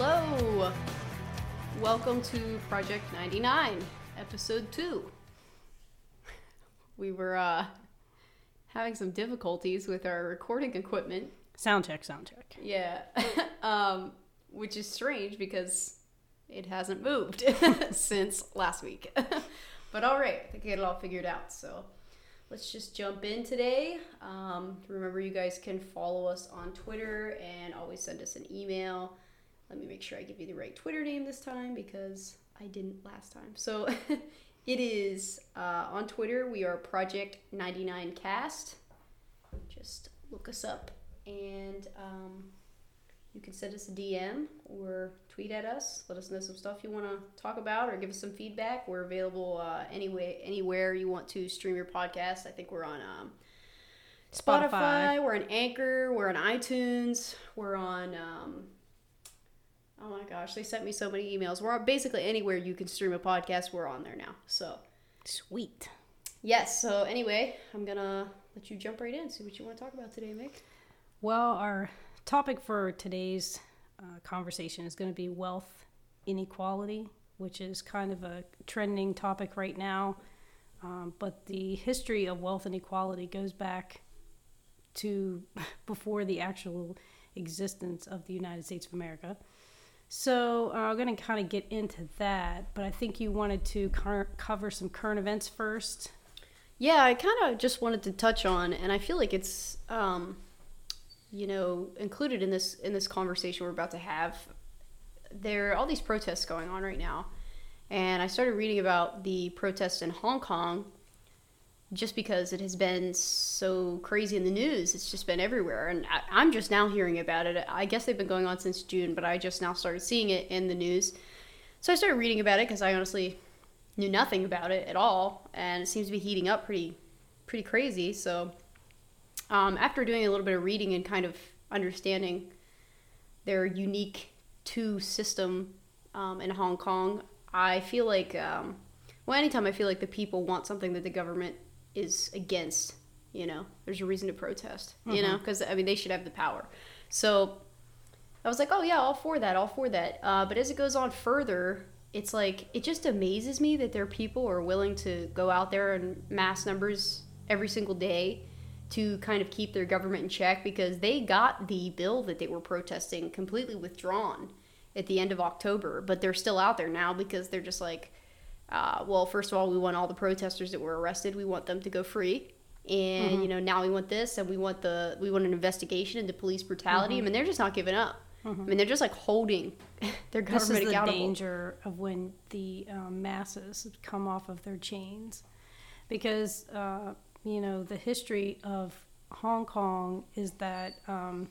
Hello! Welcome to Project 99, Episode 2. We were uh, having some difficulties with our recording equipment. Sound check, sound check. Yeah. um, which is strange because it hasn't moved since last week. but all right, I think I got it all figured out. So let's just jump in today. Um, remember, you guys can follow us on Twitter and always send us an email. Let me make sure I give you the right Twitter name this time because I didn't last time. So it is uh, on Twitter. We are Project 99Cast. Just look us up and um, you can send us a DM or tweet at us. Let us know some stuff you want to talk about or give us some feedback. We're available uh, anyway, anywhere you want to stream your podcast. I think we're on um, Spotify, Spotify. we're on Anchor, we're on iTunes, we're on. Um, oh my gosh, they sent me so many emails. We're basically anywhere you can stream a podcast. We're on there now. So Sweet. yes. So anyway, I'm gonna let you jump right in. See what you want to talk about today, Mick. Well, our topic for today's uh, conversation is going to be wealth inequality, which is kind of a trending topic right now. Um, but the history of wealth inequality goes back to before the actual existence of the United States of America. So uh, I'm going to kind of get into that, but I think you wanted to car- cover some current events first. Yeah, I kind of just wanted to touch on, and I feel like it's, um, you know, included in this in this conversation we're about to have. There are all these protests going on right now, and I started reading about the protests in Hong Kong, just because it has been so crazy in the news. It's just been everywhere, and I, I'm just now hearing about it. I guess they've been going on since June, but I just now started seeing it in the news. So I started reading about it because I honestly knew nothing about it at all, and it seems to be heating up pretty, pretty crazy. So, um, after doing a little bit of reading and kind of understanding their unique two system um, in Hong Kong, I feel like, um, well, anytime I feel like the people want something that the government is against, you know, there's a reason to protest, you know, because I mean they should have the power. So I was like, oh yeah, all for that, all for that. Uh, but as it goes on further, it's like it just amazes me that there are people who are willing to go out there in mass numbers every single day to kind of keep their government in check because they got the bill that they were protesting completely withdrawn at the end of October, but they're still out there now because they're just like, uh, well, first of all, we want all the protesters that were arrested, we want them to go free. And you know now we want this, and we want the we want an investigation into police brutality. I mean they're just not giving up. I mean they're just like holding their government This is the accountable. danger of when the um, masses come off of their chains, because uh, you know the history of Hong Kong is that um,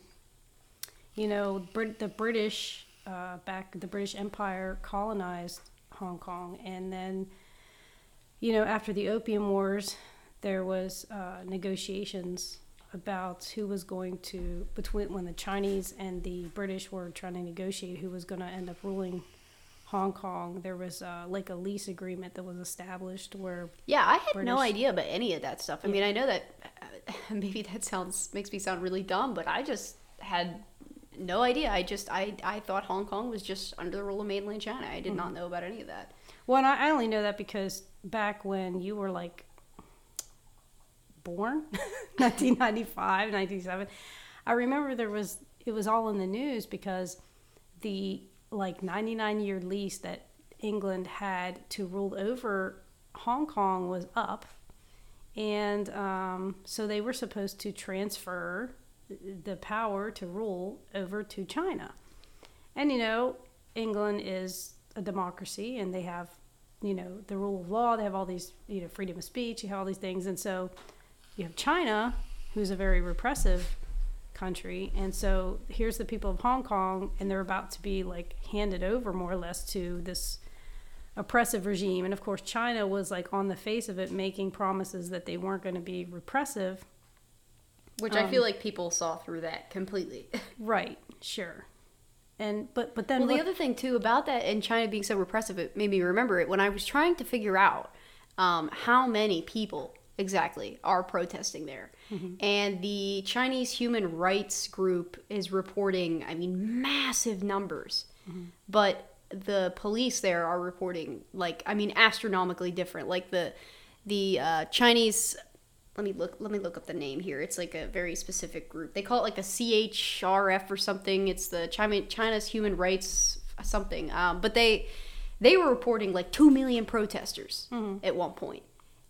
you know Brit- the British uh, back the British Empire colonized Hong Kong, and then you know after the Opium Wars, there was uh, negotiations about who was going to between when the Chinese and the British were trying to negotiate who was going to end up ruling Hong Kong. There was uh, like a lease agreement that was established where Yeah, I had no idea about any of that stuff. I mean, I know that maybe that sounds makes me sound really dumb, but I just had no idea. I just I I thought Hong Kong was just under the rule of mainland China. I did not know about any of that. Well, and I I only know that because back when you were like born, 1995, 1997, I remember there was, it was all in the news because the like 99 year lease that England had to rule over Hong Kong was up. And um, so they were supposed to transfer the power to rule over to China. And you know, England is a democracy and they have, you know, the rule of law, they have all these, you know, freedom of speech, you have all these things. And so you have China, who's a very repressive country. And so here's the people of Hong Kong, and they're about to be like handed over more or less to this oppressive regime. And of course, China was like on the face of it making promises that they weren't going to be repressive. Which I feel like people saw through that completely. Right, sure. And but but then Well, the other thing too about that and China being so repressive, it made me remember it when I was trying to figure out um, how many people exactly are protesting there. And the Chinese Human Rights Group is reporting, I mean, massive numbers. but the police there are reporting like I mean astronomically different. Like the the uh, Chinese. Let me look. Let me look up the name here. It's like a very specific group. They call it like a CHRF or something. It's the China China's Human Rights something. Um, but they they were reporting like two million protesters mm-hmm. at one point,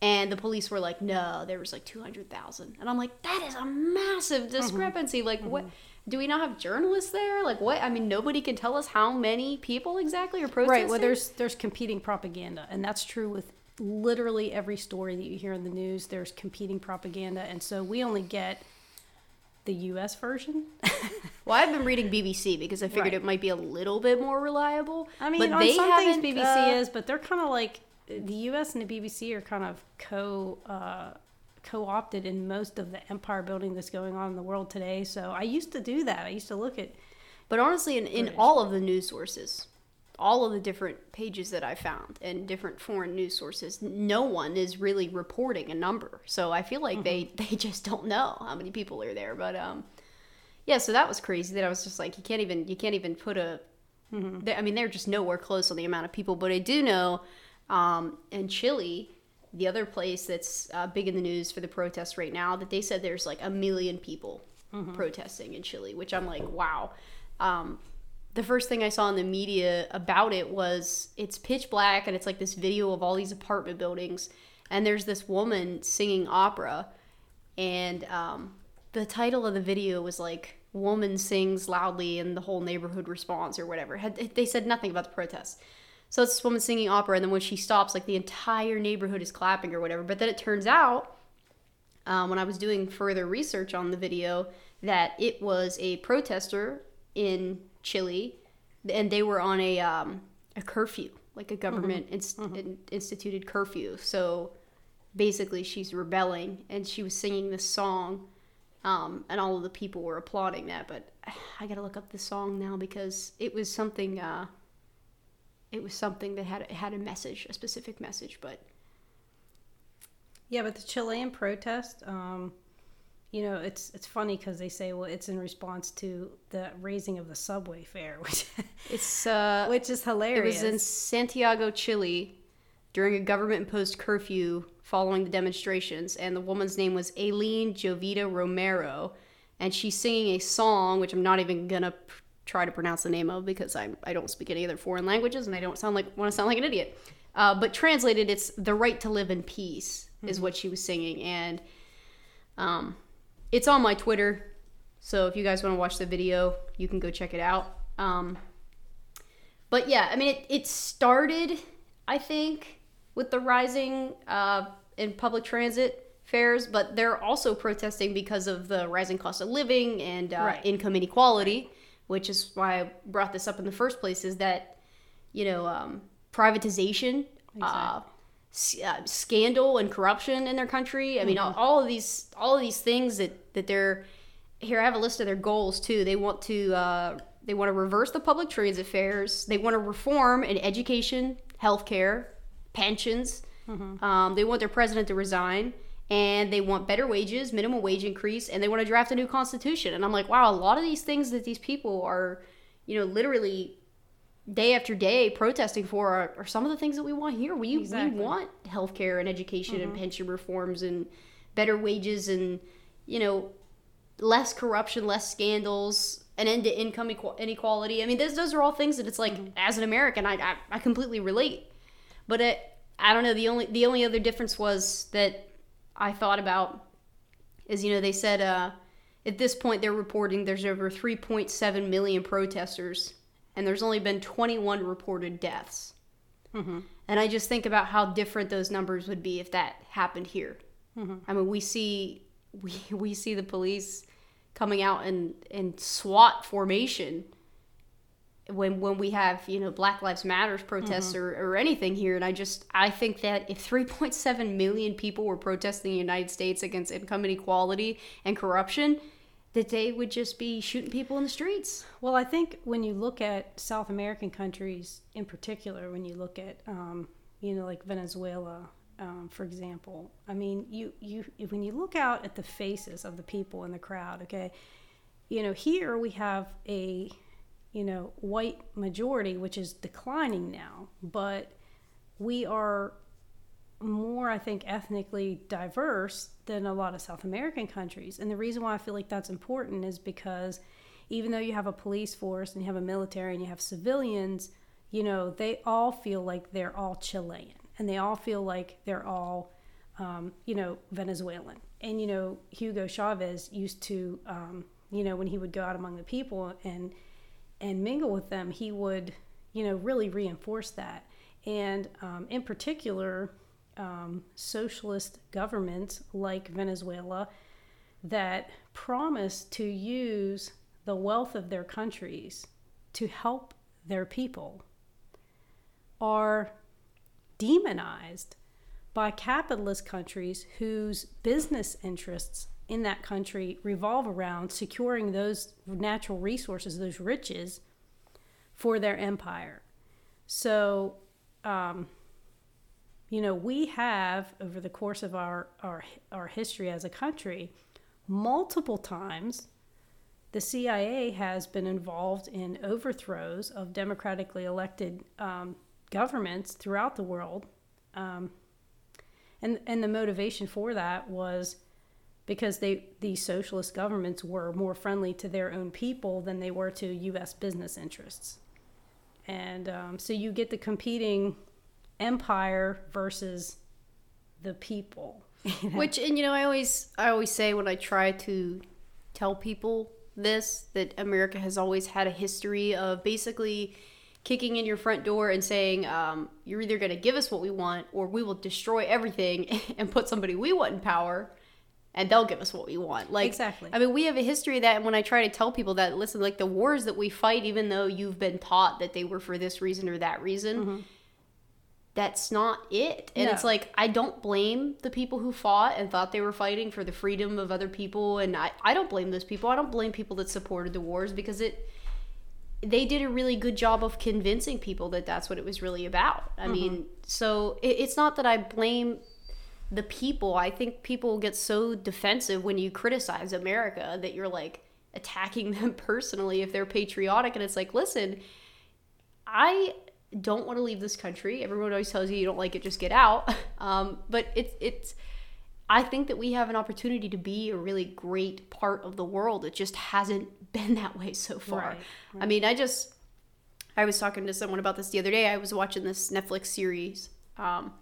and the police were like, no, there was like two hundred thousand. And I'm like, that is a massive mm-hmm. discrepancy. Like what? Mm-hmm. Do we not have journalists there? Like what? I mean, nobody can tell us how many people exactly are protesting. Right. Well, there's there's competing propaganda, and that's true with literally every story that you hear in the news. There's competing propaganda, and so we only get the U.S. version. Well, I've been reading BBC because I figured Right. it might be a little bit more reliable. I mean, but on they some things BBC uh, is, but they're kind of like the U.S. and the BBC are kind of co uh, co-opted in most of the empire building that's going on in the world today. So I used to do that. I used to look at But honestly, in, in all of the news sources, all of the different pages that I found and different foreign news sources, no one is really reporting a number. So I feel like they they just don't know how many people are there. But um, yeah. So that was crazy. That I was just like, you can't even you can't even put a. they- I mean, they're just nowhere close on the amount of people. But I do know, um, in Chile. The other place that's uh, big in the news for the protests right now, that they said there's like a million people protesting in Chile, which I'm like, wow. Um, the first thing I saw in the media about it was it's pitch black and it's like this video of all these apartment buildings, and there's this woman singing opera, and um, the title of the video was like "Woman sings loudly and the whole neighborhood responds" or whatever. Had, they said nothing about the protests. So it's this woman singing opera, and then when she stops, like the entire neighborhood is clapping or whatever. But then it turns out um, when I was doing further research on the video that it was a protester in Chile, and they were on a um, a curfew, like a government inst- in- instituted curfew. So basically, she's rebelling, and she was singing this song, um, and all of the people were applauding that. But I gotta look up the song now because it was something. Uh, it was something that had had a message, a specific message, but. Yeah, but the Chilean protest, um, you know, it's it's funny because they say, well, it's in response to the raising of the subway fare, which It's uh, which is hilarious. It was in Santiago, Chile, during a government-imposed curfew following the demonstrations, and the woman's name was Aileen Jovita Romero, and she's singing a song which I'm not even gonna p- try to pronounce the name of because I I don't speak any other foreign languages and I don't sound like want to sound like an idiot. Uh, but translated, it's "The Right to Live in Peace" is what she was singing, and um, it's on my Twitter. So if you guys want to watch the video, you can go check it out. Um, but yeah, I mean, it, it started, I think, with the rising uh, in public transit fares, but they're also protesting because of the rising cost of living and uh, Right. income inequality, which is why I brought this up in the first place. Is that you know um, privatization, uh, s- uh, scandal, and corruption in their country. I mean, all, all of these all of these things that that they're here. I have a list of their goals too. They want to uh, they want to reverse the public transit fares. They want to reform in education, healthcare, pensions. Um, they want their president to resign, and they want better wages, minimum wage increase, and they want to draft a new constitution. And I'm like, wow, a lot of these things that these people are, you know, literally day after day protesting for are, are some of the things that we want here. We Exactly. we want healthcare and education and pension reforms and better wages and you know less corruption, less scandals, an end to income equal- inequality. I mean, those those are all things that it's like mm-hmm. as an American, I I, I completely relate. But it, I don't know. The only the only other difference was that I thought about is you know they said uh, at this point they're reporting there's over 3.7 million protesters and there's only been 21 reported deaths. Mm-hmm. And I just think about how different those numbers would be if that happened here. Mm-hmm. I mean, we see we we see the police coming out in in SWAT formation when when we have you know Black Lives Matters protests or, or anything here, and I just I think that if 3.7 million people were protesting in the United States against income inequality and corruption, that they would just be shooting people in the streets. Well, I think when you look at South American countries in particular, when you look at, um, you know, like Venezuela, um, for example, I mean, you, you, when you look out at the faces of the people in the crowd, okay, you know, here we have a you know, white majority, which is declining now, but we are more, I think, ethnically diverse than a lot of South American countries. And the reason why I feel like that's important is because even though you have a police force and you have a military and you have civilians, you know, they all feel like they're all Chilean and they all feel like they're all, um, you know, Venezuelan. And, you know, Hugo Chavez used to, um, you know, when he would go out among the people and, and mingle with them, he would, you know, really reinforce that. And um, in particular, um, socialist governments like Venezuela that promise to use the wealth of their countries to help their people are demonized by capitalist countries whose business interests in that country revolve around securing those natural resources, those riches, for their empire. So, um, you know, we have over the course of our, our, our history as a country, multiple times, the CIA has been involved in overthrows of democratically elected um, governments throughout the world. Um, and, and the motivation for that was because they these socialist governments were more friendly to their own people than they were to U.S. business interests, and um, so you get the competing empire versus the people. Which and you know I always I always say when I try to tell people this that America has always had a history of basically kicking in your front door and saying um, you're either going to give us what we want or we will destroy everything and put somebody we want in power and they'll give us what we want. Like exactly. I mean, we have a history of that. And when I try to tell people that, listen, like the wars that we fight, even though you've been taught that they were for this reason or that reason, mm-hmm that's not it. And no. it's like I don't blame the people who fought and thought they were fighting for the freedom of other people and I, I don't blame those people. I don't blame people that supported the wars because it they did a really good job of convincing people that that's what it was really about. I mm-hmm. mean, so it, it's not that I blame the people. I think people get so defensive when you criticize America that you're like attacking them personally if they're patriotic and it's like, listen, I don't want to leave this country. Everyone always tells you you don't like it, just get out. Um, but it's it's. I think that we have an opportunity to be a really great part of the world. It just hasn't been that way so far. Right, right. I mean, I just I was talking to someone about this the other day. I was watching this Netflix series um,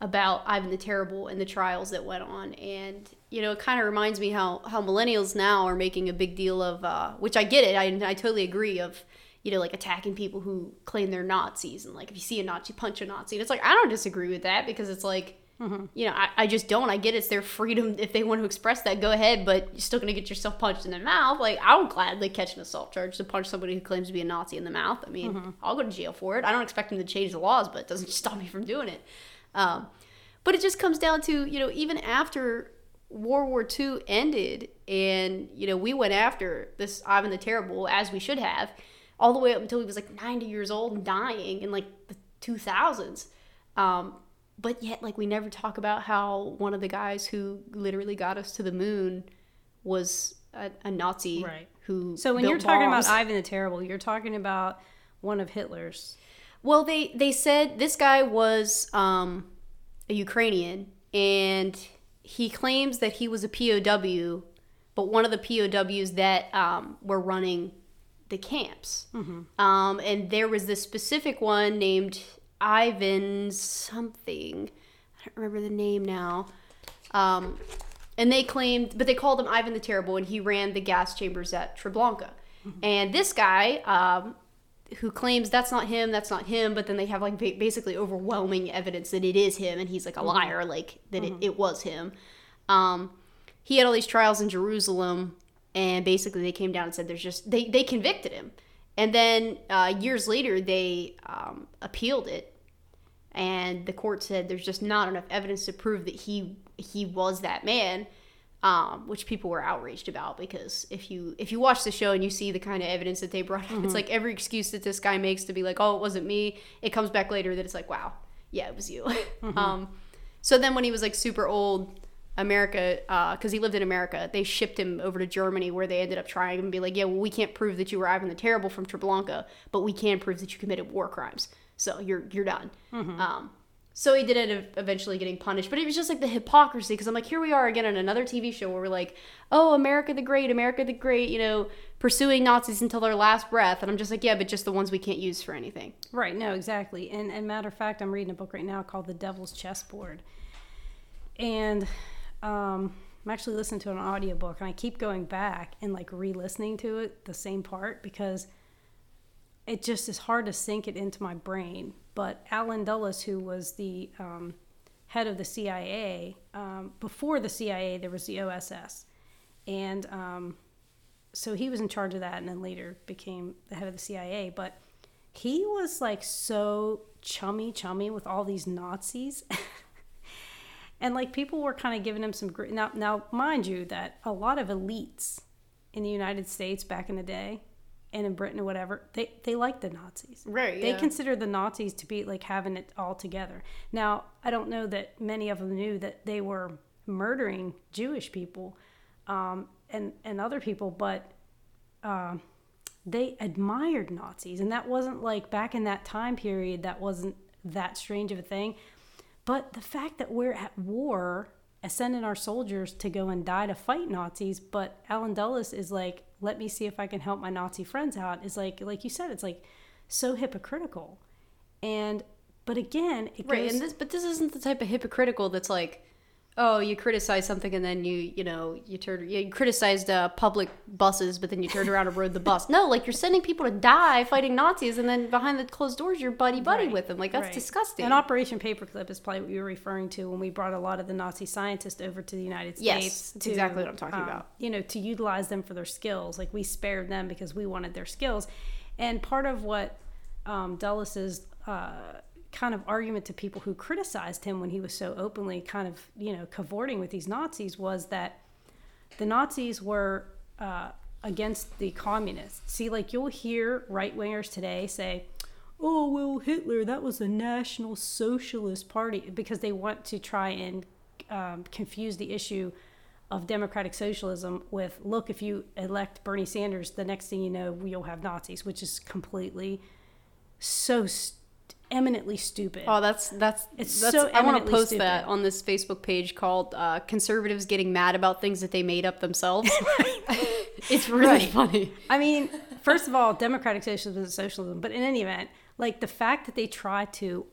about Ivan the Terrible and the trials that went on, and you know, it kind of reminds me how how millennials now are making a big deal of, uh, which I get it. I I totally agree of you know, like attacking people who claim they're Nazis and like if you see a Nazi, punch a Nazi. And it's like I don't disagree with that because it's like Mm-hmm. You know, I, I just don't. I get it's their freedom. If they want to express that, go ahead, but you're still going to get yourself punched in the mouth. Like, I would gladly catch an assault charge to punch somebody who claims to be a Nazi in the mouth. I mean, mm-hmm. I'll go to jail for it. I don't expect them to change the laws, but it doesn't stop me from doing it. Um, but it just comes down to, you know, even after World War II ended and, you know, we went after this Ivan the Terrible, as we should have, all the way up until he was like 90 years old and dying in like the 2000s. Um, but yet, like, we never talk about how one of the guys who literally got us to the moon was a, a Nazi right. who. So when you're talking bombs. about Ivan the Terrible, you're talking about one of Hitler's. Well, they they said this guy was um, a Ukrainian, and he claims that he was a POW, but one of the POWs that um, were running the camps. Mm-hmm. Um, and there was this specific one named Ivan something. I don't remember the name now. Um, and they claimed, but they called him Ivan the Terrible, and he ran the gas chambers at Treblinka. Mm-hmm. And this guy, um, who claims that's not him, that's not him, but then they have like basically overwhelming evidence that it is him, and he's like a mm-hmm. liar, like that mm-hmm. it, it was him. Um, he had all these trials in Jerusalem and basically they came down and said there's just they they convicted him and then uh, years later they um, appealed it and the court said there's just not enough evidence to prove that he he was that man um, which people were outraged about because if you if you watch the show and you see the kind of evidence that they brought up, mm-hmm. it's like every excuse that this guy makes to be like, oh, it wasn't me. It comes back later that it's like, wow, yeah, it was you. Mm-hmm. Um, so then when he was like super old, America, because he lived in America, they shipped him over to Germany where they ended up trying and be like, yeah, well, we can't prove that you were Ivan the Terrible from Treblinka, but we can prove that you committed war crimes. So you're you're done. Um, so he did end up eventually getting punished, but it was just like the hypocrisy because I'm like, here we are again on another TV show where we're like, oh, America the Great, America the Great, you know, pursuing Nazis until their last breath, and I'm just like, yeah, but just the ones we can't use for anything. Right, no, exactly. And and matter of fact, I'm reading a book right now called The Devil's Chessboard. And um I'm actually listening to an audiobook and I keep going back and like re-listening to it, the same part, because it just is hard to sink it into my brain. But Allen Dulles, who was the um, head of the CIA, um, before the CIA, there was the OSS. And um, so he was in charge of that and then later became the head of the CIA. But he was like so chummy, chummy with all these Nazis. and like people were kind of giving him some gr- now now mind you that a lot of elites in the United States back in the day and in Britain or whatever they they liked the Nazis Right, they yeah. considered the Nazis to be like having it all together now I don't know that many of them knew that they were murdering Jewish people um, and and other people but um, they admired Nazis, and that wasn't like back in that time period. That wasn't that strange of a thing. But the fact that we're at war, sending our soldiers to go and die to fight Nazis, but Allen Dulles is like, let me see if I can help my Nazi friends out. Is like, like you said, it's like so hypocritical. And but again, it Right, goes. and this, but this isn't the type of hypocritical that's like, oh, you criticize something and then you, you know, you turn, you criticized uh, public buses, but then you turned around and rode the bus. No, like you're sending people to die fighting Nazis, and then behind the closed doors, you're buddy buddy Right, with them. Like that's right. disgusting. And Operation Paperclip is probably what you were referring to when we brought a lot of the Nazi scientists over to the United Yes, States. that's exactly what I'm talking about. You know, to utilize them for their skills. Like we spared them because we wanted their skills. And part of what um, Dulles' uh, kind of argument to people who criticized him when he was so openly kind of, you know, cavorting with these Nazis was that the Nazis were uh, against the communists. See, like you'll hear right wingers today say, "Oh, well, Hitler, that was the National Socialist Party," because they want to try and um, confuse the issue of democratic socialism with, "Look, if you elect Bernie Sanders, the next thing you know, you'll have Nazis," which is completely so st- eminently stupid. Oh, that's that's It's that's, so I want to post stupid. that on this Facebook page called uh, "Conservatives Getting Mad About Things That They Made Up Themselves." it's really Right. funny. I mean, first of all, democratic socialism is socialism, but in any event, like the fact that they try to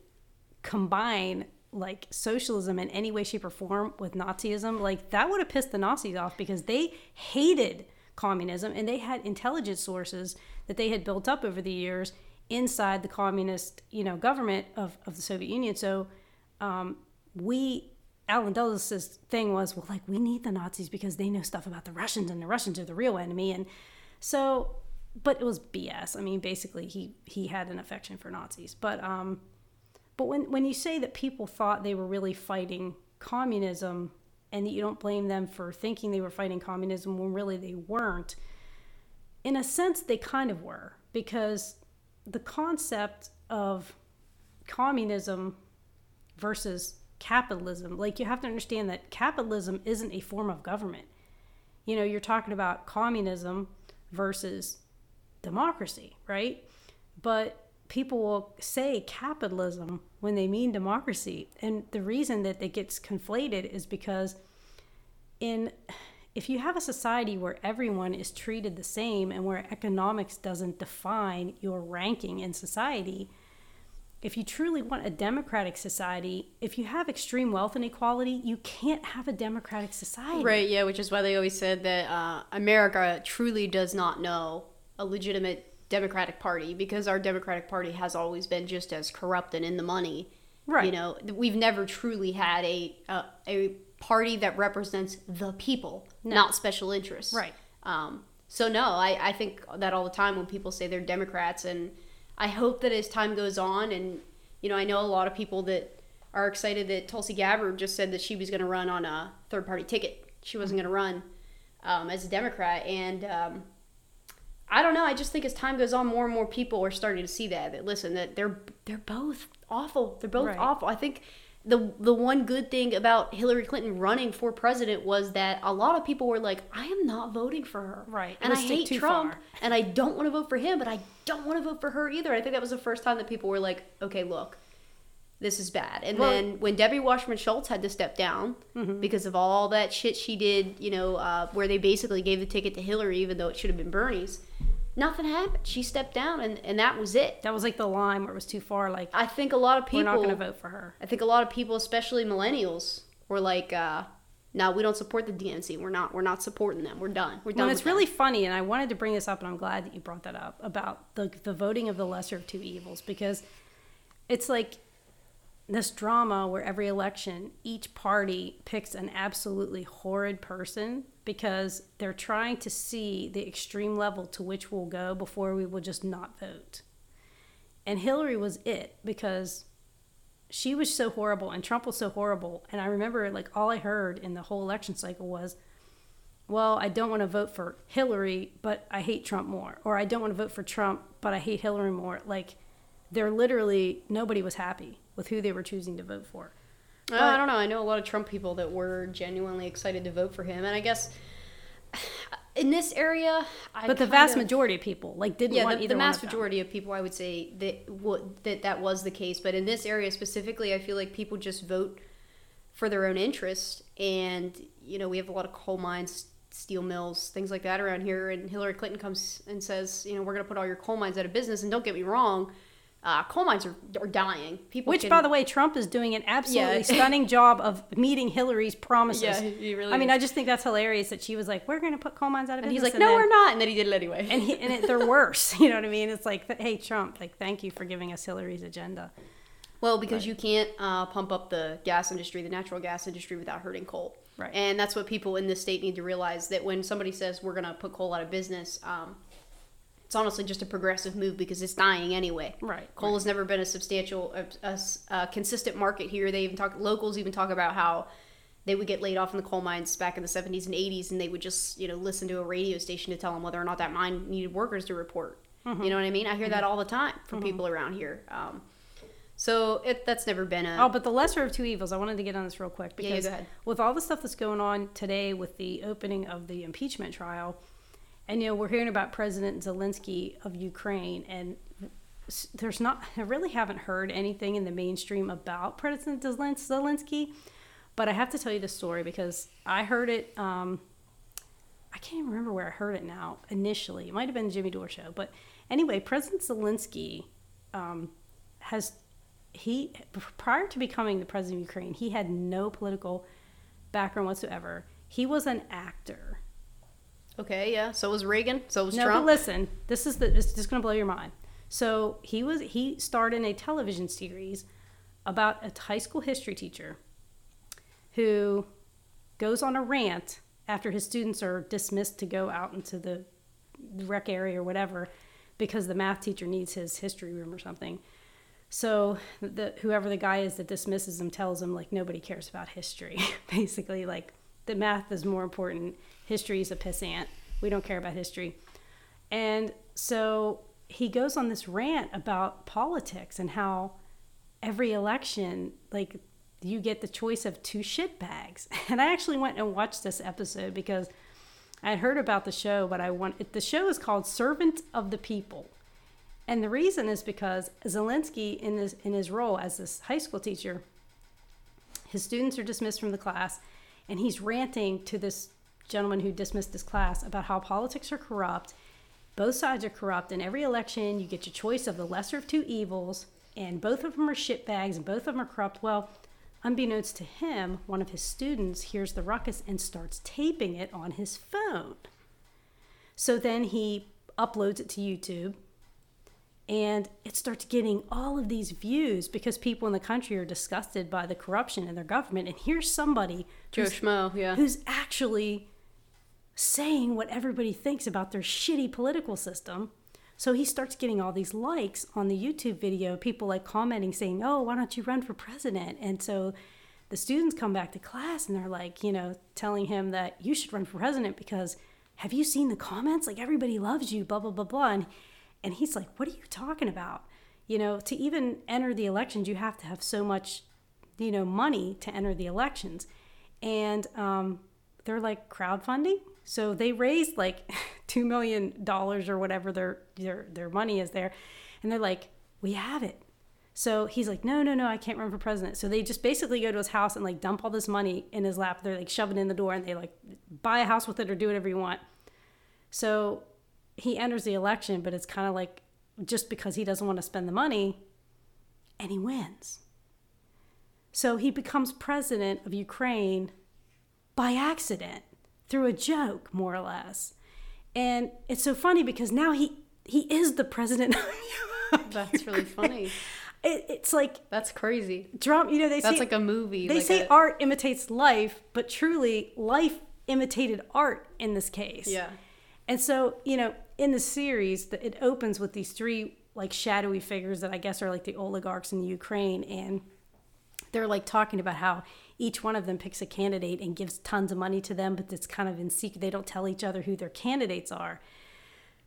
combine like socialism in any way, shape, or form with Nazism, like that would have pissed the Nazis off because they hated communism and they had intelligence sources that they had built up over the years inside the communist, you know, government of, of the Soviet Union. So um, we Allen Dulles' thing was, well, like we need the Nazis because they know stuff about the Russians, and the Russians are the real enemy, and so, but it was BS. I mean, basically, he he had an affection for Nazis, but um, but when when you say that people thought they were really fighting communism, and that you don't blame them for thinking they were fighting communism when really they weren't, in a sense, they kind of were because the concept of communism versus capitalism. Like you have to understand that capitalism isn't a form of government. You know, you're talking about communism versus democracy, right? But people will say capitalism when they mean democracy. And the reason that it gets conflated is because in if you have a society where everyone is treated the same and where economics doesn't define your ranking in society, if you truly want a democratic society, if you have extreme wealth inequality, you can't have a democratic society. Right, yeah, which is why they always said that uh, America truly does not know a legitimate Democratic Party because our Democratic Party has always been just as corrupt and in the money. Right. You know, we've never truly had a a, a party that represents the people, not special interests. Right. Um, so no, I, I think that all the time when people say they're Democrats, and I hope that as time goes on, and you know, I know a lot of people that are excited that Tulsi Gabbard just said that she was going to run on a third party ticket. She wasn't going to run um, as a Democrat, and um, I don't know. I just think as time goes on, more and more people are starting to see that. That listen, that they're they're both awful. They're both Right. awful. I think the the one good thing about Hillary Clinton running for president was that a lot of people were like, I am not voting for her. Right. And I hate Trump far. and I don't want to vote for him, but I don't want to vote for her either. I think that was the first time that people were like, okay, look, this is bad. And Well- then when Debbie Washburn Schultz had to step down Mm-hmm. because of all that shit she did, you know, uh, where they basically gave the ticket to Hillary even though it should have been Bernie's, nothing happened. She stepped down and, and that was it. That was like the line where it was too far. Like I think a lot of people we're not going to vote for her. I think a lot of people, especially millennials, were like, uh, "No, we don't support the DNC. We're not. We're not supporting them. We're done. We're done." With it's them." really funny, and I wanted to bring this up, and I'm glad that you brought that up about the the voting of the lesser of two evils because it's like this drama where every election each party picks an absolutely horrid person because they're trying to see the extreme level to which we'll go before we will just not vote. And Hillary was it because she was so horrible and Trump was so horrible. And I remember like all I heard in the whole election cycle was, well, I don't want to vote for Hillary, but I hate Trump more. Or I don't want to vote for Trump, but I hate Hillary more. Like, they're literally, nobody was happy with who they were choosing to vote for. Uh, I don't know. I know a lot of Trump people that were genuinely excited to vote for him, and I guess in this area, I But the vast of- majority of people, like, didn't yeah, want the, either the mass of majority of people, I would say that what that that was the case. But in this area specifically, I feel like people just vote for their own interest, and you know, we have a lot of coal mines, steel mills, things like that around here. And Hillary Clinton comes and says, you know, we're going to put all your coal mines out of business. And don't get me wrong, uh, coal mines are, are dying. People, Which, can- by the way, Trump is doing an absolutely Yeah. stunning job of meeting Hillary's promises. Yeah, he really I mean. I just think that's hilarious that she was like, "We're going to put coal mines out of and business," he's like, no, then- we're not, and then he did it anyway. and he, and it, they're worse. You know what I mean? It's like, hey, Trump, like, thank you for giving us Hillary's agenda. Well, because you can't uh, pump up the gas industry, the natural gas industry, without hurting coal. Right. And that's what people in this state need to realize that when somebody says we're going to put coal out of business, um, it's honestly just a progressive move because it's dying anyway. Right, Coal has never been a substantial, a consistent market here. They even talk, locals even talk about how they would get laid off in the coal mines back in the 70s and 80s and they would just, you know, listen to a radio station to tell them whether or not that mine needed workers to report. Mm-hmm. You know what I mean? I hear that all the time from people around here. Um, so it, that's never been a. Oh, but the lesser of two evils. I wanted to get on this real quick Yeah, yeah, because ahead. with all the stuff that's going on today with the opening of the impeachment trial, and you know we're hearing about President Zelensky of Ukraine, and there's not. I really haven't heard anything in the mainstream about President Zelensky, but I have to tell you the story because I heard it. Um, I can't even remember where I heard it now. Initially, it might have been Jimmy Dore show, but anyway, President Zelensky um, has he prior to becoming the president of Ukraine, he had no political background whatsoever. He was an actor. Okay, yeah. So was Reagan. So was No, Trump. but listen, this is the this is just going to blow your mind. So he was he starred in a television series about a high school history teacher who goes on a rant after his students are dismissed to go out into the rec area or whatever because the math teacher needs his history room or something. So the whoever the guy is that dismisses him tells him like nobody cares about history. Basically, like the math is more important. History is a pissant. We don't care about history. And so he goes on this rant about politics and how every election, like you get the choice of two shit bags. And I actually went and watched this episode because I had heard about the show, but I want the show is called Servant of the People. And the reason is because Zelensky, in his in his role as this high school teacher, his students are dismissed from the class, and he's ranting to this gentleman who dismissed his class about how politics are corrupt, both sides are corrupt. In every election, you get your choice of the lesser of two evils, and both of them are shitbags, and both of them are corrupt. Well, unbeknownst to him, one of his students hears the ruckus and starts taping it on his phone. So then he uploads it to YouTube and it starts getting all of these views because people in the country are disgusted by the corruption in their government. And here's somebody Joe who's, Schmo. Yeah. who's actually saying what everybody thinks about their shitty political system. So he starts getting all these likes on the YouTube video, people like commenting saying, Oh, why don't you run for president? And so the students come back to class and they're like, you know, telling him that you should run for president because have you seen the comments? Like everybody loves you, blah, blah, blah, blah. And, and he's like, What are you talking about? You know, to even enter the elections, you have to have so much you know, money to enter the elections. And um, they're like crowdfunding. So they raised like $2 million or whatever their, their, their money is there. And they're like, we have it. So he's like, no, no, no, I can't run for president. So they just basically go to his house and like dump all this money in his lap. They're like shove it in the door and they like buy a house with it or do whatever you want. So he enters the election, but it's kind of like just because he doesn't want to spend the money and he wins. So he becomes president of Ukraine by accident through a joke, more or less. And it's so funny because now he he is the president. That's really funny. It, it's like that's crazy. Drum, you know, they that's say, like a movie. They like say a, art imitates life, but truly, life imitated art in this case. Yeah. And so, you know, in the series, it opens with these three like shadowy figures that I guess are like the oligarchs in the Ukraine, and they're like talking about how each one of them picks a candidate and gives tons of money to them, but it's kind of in secret. They don't tell each other who their candidates are.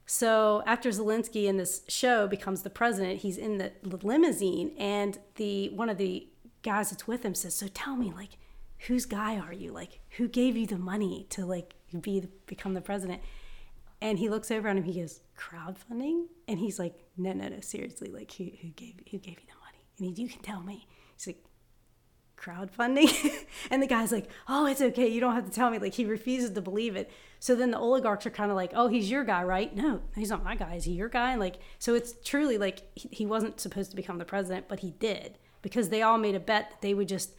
So after Zelensky in this show becomes the president, he's in the limousine, and the one of the guys that's with him says, "So tell me, like, whose guy are you? Like, who gave you the money to like be become the president?" And he looks over at him. He goes, "Crowdfunding," and he's like, "No, no, no, seriously, like, who who gave who gave you the money?" And he, "You can tell me." He's like, crowdfunding and the guy's like oh it's okay you don't have to tell me like he refuses to believe it so then the oligarchs are kind of like oh he's your guy right no he's not my guy is he your guy and like so it's truly like he, he wasn't supposed to become the president but he did because they all made a bet that they would just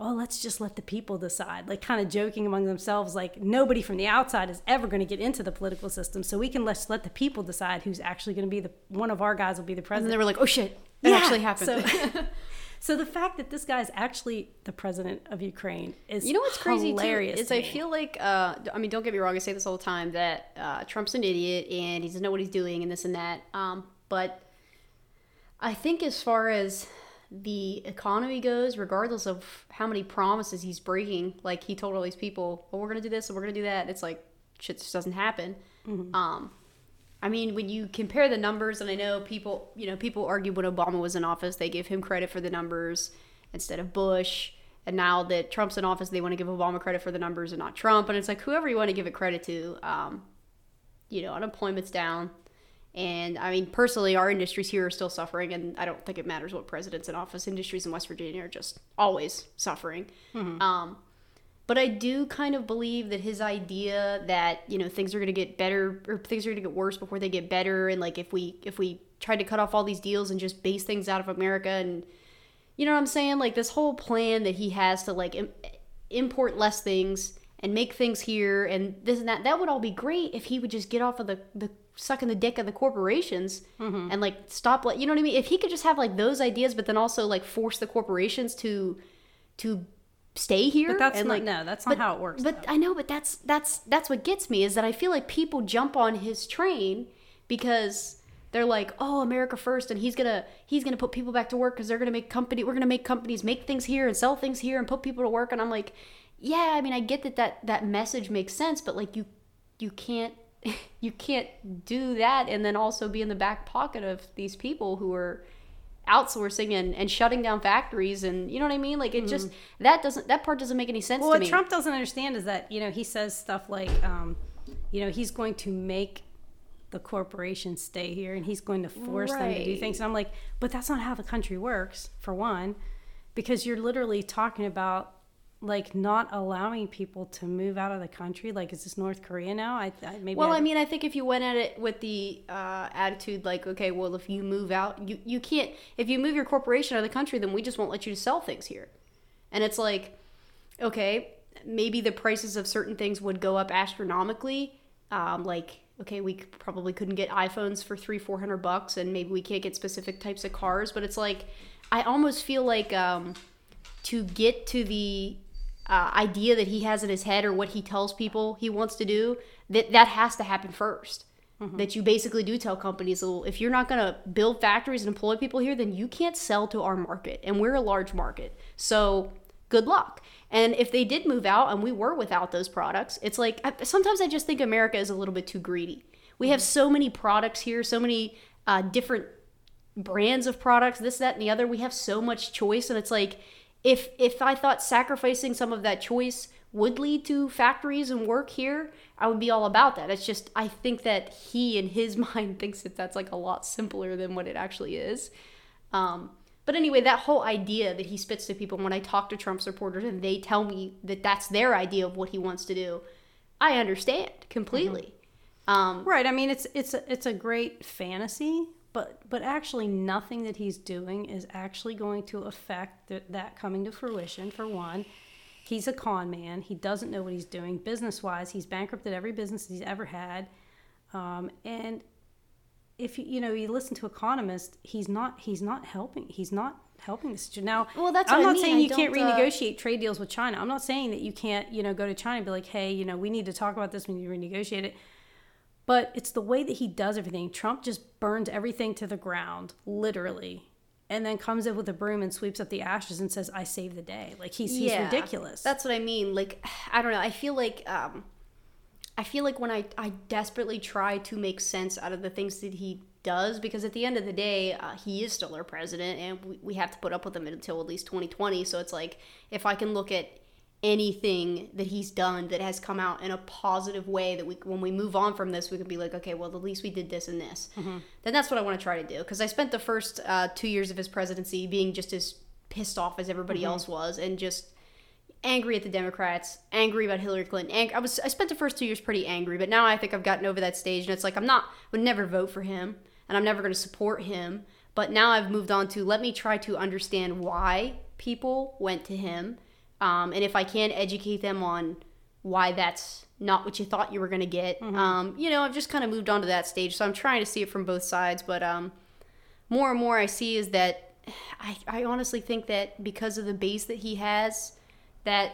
oh let's just let the people decide like kind of joking among themselves like nobody from the outside is ever going to get into the political system so we can let's let the people decide who's actually going to be the one of our guys will be the president and they were like oh shit that yeah. actually happened so, So the fact that this guy is actually the president of Ukraine is you know what's crazy hilarious too is I feel like uh, I mean don't get me wrong I say this all the time that uh, Trump's an idiot and he doesn't know what he's doing and this and that um, but I think as far as the economy goes regardless of how many promises he's breaking like he told all these people well we're gonna do this and we're gonna do that it's like shit just doesn't happen mm-hmm. um, I mean, when you compare the numbers, and I know people, you know, people argue when Obama was in office, they give him credit for the numbers instead of Bush. And now that Trump's in office, they want to give Obama credit for the numbers and not Trump. And it's like whoever you want to give it credit to, um, you know, unemployment's down. And I mean, personally, our industries here are still suffering, and I don't think it matters what president's in office. Industries in West Virginia are just always suffering. Mm-hmm. Um, but I do kind of believe that his idea that you know things are going to get better or things are going to get worse before they get better, and like if we if we tried to cut off all these deals and just base things out of America, and you know what I'm saying, like this whole plan that he has to like Im- import less things and make things here and this and that, that would all be great if he would just get off of the the sucking the dick of the corporations mm-hmm. and like stop like you know what I mean. If he could just have like those ideas, but then also like force the corporations to to stay here but that's and not, like no that's not but, how it works but though. i know but that's that's that's what gets me is that i feel like people jump on his train because they're like oh america first and he's gonna he's gonna put people back to work because they're gonna make company we're gonna make companies make things here and sell things here and put people to work and i'm like yeah i mean i get that that that message makes sense but like you you can't you can't do that and then also be in the back pocket of these people who are outsourcing and, and shutting down factories and you know what I mean? Like it mm-hmm. just that doesn't that part doesn't make any sense well, what me. Trump doesn't understand is that, you know, he says stuff like um, you know, he's going to make the corporations stay here and he's going to force right. them to do things. And I'm like, but that's not how the country works, for one, because you're literally talking about like not allowing people to move out of the country? Like is this north korea now? I, I maybe well I, I, mean i think if you went at it with the uh, attitude like okay well if you move out you, you can't if you move your corporation out of the country then we just won't let you sell things here. And it's like okay maybe the prices of certain things would go up astronomically. Um, like okay we probably couldn't get iphones for three four hundred bucks and maybe we can't get specific types of cars. But it's like i almost feel like um, to get to the uh, idea that he has in his head or what he tells people he wants to do, that that has to happen 1st mm-hmm. That you basically do tell companies, well, if you're not going to build factories and employ people here, then you can't sell to our market, and we're a large market. So good luck. And if they did move out and we were without those products, it's like sometimes I just think America is a little bit too greedy. We have so many products here, so many uh, different brands of products, this, that, and the other. We have so much choice, and it's like if if I thought sacrificing some of that choice would lead to factories and work here, I would be all about that. It's just I think that he in his mind thinks that that's like a lot simpler than what it actually is. Um, but anyway, that whole idea that he spits to people when I talk to Trump supporters and they tell me that that's their idea of what he wants to do, I understand completely. Um, Right. I mean, it's it's a, it's a great fantasy, but but actually, nothing that he's doing is actually going to affect th- that coming to fruition. For one, he's a con man. He doesn't know what he's doing business wise. He's bankrupted every business he's ever had, um, and if you you know you listen to economists, he's not he's not helping. He's not helping the situation. Now, Well, that's I'm what I not mean. saying you can't uh, renegotiate trade deals with China. I'm not saying that you can't you know go to China and be like, hey, you know, we need to talk about this when you renegotiate it. But it's the way that he does everything. Trump just burns everything to the ground, literally, and then comes in with a broom and sweeps up the ashes and says, "I saved the day." Like he's he's Yeah, ridiculous. That's what I mean. Like, I don't know. I feel like um, I feel like when I I desperately try to make sense out of the things that he does, because at the end of the day, uh, he is still our president, and we, we have to put up with him until at least 2020. So it's like if I can look at anything that he's done that has come out in a positive way that we when we move on from this we can be like okay well at least we did this and this then that's what i want to try to do because i spent the first uh, two years of his presidency being just as pissed off as everybody else was and just angry at the Democrats, angry about Hillary Clinton. Ang- I was I spent the first two years pretty angry, but now I think I've gotten over that stage, and it's like I'm not would never vote for him, and I'm never going to support him. But now I've moved on to let me try to understand why people went to him, um, and if I can educate them on why that's not what you thought you were going to get. Um, you know, I've just kind of moved on to that stage, so I'm trying to see it from both sides, but um, more and more I see is that I, I honestly think that because of the base that he has, that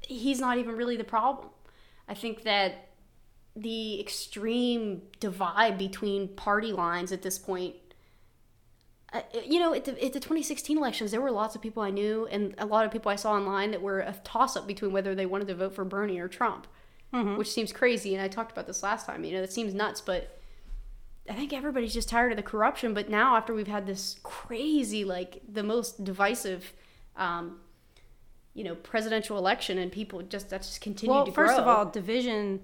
he's not even really the problem. I think that the extreme divide between party lines at this point. Uh, you know, at the, at the 2016 elections, there were lots of people I knew and a lot of people I saw online that were a toss up between whether they wanted to vote for Bernie or Trump, which seems crazy. And I talked about this last time. You know, it seems nuts, but I think everybody's just tired of the corruption. But now, after we've had this crazy, like the most divisive, um, you know, presidential election, and people just that's just continued to well, to first grow. of all, division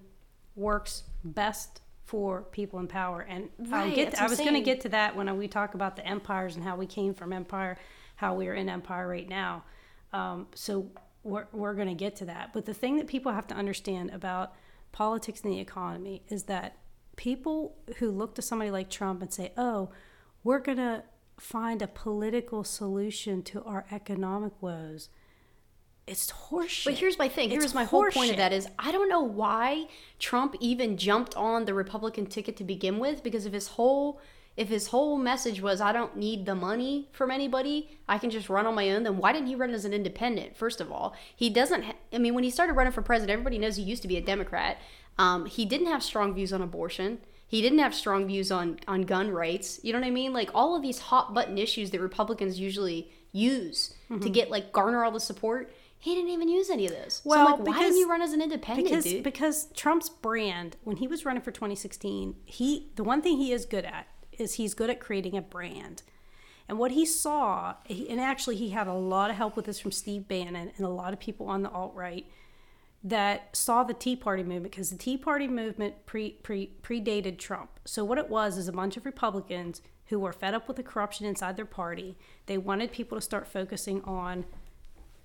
works best for people in power, and I'll Right, get. that's I was going to get to that when we talk about the empires and how we came from empire, how we are in empire right now. Um, so we're we're going to get to that. But the thing that people have to understand about politics and the economy is that people who look to somebody like Trump and say, "Oh, we're going to find a political solution to our economic woes," it's horseshit. But here's my thing. It's Here's my whole point of that is I don't know why Trump even jumped on the Republican ticket to begin with because if his whole if his whole message was I don't need the money from anybody, I can just run on my own, then why didn't he run as an independent? First of all, he doesn't. Ha- I mean, when he started running for president, everybody knows he used to be a Democrat. Um, he didn't have strong views on abortion. He didn't have strong views on on gun rights. You know what I mean? Like all of these hot button issues that Republicans usually use Mm-hmm. to get like garner all the support. He didn't even use any of those. Well, so I'm like, why didn't you run as an independent, because dude? because Trump's brand when he was running for 2016 he the one thing he is good at is he's good at creating a brand and what he saw he, and actually he had a lot of help with this from Steve Bannon and a lot of people on the alt right that saw the Tea Party movement because the Tea Party movement pre, pre predated Trump. So what it was is a bunch of Republicans who were fed up with the corruption inside their party. They wanted people to start focusing on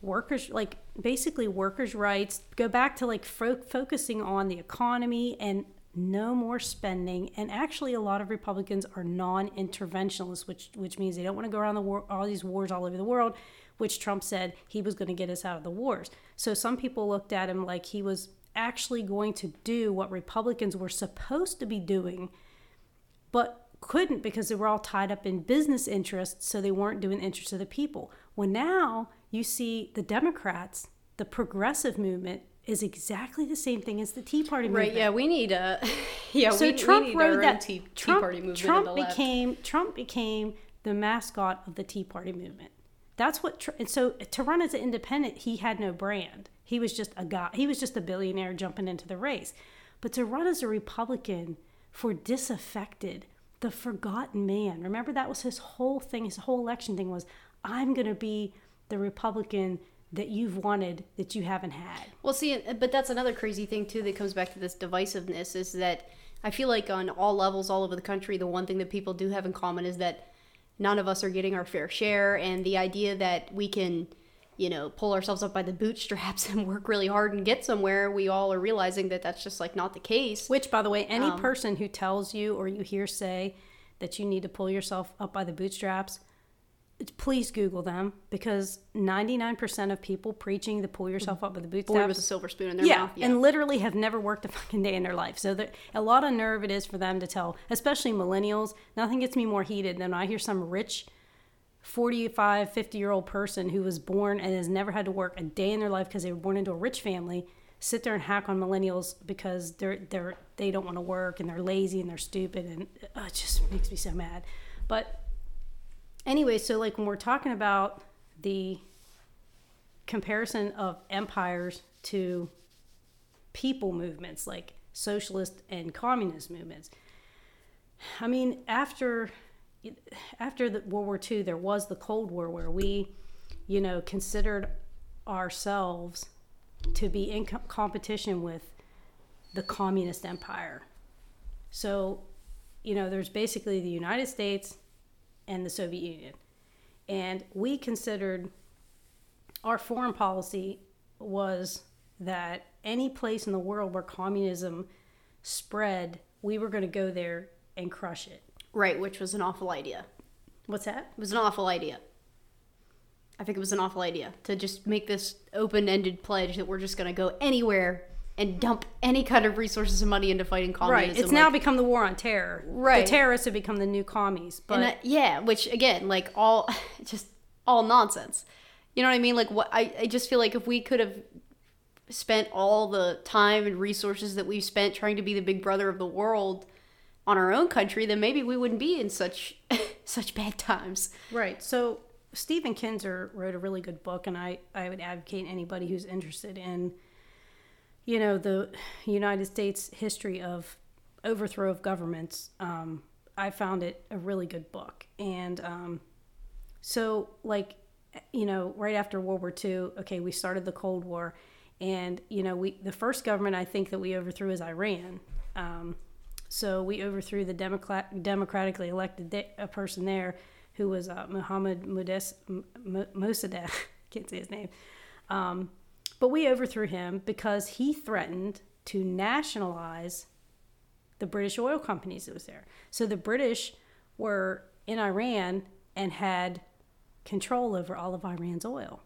workers like basically workers rights go back to like fo- focusing on the economy and no more spending and actually a lot of republicans are non-interventionalists which which means they don't want to go around the war all these wars all over the world which trump said he was going to get us out of the wars so some people looked at him like he was actually going to do what republicans were supposed to be doing but couldn't because they were all tied up in business interests, so they weren't doing the interests of the people. Well, now you see the Democrats, the progressive movement, is exactly the same thing as the Tea Party movement. Right? Yeah, we need a yeah. So we, Trump we need rode that. tea, tea Trump, party movement. Trump the left. became Trump became the mascot of the Tea Party movement. That's what. And so to run as an independent, he had no brand. He was just a guy. He was just a billionaire jumping into the race. But to run as a Republican for disaffected, the forgotten man. Remember that was his whole thing. His whole election thing was, I'm going to be the Republican that you've wanted that you haven't had. Well, see, but that's another crazy thing too that comes back to this divisiveness is that I feel like on all levels, all over the country, the one thing that people do have in common is that none of us are getting our fair share, and the idea that we can, you know, pull ourselves up by the bootstraps and work really hard and get somewhere, we all are realizing that that's just like not the case. Which, by the way, any um, person who tells you or you hear say that you need to pull yourself up by the bootstraps please Google them because 99% of people preaching the pull yourself up with the bootstraps. Born with a silver spoon in their yeah, mouth. Yeah, and literally have never worked a fucking day in their life. So a lot of nerve it is for them to tell, especially millennials. Nothing gets me more heated than when I hear some rich 45, 50 year old person who was born and has never had to work a day in their life because they were born into a rich family sit there and hack on millennials because they're they're they don't want to work and they're lazy and they're stupid and uh, it just makes me so mad. But anyway, so like when we're talking about the comparison of empires to people movements like socialist and communist movements, I mean, after after the World War II, there was the Cold War where we, you know, considered ourselves to be in co- competition with the communist empire. So, you know, there's basically the United States, and the Soviet Union. And we considered our foreign policy was that any place in the world where communism spread, we were going to go there and crush it. Right, which was an awful idea. What's that? It was an awful idea. I think it was an awful idea to just make this open ended pledge that we're just going to go anywhere and dump any kind of resources and money into fighting communism. Right. It's like, now become the war on terror. Right. The terrorists have become the new commies. But uh, yeah, which again, like all just all nonsense. You know what I mean? Like what I, I just feel like if we could have spent all the time and resources that we've spent trying to be the big brother of the world on our own country, then maybe we wouldn't be in such such bad times. Right. So Stephen Kinzer wrote a really good book and I, I would advocate anybody who's interested in you know, the United States history of overthrow of governments, um, I found it a really good book. And um, so, like, you know, right after World War II, okay, we started the Cold War. And, you know, we the first government I think that we overthrew is Iran. Um, so we overthrew the Democrat, democratically elected de- a person there who was uh, Mohammed Modes, Mossadegh, can't say his name. Um, but we overthrew him because he threatened to nationalize the British oil companies that was there. So the British were in Iran and had control over all of Iran's oil.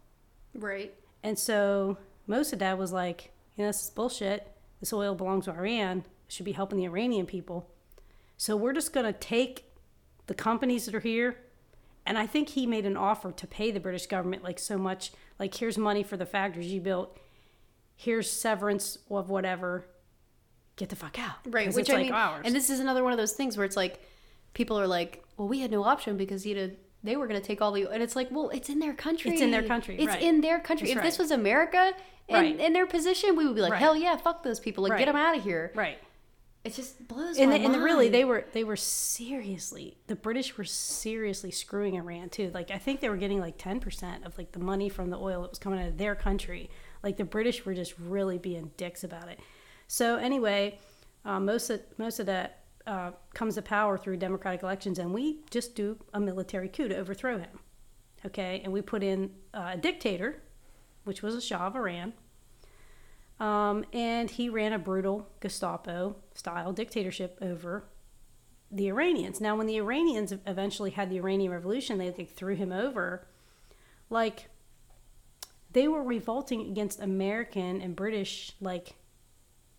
Right. And so Mossadegh was like, you know, this is bullshit. This oil belongs to Iran. It should be helping the Iranian people. So we're just going to take the companies that are here. And I think he made an offer to pay the British government like so much like here's money for the factories you built. Here's severance of whatever. Get the fuck out. Right which i like mean ours. and this is another one of those things where it's like people are like well we had no option because you know they were going to take all the and it's like well it's in their country. It's in their country it's right. in their country. That's if right. this was america in, right. in their position we would be like hell yeah fuck those people. Like get them out of here. Right it just blows and, the, mind. and really they were they were seriously the british were seriously screwing iran too. Like i think they were getting like 10% of like the money from the oil that was coming out of their country. Like the british were just really being dicks about it. So anyway uh, most of most of that uh, comes to power through democratic elections and we just do a military coup to overthrow him okay? And we put in uh, a dictator which was a shah of iran um, and he ran a brutal Gestapo style dictatorship over the Iranians. Now, when the Iranians eventually had the Iranian Revolution, they, they threw him over. Like, they were revolting against American and British, like,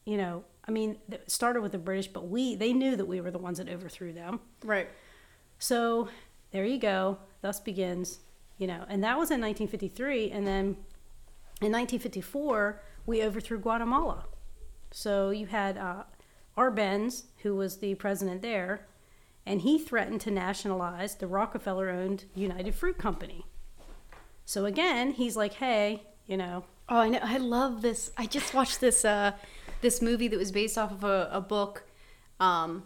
you know, I mean, it started with the British, but we, they knew that we were the ones that overthrew them. Right. So there you go. Thus begins, you know, and that was in 1953. And then in 1954, we overthrew Guatemala. So you had uh, Arbenz, who was the president there, and he threatened to nationalize the Rockefeller owned United Fruit Company. So again, he's like, hey, you know. Oh, I know. I love this. I just watched this uh, this movie that was based off of a, a book. Um,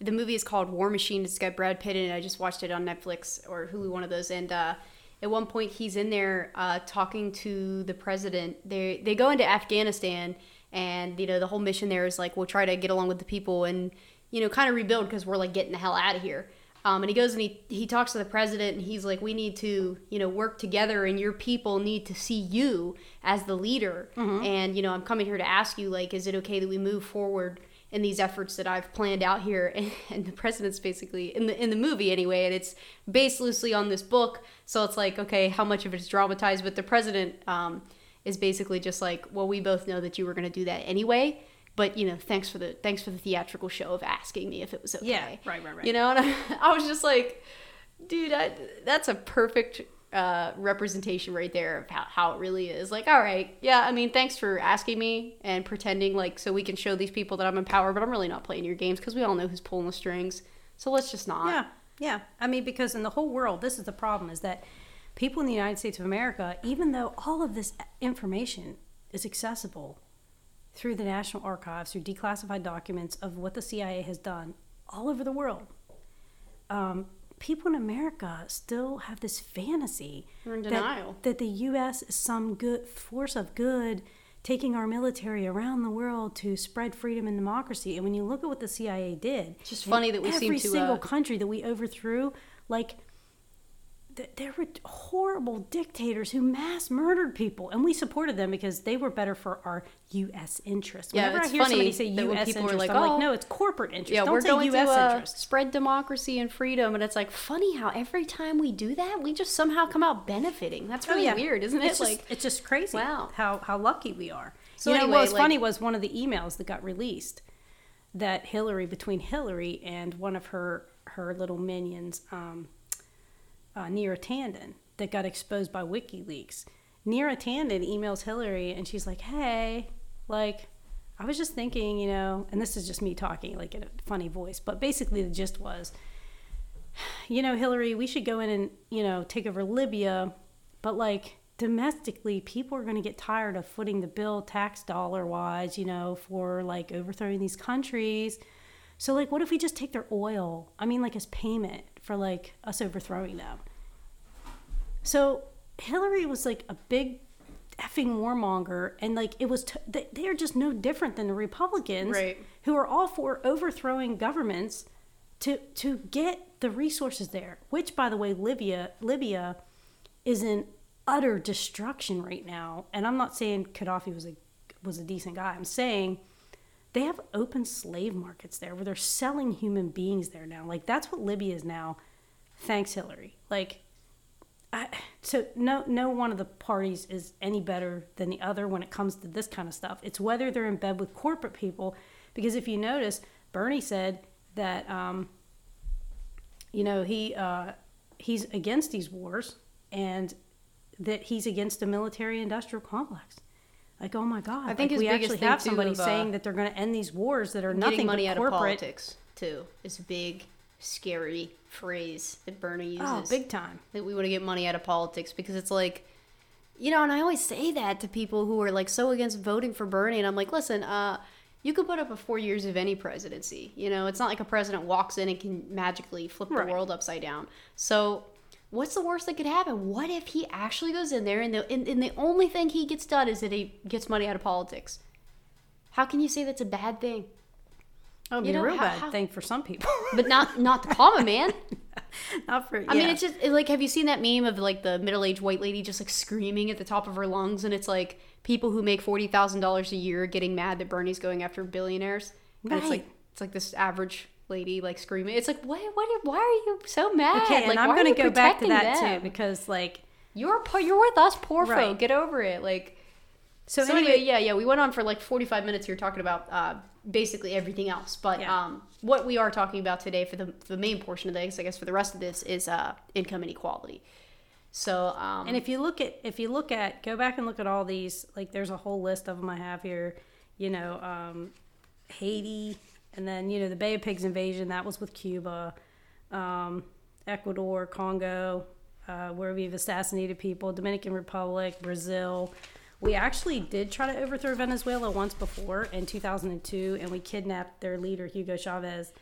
the movie is called War Machine. It's got Brad Pitt in it. I just watched it on Netflix or Hulu, one of those. And uh, at one point he's in there uh, talking to the president. They they go into Afghanistan, and you know the whole mission there is like we'll try to get along with the people and you know kind of rebuild because we're like getting the hell out of here. Um, and he goes and he, he talks to the president and he's like, we need to, you know, work together and your people need to see you as the leader. And, you know, I'm coming here to ask you, like, is it okay that we move forward in these efforts that I've planned out here? And, and the president's basically, in the, in the movie anyway, and it's based loosely on this book. So it's like, okay, how much of it is dramatized? But the president um, is basically just like, well, we both know that you were going to do that anyway. But you know, thanks for the thanks for the theatrical show of asking me if it was okay. Yeah, right, right, right. You know, and I, I was just like, dude, I, that's a perfect uh, representation right there of how, how it really is. Like, all right, yeah, I mean, thanks for asking me and pretending like so we can show these people that I'm in power, but I'm really not playing your games because we all know who's pulling the strings. So let's just not. Yeah, yeah. I mean, because in the whole world, this is the problem: is that people in the United States of America, even though all of this information is accessible through the National Archives, through declassified documents of what the CIA has done all over the world, um, people in America still have this fantasy that- denial. that the U.S. is some good force of good taking our military around the world to spread freedom and democracy. And when you look at what the CIA did, It's just funny that we seem every to, single uh, country that we overthrew, like there were horrible dictators who mass murdered people, and we supported them because they were better for our U.S. interests. Yeah, Whenever it's I hear funny somebody say U.S. people interest, like, I'm like, "Oh, no, it's corporate interest. Yeah, Don't we're going U.S. to uh, interest. spread democracy and freedom, and it's like funny how every time we do that, we just somehow come out benefiting. That's really weird, isn't it? Oh, It's just, like, it's just crazy. Wow. how how lucky we are. So you know anyway, what was like- funny was one of the emails that got released that Hillary between Hillary and one of her her little minions, um, uh, Neera Tanden, that got exposed by WikiLeaks. Neera Tanden emails Hillary and she's like, "Hey, like." I was just thinking, you know, and this is just me talking like in a funny voice, but basically the gist was, you know, Hillary, we should go in and, you know, take over Libya, but like domestically, people are going to get tired of footing the bill tax dollar wise, you know, for like overthrowing these countries. So, like, what if we just take their oil? I mean, like, as payment for like us overthrowing them. So, Hillary was like a big effing warmonger, and like, it was, t- they, are just no different than the Republicans Right. who are all for overthrowing governments to to get the resources there. Which, by the way, Libya Libya is in utter destruction right now. And I'm not saying Gaddafi was a was a decent guy. I'm saying they have open slave markets there where they're selling human beings there now. Like that's what Libya is now. Thanks, Hillary. Like. I, so no no one of the parties is any better than the other when it comes to this kind of stuff. It's whether they're in bed with corporate people, because if you notice, Bernie said that um, you know he uh, he's against these wars and that he's against a military industrial complex. Like, oh my God! I think like, we actually have somebody of, uh, saying that they're going to end these wars that are nothing money but out of politics too is a big, scary phrase that Bernie uses. Oh, big time. that we want to get money out of politics because it's like you know and i always say that to people who are like so against voting for bernie and i'm like listen uh you could put up a four years of any presidency you know it's not like a president walks in and can magically flip Right. the world upside down so what's the worst that could happen? What if he actually goes in there and the and, and the only thing he gets done is that he gets money out of politics? How can you say that's a bad thing? Oh, You be a real how- bad how- thing for some people, but not not the common man. Not for. I mean, it's just like, have you seen that meme of like the middle aged white lady just like screaming at the top of her lungs, and it's like people who make forty thousand dollars a year getting mad that Bernie's going after billionaires, and it's like Right. it's like this average lady like screaming. It's like, what? What? are- Why are you so mad? Okay, like, and I'm going to go back to that them? too because, like, You're you're with us, poor Right. folk. Get over it. Like, so, so, anyway, anyway, yeah, yeah, we went on for like 45 minutes here talking about uh, basically everything else. But Yeah. um, what we are talking about today for the, the main portion of this, I guess for the rest of this, is uh, income inequality. So, um, and if you look at if you look at go back and look at all these, like, there's a whole list of them I have here. You know, um, Haiti, and then you know the Bay of Pigs invasion that was with Cuba, um, Ecuador, Congo, uh, where we've assassinated people, Dominican Republic, Brazil. We actually did try to overthrow Venezuela once before in 2002, and we kidnapped their leader Hugo Chavez,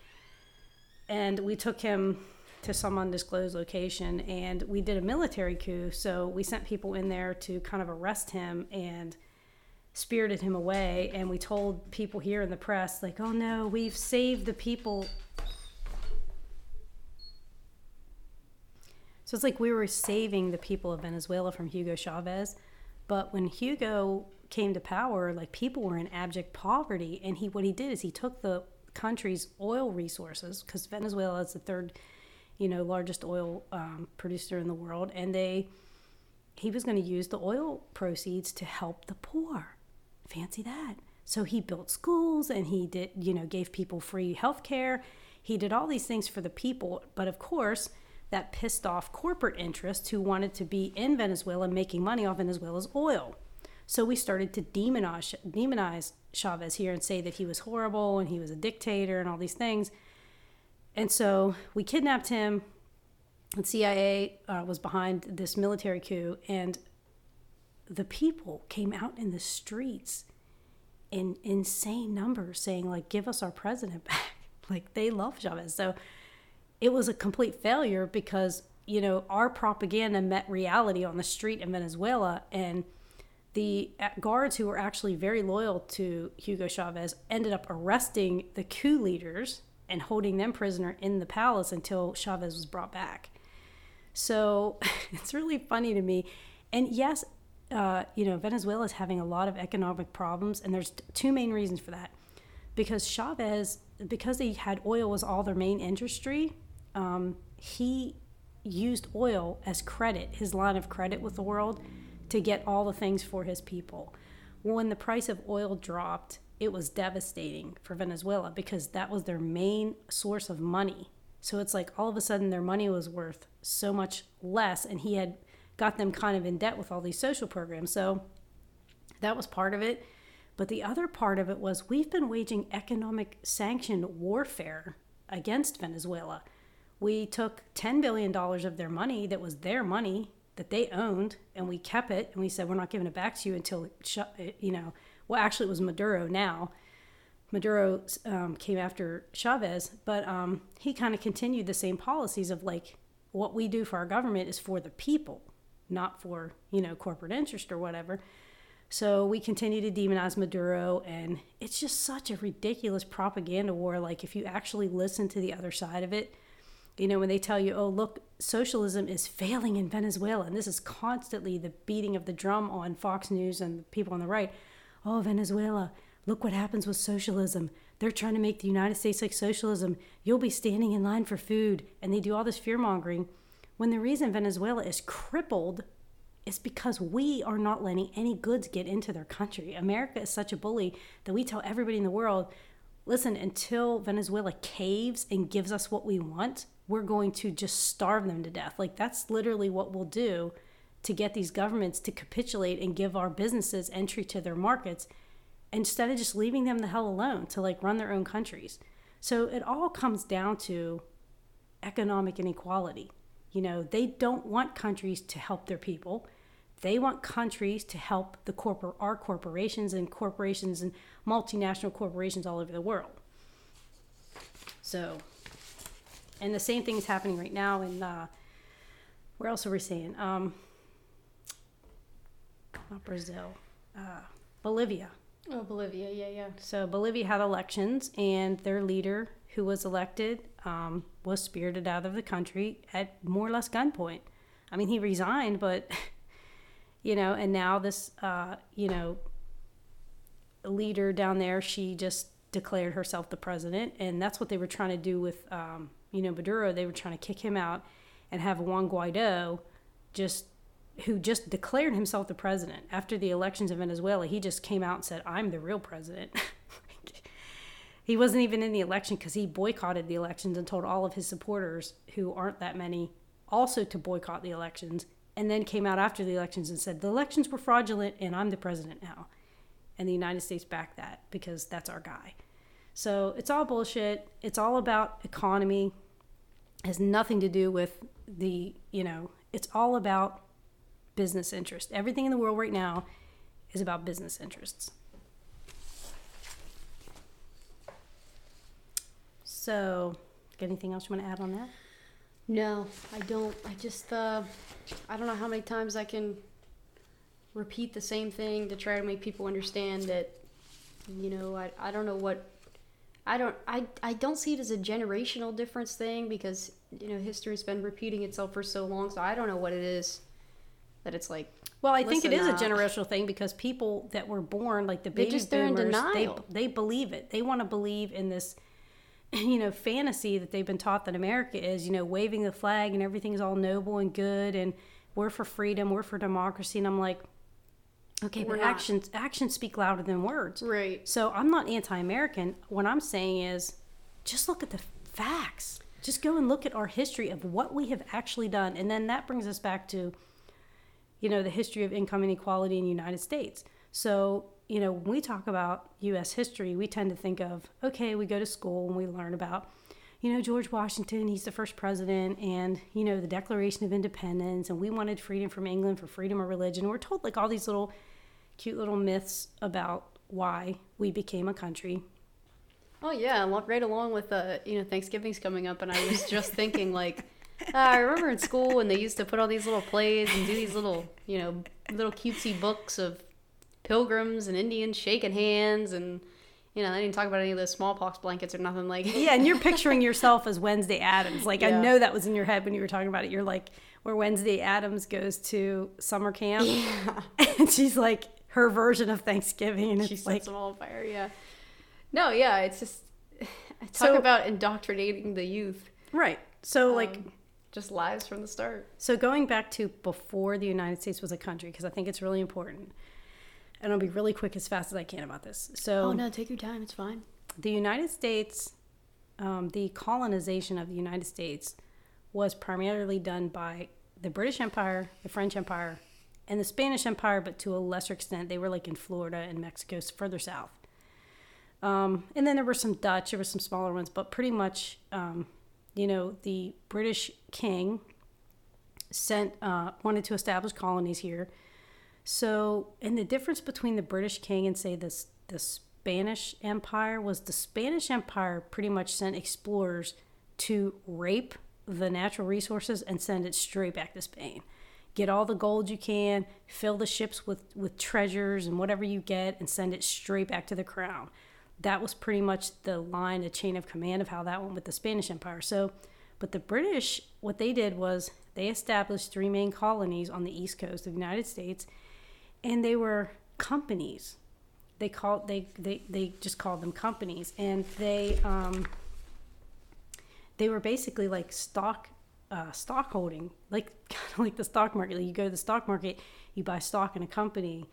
and we took him to some undisclosed location and we did a military coup. So we sent people in there to kind of arrest him and spirited him away. And we told people here in the press, like, oh no, we've saved the people. So it's like we were saving the people of Venezuela from Hugo Chavez. But when Hugo came to power, like people were in abject poverty. And he, what he did is he took the country's oil resources, because Venezuela is the third, you know, largest oil um, producer in the world, and they, he was going to use the oil proceeds to help the poor. Fancy that. So he built schools and he did, you know, gave people free health care. He did all these things for the people. But of course, that pissed off corporate interests who wanted to be in Venezuela making money off Venezuela's oil. So we started to demonize, demonize Chavez here and say that he was horrible and he was a dictator and all these things. And so we kidnapped him. And CIA uh, was behind this military coup, and the people came out in the streets in insane numbers saying, like, give us our president back. like, they love Chavez. So it was a complete failure because, you know, our propaganda met reality on the street in Venezuela. And the uh, guards who were actually very loyal to Hugo Chavez ended up arresting the coup leaders and holding them prisoner in the palace until Chavez was brought back. So it's really funny to me. And yes, uh, you know, Venezuela is having a lot of economic problems, and there's two main reasons for that. Because Chavez, because they had oil was all their main industry, um, he used oil as credit, his line of credit with the world, to get all the things for his people. When the price of oil dropped, it was devastating for Venezuela because that was their main source of money. So it's like all of a sudden their money was worth so much less, and he had got them kind of in debt with all these social programs. So that was part of it. But the other part of it was we've been waging economic sanction warfare against Venezuela we took $10 billion of their money that was their money that they owned and we kept it and we said we're not giving it back to you until you know well actually it was maduro now maduro um, came after chavez but um, he kind of continued the same policies of like what we do for our government is for the people not for you know corporate interest or whatever so we continue to demonize maduro and it's just such a ridiculous propaganda war like if you actually listen to the other side of it you know, when they tell you, oh, look, socialism is failing in Venezuela, and this is constantly the beating of the drum on Fox News and the people on the right. Oh, Venezuela, look what happens with socialism. They're trying to make the United States like socialism. You'll be standing in line for food. And they do all this fear mongering. When the reason Venezuela is crippled is because we are not letting any goods get into their country. America is such a bully that we tell everybody in the world listen, until Venezuela caves and gives us what we want, we're going to just starve them to death. Like that's literally what we'll do to get these governments to capitulate and give our businesses entry to their markets instead of just leaving them the hell alone to like run their own countries. So it all comes down to economic inequality. You know, they don't want countries to help their people. They want countries to help the corpor- our corporations and corporations and multinational corporations all over the world. So and the same thing is happening right now in uh, where else are we seeing? Um, not Brazil, uh, Bolivia. Oh, Bolivia, yeah, yeah. So Bolivia had elections, and their leader, who was elected, um, was spirited out of the country at more or less gunpoint. I mean, he resigned, but you know, and now this, uh, you know, leader down there, she just declared herself the president, and that's what they were trying to do with um, you know, Maduro, they were trying to kick him out and have Juan Guaido just who just declared himself the president after the elections in Venezuela. He just came out and said, "I'm the real president." he wasn't even in the election because he boycotted the elections and told all of his supporters, who aren't that many, also to boycott the elections. And then came out after the elections and said the elections were fraudulent and I'm the president now. And the United States backed that because that's our guy. So it's all bullshit. It's all about economy has nothing to do with the, you know, it's all about business interest. Everything in the world right now is about business interests. So, anything else you want to add on that? No, I don't. I just uh, I don't know how many times I can repeat the same thing to try to make people understand that you know I, I don't know what I don't I, I don't see it as a generational difference thing because you know history's been repeating itself for so long so I don't know what it is that it's like Well, I think it is Listen, a generational thing because people that were born, like the They baby just- they're in boomers, they they believe it. They want to believe in this, you know, fantasy that they've been taught that America is, you know, waving the flag and everything's all noble and good and we're for freedom, we're for democracy, and I'm like, okay, We're but not. actions actions speak louder than words. right So I'm not anti-American. What I'm saying is, just look at the facts. Just go and look at our history of what we have actually done, and then that brings us back to, you know, the history of income inequality in the United States. So you know, when we talk about U.S. history, we tend to think of okay, we go to school and we learn about. You know, George Washington, he's the first president, and, you know, the Declaration of Independence, and we wanted freedom from England for freedom of religion. We're told like all these little cute little myths about why we became a country. Oh yeah, right along with uh, you know Thanksgiving's coming up, and I was just thinking like, uh, I remember in school when they used to put all these little plays and do these little you know little cutesy books of pilgrims and Indians shaking hands, and you know they didn't talk about any of those smallpox blankets or nothing like. That. Yeah, and you're picturing yourself as Wednesday Addams. Like I know that was in your head when you were talking about it. You're like where Wednesday Addams goes to summer camp, and she's like her version of Thanksgiving, and she it's sets like them all on fire. Yeah. No, yeah, it's just talk So- about indoctrinating the youth. right. So like Um, just lies from the start. So going back to before the United States was a country, because I think it's really important, and I'll be really quick as fast as I can about this. So Oh no, take your time. It's fine. the United States, um, the colonization of the United States was primarily done by the British Empire, the French Empire, and the Spanish Empire, but to a lesser extent, they were like in Florida and Mexico, further south. Um, and then there were some Dutch, there were some smaller ones, but pretty much, um, you know, the British king sent uh, wanted to establish colonies here. So, and the difference between the British king and say this the Spanish Empire was the Spanish Empire pretty much sent explorers to rape the natural resources and send it straight back to Spain. Get all the gold you can, fill the ships with with treasures and whatever you get and send it straight back to the crown. That was pretty much the line, the chain of command of how that went with the Spanish Empire. So, but the British, what they did was they established three main colonies on the east coast of the United States and they were companies. They called they they, they just called them companies, and they um, they were basically like stock uh, stock holding, like kind of like the stock market. Like you go to the stock market, you buy stock in a company,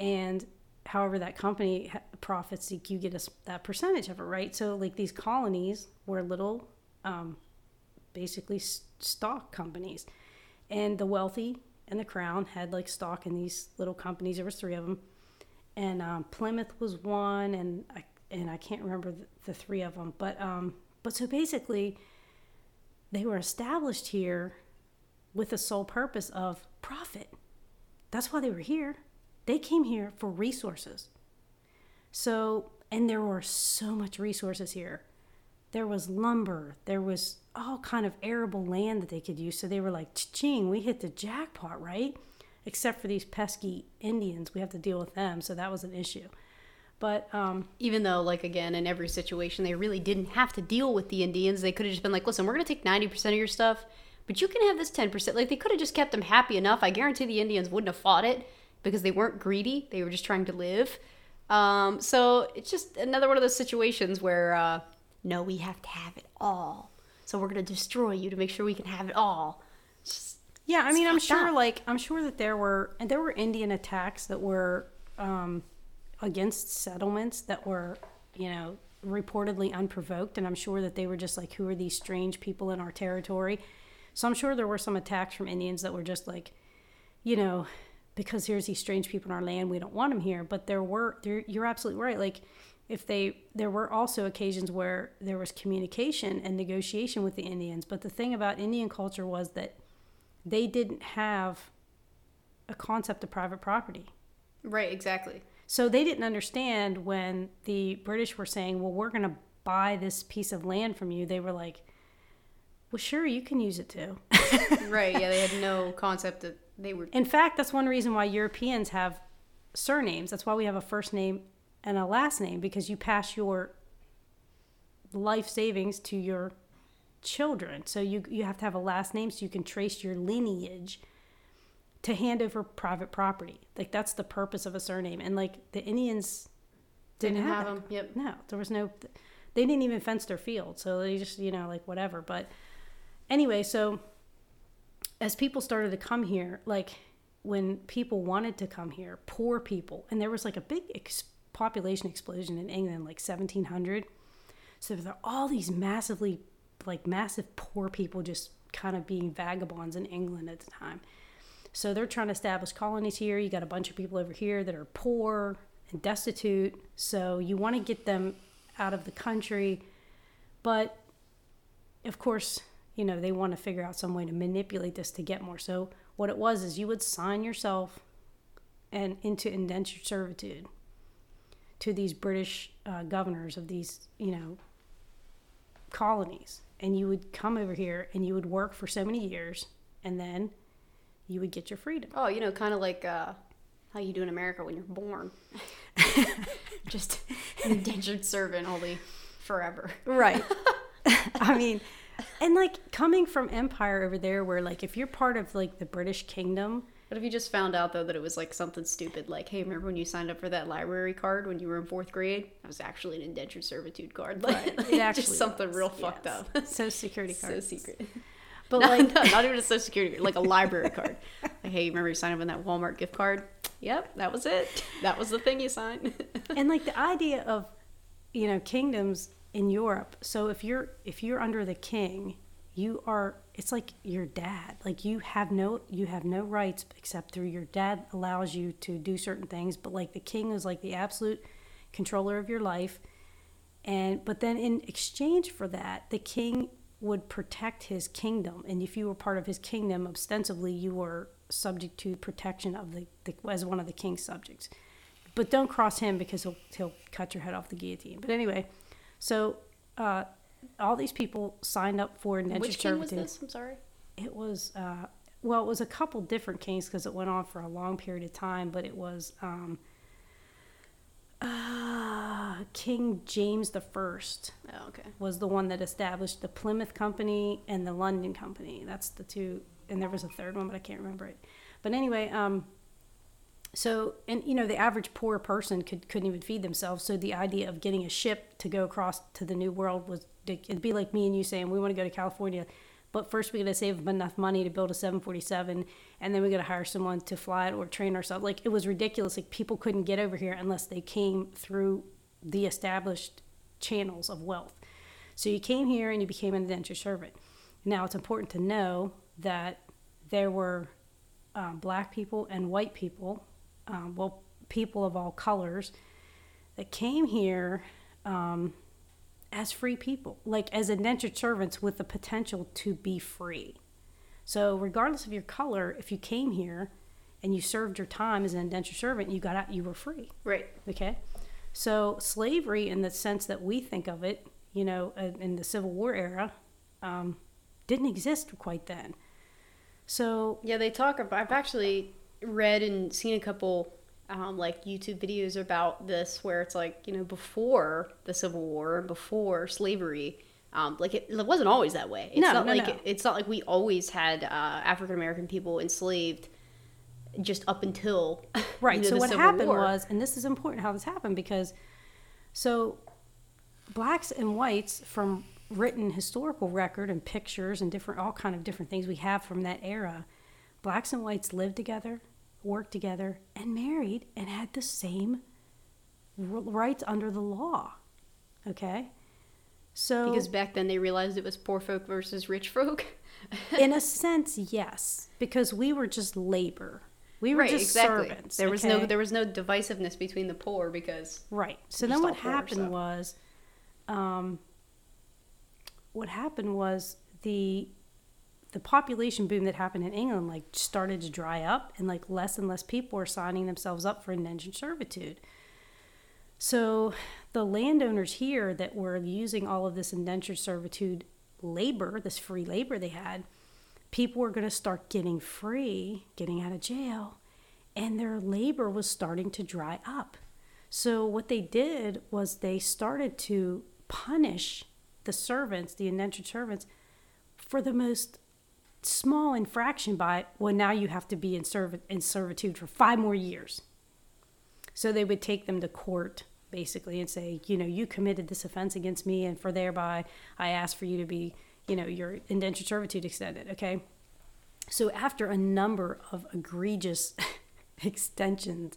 and however that company profits, you get a that percentage of it, right? So like these colonies were little, um, basically s- stock companies, and the wealthy and the crown had like stock in these little companies. There was three of them, and um, Plymouth was one, and I and I can't remember the, the three of them, but um, but so basically, they were established here with the sole purpose of profit. That's why they were here. They came here for resources. So, and there were so much resources here. There was lumber, there was all kind of arable land that they could use. So they were like, ching, we hit the jackpot, right? Except for these pesky Indians, we have to deal with them. So that was an issue. But um, Even though, like again, in every situation, they really didn't have to deal with the Indians. They could have just been like, "Listen, we're going to take ninety percent of your stuff, but you can have this ten percent." Like they could have just kept them happy enough. I guarantee the Indians wouldn't have fought it because they weren't greedy. They were just trying to live. Um, so it's just another one of those situations where, uh, no, we have to have it all. So we're going to destroy you to make sure we can have it all. Just- Yeah, I mean, I'm sure, up. like, I'm sure that there were, and there were Indian attacks that were um, against settlements that were, you know, reportedly unprovoked, and I'm sure that they were just like, who are these strange people in our territory? So I'm sure there were some attacks from Indians that were just like, you know, because here's these strange people in our land, we don't want them here. But there were, there, you're absolutely right. Like, if they, there were also occasions where there was communication and negotiation with the Indians. But the thing about Indian culture was that they didn't have a concept of private property. right, exactly. So they didn't understand when the British were saying, well, we're going to buy this piece of land from you. They were like, well, sure, you can use it too. right. Yeah, they had no concept that they were. In fact, that's one reason why Europeans have surnames. That's why we have a first name and a last name because you pass your life savings to your children. So you you have to have a last name so you can trace your lineage to hand over private property. Like that's the purpose of a surname. And like the Indians didn't, Didn't have, have them. Yep. No, there was no. They didn't even fence their field, so they just you know like whatever. But anyway, so as people started to come here, like when people wanted to come here, poor people, and there was like a big ex- population explosion in England, like 1700. So there are all these massively, like massive poor people just kind of being vagabonds in England at the time. So they're trying to establish colonies here. You got a bunch of people over here that are poor and destitute. So you want to get them out of the country. But of course, you know, they want to figure out some way to manipulate this to get more. So what it was is you would sign yourself and into indentured servitude to these British uh, governors of these, you know, colonies. And you would come over here and you would work for so many years and then you would get your freedom. Oh, you know, kind of like uh, how you do in America when you're born. Just an indentured servant, only forever. Right. I mean, and like coming from empire over there where like if you're part of like the British kingdom, What if you just found out though that it was like something stupid, like, hey, remember when you signed up for that library card when you were in fourth grade? That was actually an indentured servitude card. Like, it actually just something was, real fucked yes. up. Social security card. so secret. But No, like no, not even a social security, card, like a library card. Like, hey, you remember you signed up on that Walmart gift card? Yep, that was it. That was the thing you signed. and like the idea of you know kingdoms in Europe. So if you're if you're under the king, you are it's like your dad. Like you have no you have no rights except through your dad allows you to do certain things, but like the king is like the absolute controller of your life. And but then in exchange for that, the king would protect his kingdom, and if you were part of his kingdom, ostensibly you were subject to protection of the, the as one of the king's subjects. But don't cross him because he'll he'll cut your head off the guillotine. But anyway, so uh, all these people signed up for indentured Which king was servitude. this? I'm sorry. It was uh, well, it was a couple different kings because it went on for a long period of time. But it was um, uh, King James the First Oh, okay. was the one that established the Plymouth Company and the London Company. That's the two, and there was a third one, but I can't remember it. But anyway, um, so and you know the average poor person could couldn't even feed themselves. So the idea of getting a ship to go across to the New World was it'd be like me and you saying we want to go to California, but first we got to save enough money to build a 747, and then we got to hire someone to fly it or train ourselves. Like it was ridiculous. Like people couldn't get over here unless they came through the established channels of wealth. So you came here and you became an indentured servant. Now it's important to know that there were um, black people and white people, um, well, people of all colors, that came here um, as free people, like as indentured servants with the potential to be free. So regardless of your color, if you came here and you served your time as an indentured servant, you got out, you were free. Right. Okay. So slavery, in the sense that we think of it, you know, uh, in the Civil War era, um, didn't exist quite then. So Yeah, they talk about. I've actually read and seen a couple um, like YouTube videos about this, where it's like you know before the Civil War, before slavery, um, like it, it wasn't always that way. It's No, not no, like no. it's not like we always had uh, African American people enslaved just up until right. you know, so what Civil happened War. was, and this is important how this happened because, so blacks and whites from written historical record and pictures and different all kind of different things we have from that era, blacks and whites lived together, worked together, and married and had the same rights under the law. Okay. So because back then they realized it was poor folk versus rich folk. in a sense, yes, because we were just labor. We were right, just exactly. servants. there was no there was no divisiveness between the poor because right. So then what poor, happened so. was, um, what happened was the the population boom that happened in England like started to dry up, and like less and less people were signing themselves up for indentured servitude. So the landowners here that were using all of this indentured servitude labor, this free labor they had, people were going to start getting free, getting out of jail, and their labor was starting to dry up. So, what they did was they started to punish the servants, the indentured servants, for the most small infraction by, well, now you have to be in, serv- in servitude for five more years. So, they would take them to court basically and say, you know, you committed this offense against me, and for thereby I ask for you to be, you know, your indentured servitude extended. Okay. So after a number of egregious extensions,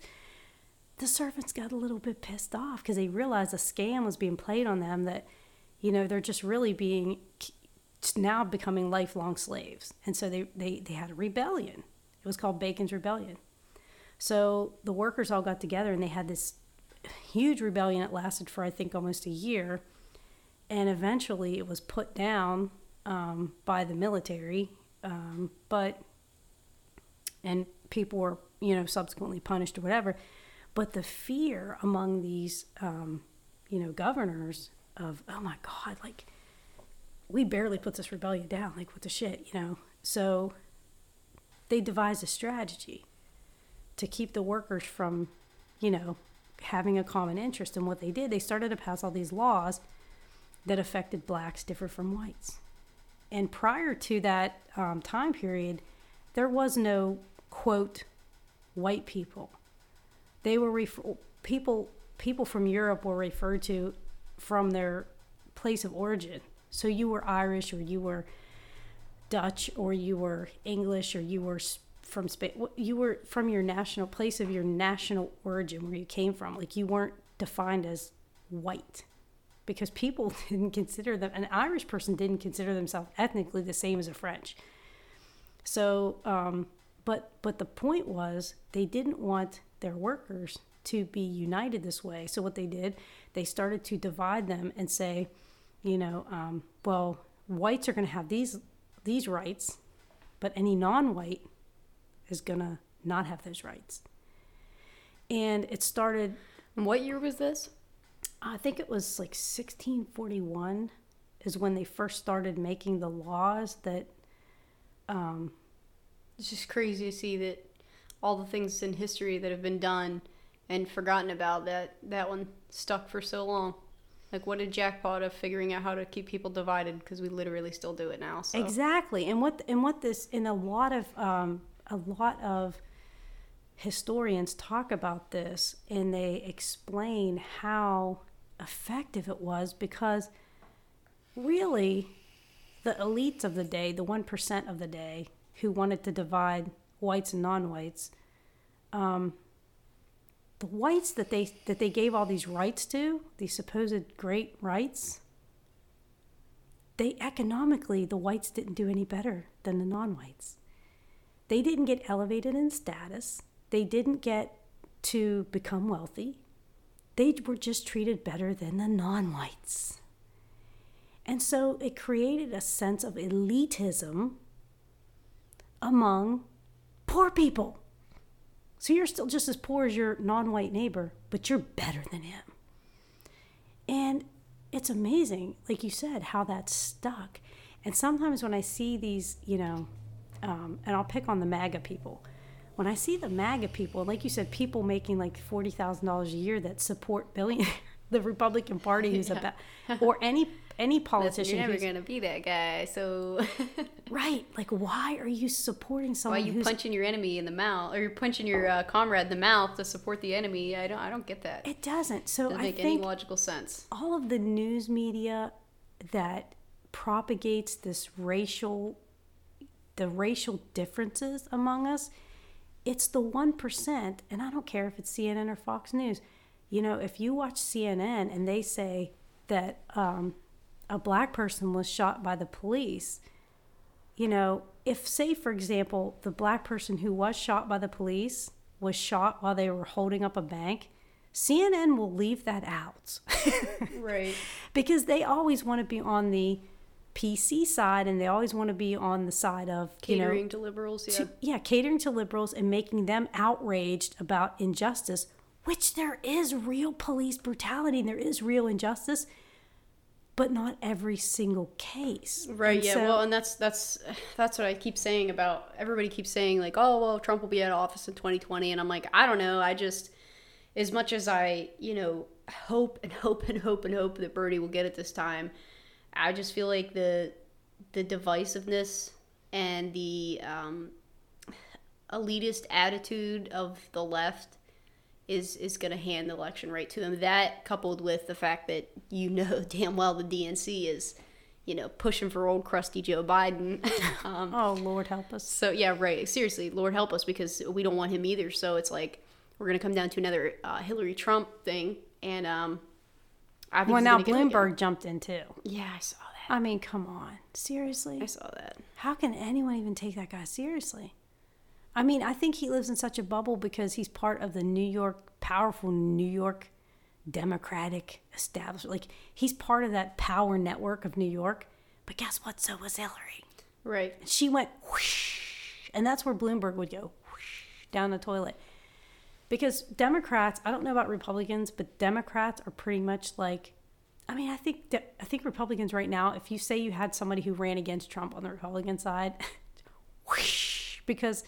the servants got a little bit pissed off because they realized a scam was being played on them that, you know, they're just really being now becoming lifelong slaves. And so they, they, they had a rebellion. It was called Bacon's Rebellion. So the workers all got together and they had this huge rebellion that lasted for I think almost a year, and eventually it was put down um, by the military. Um, but and people were you know subsequently punished or whatever. But the fear among these um, you know governors of oh my god like we barely put this rebellion down like what the shit you know so they devised a strategy to keep the workers from you know having a common interest. And what they did, they started to pass all these laws that affected blacks different from whites. And prior to that um, time period, there was no quote white people. They were refer- people people from Europe were referred to from their place of origin. So you were Irish or you were Dutch or you were English or you were from Spain. You were from your national place of your national origin, where you came from. Like you weren't defined as white, because people didn't consider them. An Irish person didn't consider themselves ethnically the same as a French. So, um, but but the point was they didn't want their workers to be united this way. So what they did, they started to divide them and say, you know, um, well, whites are going to have these these rights, but any non-white is going to not have those rights. And it started. what year was this? I think it was like 1641 is when they first started making the laws that. Um, it's just crazy to see that all the things in history that have been done and forgotten about that that one stuck for so long. Like what a jackpot of figuring out how to keep people divided because we literally still do it now. So. Exactly, and what and what this in a lot of um, a lot of historians talk about this and they explain how effective it was because really the elites of the day, the 1% of the day who wanted to divide whites and non-whites, um, the whites that they that they gave all these rights to, these supposed great rights, they economically the whites didn't do any better than the non-whites. They didn't get elevated in status. They didn't get to become wealthy. They were just treated better than the non whites. And so it created a sense of elitism among poor people. So you're still just as poor as your non white neighbor, but you're better than him. And it's amazing, like you said, how that stuck. And sometimes when I see these, you know, um, and I'll pick on the MAGA people. When I see the MAGA people, like you said, people making like forty thousand dollars a year that support billion, the Republican Party who's yeah. about, or any any politician. You're never gonna be that guy. So right, like why are you supporting someone? Why are you punching your enemy in the mouth, or you're punching your uh, comrade in the mouth to support the enemy? I don't. I don't get that. It doesn't. So doesn't I make any logical sense. All of the news media that propagates this racial the racial differences among us, it's the 1%, and I don't care if it's CNN or Fox News. You know, if you watch CNN and they say that um, a black person was shot by the police, you know, if, say, for example, the black person who was shot by the police was shot while they were holding up a bank, CNN will leave that out. right. Because they always want to be on the PC side, and they always want to be on the side of catering you know, to liberals. Yeah, to, yeah, catering to liberals and making them outraged about injustice, which there is real police brutality and there is real injustice. But not every single case. Right. And yeah. so- well, and that's that's that's what I keep saying about everybody keeps saying like, oh well, Trump will be out of office in 2020, and I'm like, I don't know. I just as much as I you know hope and hope and hope and hope that Bernie will get it this time, I just feel like the the divisiveness and the um, elitist attitude of the left is is going to hand the election right to him. That coupled with the fact that you know damn well the DNC is, you know, pushing for old crusty Joe Biden. um, oh Lord help us. so yeah, right. Seriously, Lord help us because we don't want him either. So it's like we're going to come down to another uh, Hillary Trump thing, and um, I think Well, now gonna get it again. Bloomberg jumped in too. Yeah, I saw that. I mean, come on, seriously. I saw that. How can anyone even take that guy seriously? I mean, I think he lives in such a bubble because he's part of the New York, powerful New York Democratic establishment. Like, he's part of that power network of New York. But guess what? So was Hillary. Right. And she went whoosh. And that's where Bloomberg would go whoosh, down the toilet. Because Democrats, I don't know about Republicans, but Democrats are pretty much like I mean, I think I think Republicans right now, if you say you had somebody who ran against Trump on the Republican side, whoosh, because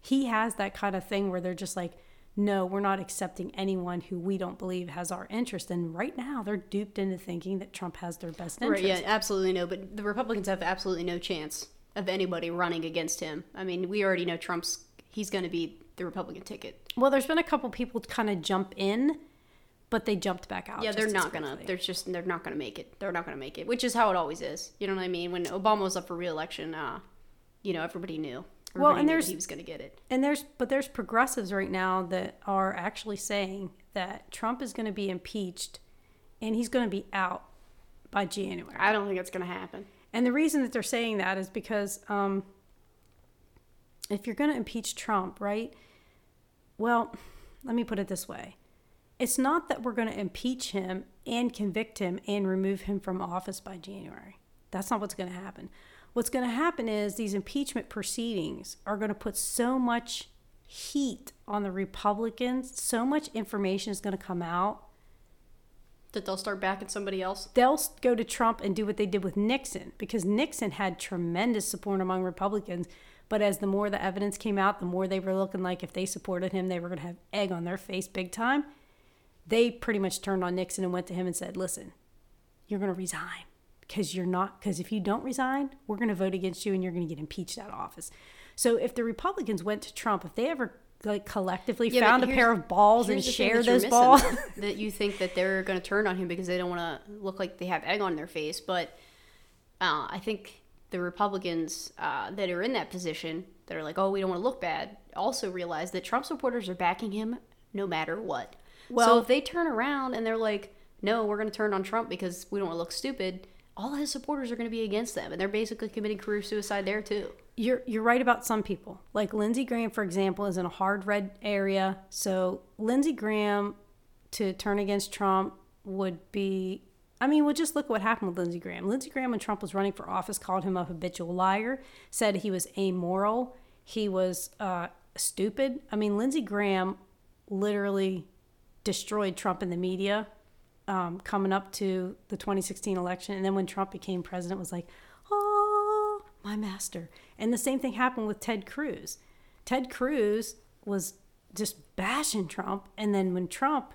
he has that kind of thing where they're just like, no, we're not accepting anyone who we don't believe has our interest. And right now, they're duped into thinking that Trump has their best interest. Right. Yeah. Absolutely no. But the Republicans have absolutely no chance of anybody running against him. I mean, we already know Trump's he's going to be the Republican ticket. Well, there's been a couple people kind of jump in, but they jumped back out. Yeah, they're not gonna. quickly. They're just. They're not gonna make it. They're not gonna make it. Which is how it always is. You know what I mean? When Obama was up for reelection, uh, you know, everybody knew. Well, and there's- he was gonna get it. And there's but there's progressives right now that are actually saying that Trump is going to be impeached and he's going to be out by January. I don't think it's gonna happen. And the reason that they're saying that is because um, if you're going to impeach Trump, right? Well, let me put it this way. It's not that we're going to impeach him and convict him and remove him from office by January. That's not what's going to happen. What's going to happen is these impeachment proceedings are going to put so much heat on the Republicans, so much information is going to come out That they'll start backing somebody else. they'll go to Trump and do what they did with Nixon because Nixon had tremendous support among Republicans. But as the more the evidence came out, the more they were looking like if they supported him, they were going to have egg on their face big time. They pretty much turned on Nixon and went to him and said, "Listen, you're going to resign because you're not because if you don't resign, we're going to vote against you and you're going to get impeached out of office." So if the Republicans went to Trump, if they ever like collectively Yeah, found a pair of balls and Here's the thing shared that those missing, balls, that you think that they're gonna turn on him because they don't want to look like they have egg on their face. But uh, I think the Republicans uh, that are in that position that are like, oh, we don't want to look bad, also realize that Trump supporters are backing him no matter what. Well- so if they turn around and they're like, no, we're going to turn on Trump because we don't want to look stupid, all his supporters are going to be against them, and they're basically committing career suicide there too. you're you're right about some people. Like Lindsey Graham, for example, is in a hard red area. So Lindsey Graham to turn against Trump would be I mean, well just look at what happened with Lindsey Graham. Lindsey Graham when Trump was running for office called him a habitual liar, said he was amoral, he was uh, stupid. I mean, Lindsey Graham literally destroyed Trump in the media um, coming up to the 2016 election. And then when Trump became president, was like, oh, my master. And the same thing happened with Ted Cruz. Ted Cruz was just bashing Trump. And then when Trump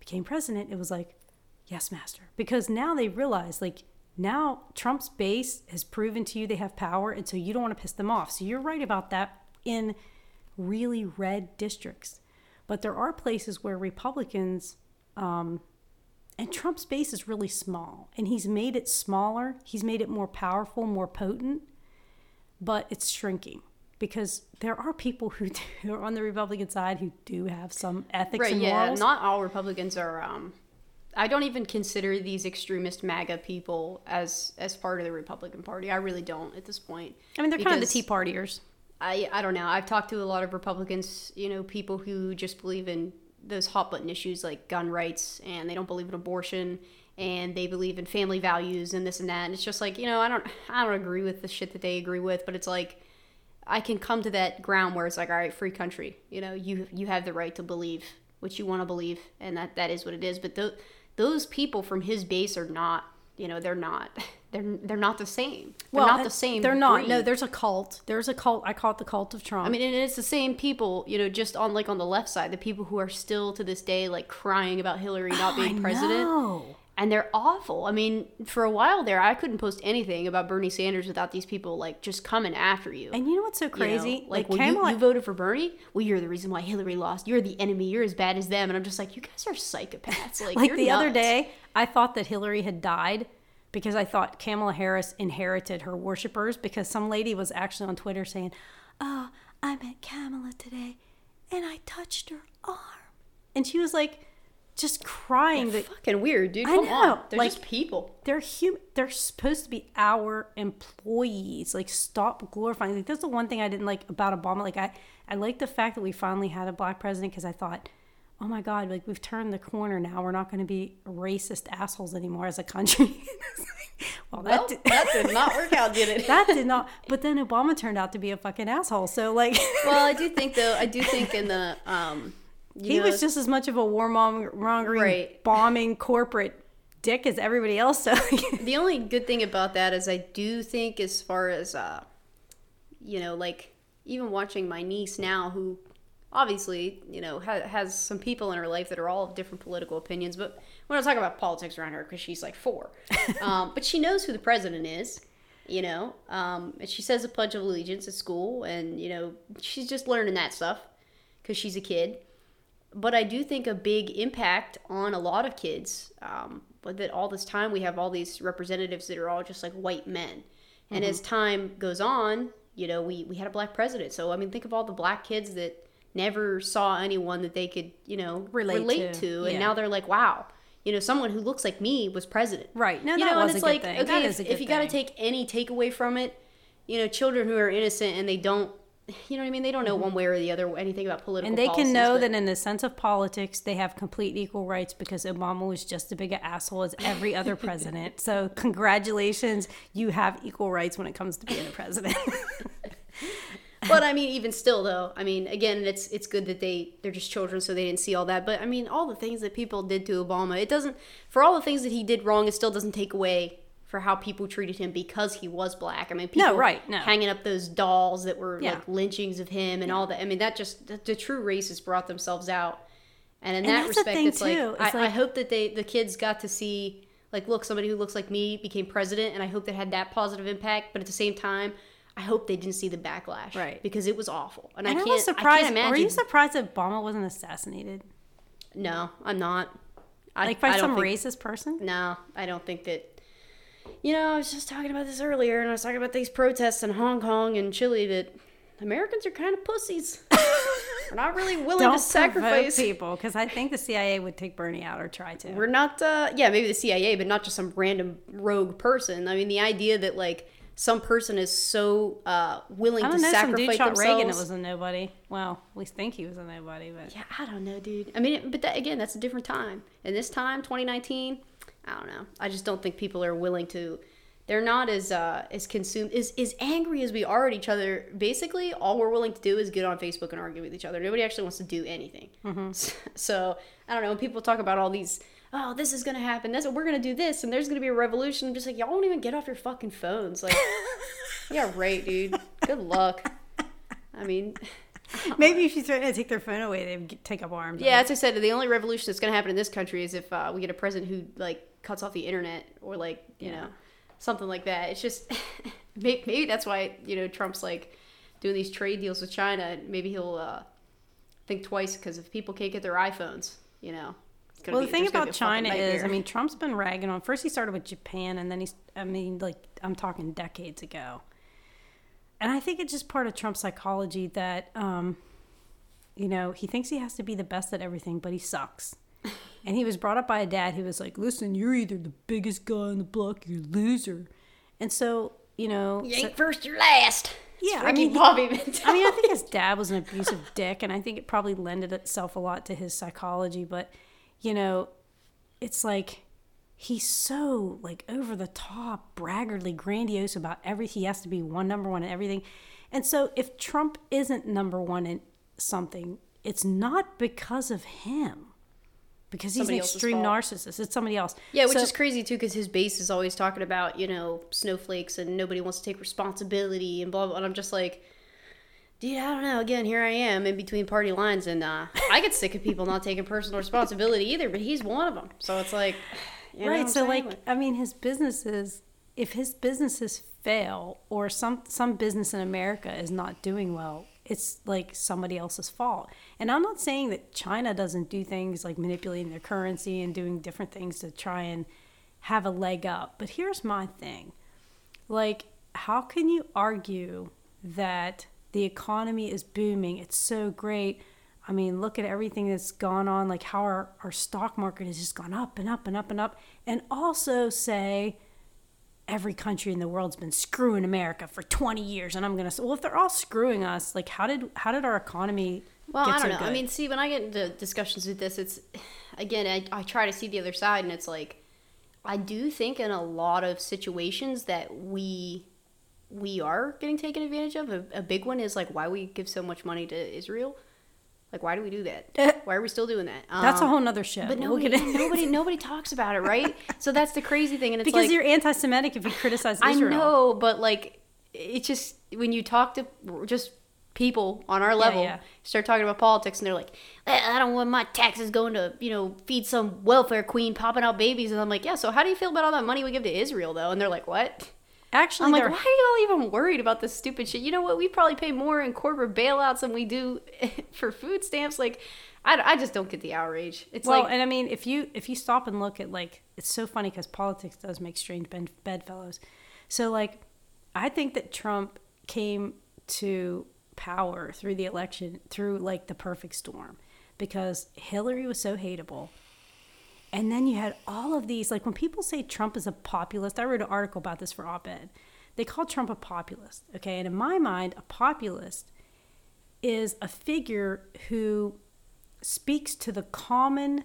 became president, it was like, yes, master. Because now they realize, like, now Trump's base has proven to you they have power. And so you don't want to piss them off. So you're right about that in really red districts. But there are places where Republicans, um, and Trump's base is really small, and he's made it smaller. He's made it more powerful, more potent, but it's shrinking because there are people who, do, who are on the Republican side who do have some ethics right and yeah morals. not all republicans are um i don't even consider these extremist maga people as as part of the republican party i really don't at this point I mean, they're kind of the Tea Partiers. i i don't know i've talked to a lot of republicans you know people who just believe in those hot button issues like gun rights and they don't believe in abortion and they believe in family values and this and that and it's just like you know i don't i don't agree with the shit that they agree with but it's like I can come to that ground where it's like, all right, free country. You know, you you have the right to believe what you want to believe, and that that is what it is. But th- those people from his base are not you know they're not they're they're not the same. They're well, not the same. They're not. No, there's a cult. There's a cult. I call it the cult of Trump. I mean, and it's the same people, you know, just on like on the left side, the people who are still to this day like crying about Hillary not oh, being I president. And they're awful. I mean, for a while there, I couldn't post anything about Bernie Sanders without these people like just coming after you. And you know what's so You know, crazy? like, like well, Kamala, you, you voted for Bernie. Well, you're the reason why Hillary lost. You're the enemy. You're as bad as them. And I'm just like, you guys are psychopaths. Like, like the other day, I thought that Hillary had died because I thought Kamala Harris inherited her worshippers because some lady was actually on Twitter saying, "Oh, I met Kamala today, and I touched her arm," and she was like, just crying that fucking weird, dude. I Come know, on. They're like- just people. they're hum- they're supposed to be our employees like stop glorifying like that's the one thing i didn't like about obama like i i like the fact that we finally had a black president because i thought oh my god like we've turned the corner now we're not going to be racist assholes anymore as a country well that did, that did not work out, did it? that did not but then obama turned out to be a fucking asshole so like well, I do think though. I do think in the um, he know, was just as much of a warmongering Right. bombing corporate dick as everybody else so the only good thing about that is I do think as far as uh, you know, like even watching my niece now, who obviously you know ha- has some people in her life that are all of different political opinions, but we're not talking about politics around her because she's like four, um, but she knows who the president is. You know, um, and she says a pledge of allegiance at school, and you know she's just learning that stuff because she's a kid. but I do think a big impact on a lot of kids. Um, but that all this time we have all these representatives that are all just like white men, and as time goes on, you know, we we had a black president. So I mean, think of all the black kids that never saw anyone that they could you know Relate to, to, and yeah. now they're like, wow. You know, someone who looks like me was president. Right. No, you that know, was and it's a like, thing. okay, if, if you got to take any takeaway from it, you know, children who are innocent and they don't, you know what I mean? They don't know one way or the other anything about political Mm-hmm. And they can know but- that in the sense of politics, they have complete equal rights because Obama was just as big an asshole as every other president. so, congratulations, you have equal rights when it comes to being a president. but I mean, even still, though, I mean, again, it's it's good that they they're just children, so they didn't see all that. But I mean, all the things that people did to Obama, it doesn't. For all the things that he did wrong, it still doesn't take away for how people treated him because he was black. I mean, people right, no. hanging up those dolls that were Yeah. like lynchings of him and all that. I mean, that just the, the true racists brought themselves out. And in And that respect, it's like, too. I, It's I like- hope that they the kids got to see like, look, somebody who looks like me became president, and I hope that had that positive impact. But at the same time, I hope they didn't see the backlash, Right. Because it was awful, and, and I I, can't. was surprised. I can't Were imagine. you surprised that Obama wasn't assassinated? no, I'm not. I, Like by I don't some think, racist person? No, I don't think that. You know, I was just talking about this earlier, and I was talking about these protests in Hong Kong and Chile that Americans are kind of pussies. We're not really willing to sacrifice. people because I think the CIA would take Bernie out or try to. We're not, uh, yeah, maybe the CIA, but not just some random rogue person. I mean, the idea that like some person is so uh, willing I to don't know. Some sacrifice dude shot themselves. Reagan. It was a nobody. Well, at least think he was a nobody, but Yeah, I don't know, dude. I mean, but that, again, that's a different time. And this time, 2019, I don't know. I just don't think people are willing to. They're not as uh, as consumed, as as angry as we are at each other. Basically, all we're willing to do is get on Facebook and argue with each other. Nobody actually wants to do anything. So I don't know. When people talk about all these, oh, this is gonna happen. This we're gonna do this, and there's gonna be a revolution. I'm just like, y'all won't even get off your fucking phones. Like, yeah, right, dude. Good luck. I mean. maybe if you threaten to take their phone away, they'd take up arms. Yeah, as I said, the only revolution that's going to happen in this country is if uh, we get a president who like cuts off the internet or like you Yeah. know something like that. It's just maybe, maybe that's why you know Trump's like doing these trade deals with China. Maybe he'll uh, think twice because if people can't get their iPhones, you know. Well, be, the thing about be a fucking China is, I mean, Trump's been ragging on. First, he started with Japan, and then he's, I mean, like, I'm talking decades ago. And I think it's just part of Trump's psychology that, um, you know, he thinks he has to be the best at everything, but he sucks. and he was brought up by a dad who was like, listen, you're either the biggest guy on the block, or you're a loser. And so, you know, you so- ain't first, you're last. Yeah, I mean, Bobby mentality. I mean, I think his dad was an abusive dick, and I think it probably lended itself a lot to his psychology. But you know, it's like he's so like over the top, braggartly, grandiose about everything. He has to be one number one in everything. And so, if Trump isn't number one in something, it's not because of him, because he's Somebody an extreme narcissist. It's somebody else. Yeah, which So- is crazy too, because his base is always talking about you know snowflakes and nobody wants to take responsibility and blah blah. And I'm just like, dude, I don't know. Again, here I am in between party lines, and uh, I get sick of people not taking personal responsibility either. But he's one of them, so it's like, you know right so saying? like i mean his businesses if his businesses fail or some some business in america is not doing well it's like somebody else's fault and i'm not saying that china doesn't do things like manipulating their currency and doing different things to try and have a leg up but here's my thing like how can you argue that the economy is booming. It's so great. I mean look at everything that's gone on like how our, our stock market has just gone up and up and up and up. And also say every country in the world's been screwing america for 20 years and i'm gonna say well if they're all screwing us like how did how did our economy Well, I don't so know. I mean, see, when I get into discussions with this, it's again, I, I try to see the other side, and it's like, I do think in a lot of situations that we we are getting taken advantage of. A, a big one is like why we give so much money to Israel. Like, why do we do that? why are we still doing that? that's a Um, whole nother show But We'll nobody, nobody, nobody talks about it, right? So that's the crazy thing, and it's because like, you're anti-semitic if you criticize Israel. I know, but like it's just when you talk to just people on our level, yeah. start talking about politics, and they're like, "Eh, "I don't want my taxes going to you know feed some welfare queen popping out babies," and I'm like, "Yeah, so how do you feel about all that money we give to Israel though?" And they're like, "What?" Actually I'm like, "Why are y'all even worried about this stupid shit?" You know what? We probably pay more in corporate bailouts than we do for food stamps. Like, I, I just don't get the outrage. It's well like and i mean if you if you stop and look at like it's so funny because politics does make strange bed, bedfellows so like i think that trump came to power through the election through like the perfect storm because hillary was so hateable and then you had all of these like when people say trump is a populist i wrote an article about this for op-ed they call trump a populist okay and in my mind a populist is a figure who speaks to the common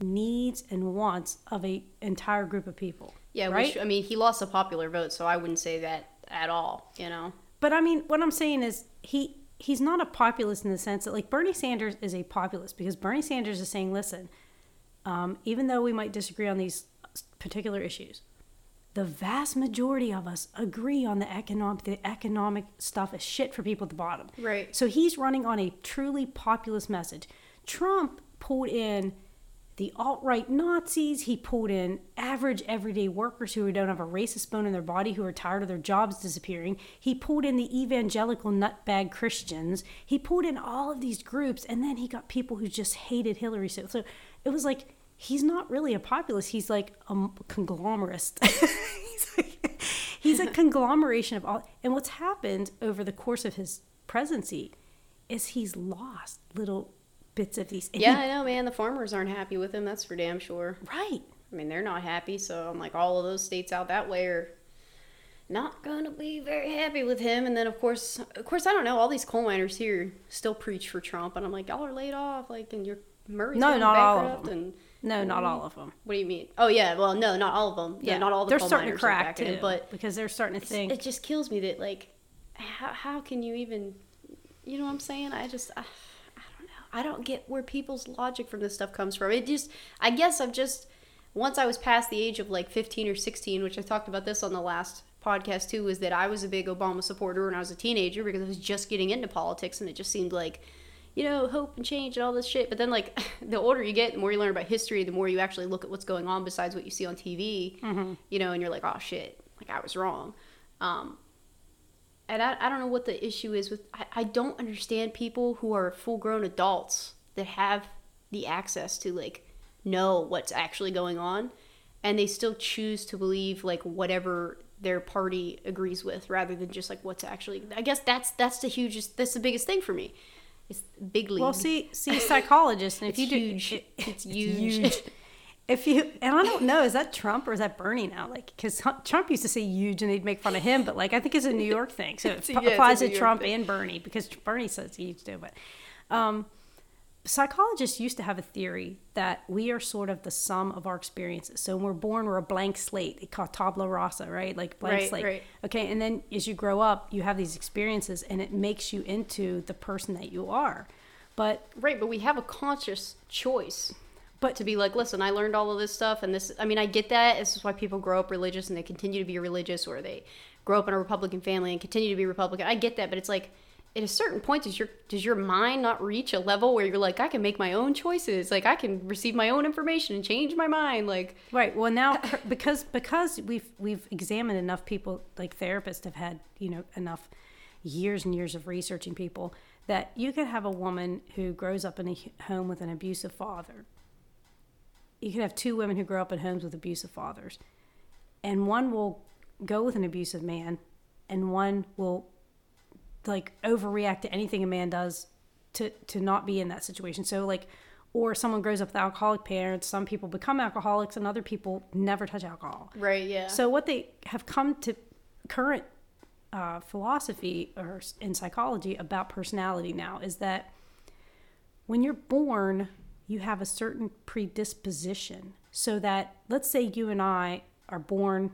needs and wants of a entire group of people. yeah, right. which, I mean, he lost a popular vote, so I wouldn't say that at all. You know. but I mean, what I'm saying is he he's not a populist in the sense that like Bernie Sanders is a populist because Bernie Sanders is saying, listen, um, even though we might disagree on these particular issues, the vast majority of us agree on the economic the economic stuff is shit for people at the bottom. Right. So he's running on a truly populist message. Trump pulled in the alt right Nazis. He pulled in average everyday workers who don't have a racist bone in their body, who are tired of their jobs disappearing. He pulled in the evangelical nutbag Christians. He pulled in all of these groups, and then he got people who just hated Hillary. So, so it was like he's not really a populist. He's like a conglomerist. he's, like, he's a conglomeration of all. And what's happened over the course of his presidency is he's lost little bits of these. and he- Yeah, I know, man. The farmers aren't happy with him. That's for damn sure. right. I mean, they're not happy. So I'm like, all of those states out that way are not going to be very happy with him. And then, of course, of course, I don't know. All these coal miners here still preach for Trump, and I'm like, y'all are laid off. Like, and your Murray's No, not all of them. And No, not mm-hmm. all of them. what do you mean? Oh yeah, well, no, not all of them. Yeah, not all the they're starting to crack too, but because they're starting to think. it just kills me that like, how how can you even, you know what I'm saying? I just. I, I don't know. I don't get where people's logic from this stuff comes from. It just, I guess I'm just, once I was past the age of like 15 or 16, which I talked about this on the last podcast too, was that I was a big Obama supporter when I was a teenager because I was just getting into politics and it just seemed like, you know, hope and change and all this shit. But then, like, the older you get, the more you learn about history, the more you actually look at what's going on besides what you see on TV, you know, and you're like, oh shit, like I was wrong. Um, and I, I don't know what the issue is with I, I don't understand people who are full grown adults that have the access to like know what's actually going on and they still choose to believe like whatever their party agrees with rather than just like what's actually I guess that's that's the hugest that's the biggest thing for me. It's big league. well, see, see, psychologists, and if It's you do, huge. it- It's huge. If you and I don't know, is that Trump or is that Bernie now? Like, because Trump used to say huge and they'd make fun of him, but like I think it's a New York thing, so it It's yeah, applies to Trump thing. and Bernie because Bernie says huge too. But um, psychologists used to have a theory that we are sort of the sum of our experiences. So when we're born, we're a blank slate. They call it tabla rasa, right? Like blank Right, slate. right. Okay, and then as you grow up, you have these experiences, and it makes you into the person that you are. But right, but we have a conscious choice. But to be like, listen, I learned all of this stuff, and this. I mean, I get that. This is why people grow up religious and they continue to be religious, or they grow up in a Republican family and continue to be Republican. I get that, but it's like at a certain point does your does your mind not reach a level where you're like I can make my own choices? Like I can receive my own information and change my mind like right. Well now because because we've we've examined enough people like therapists have had you know enough years and years of researching people that you could have a woman who grows up in a home with an abusive father. You could have two women who grow up in homes with abusive fathers. And one will go with an abusive man and one will like overreact to anything a man does to to not be in that situation. So like or someone grows up with alcoholic parents, some people become alcoholics and other people never touch alcohol. Right, yeah. So what they have come to current uh, philosophy or in psychology about personality now is that when you're born, you have a certain predisposition. So that let's say you and I are born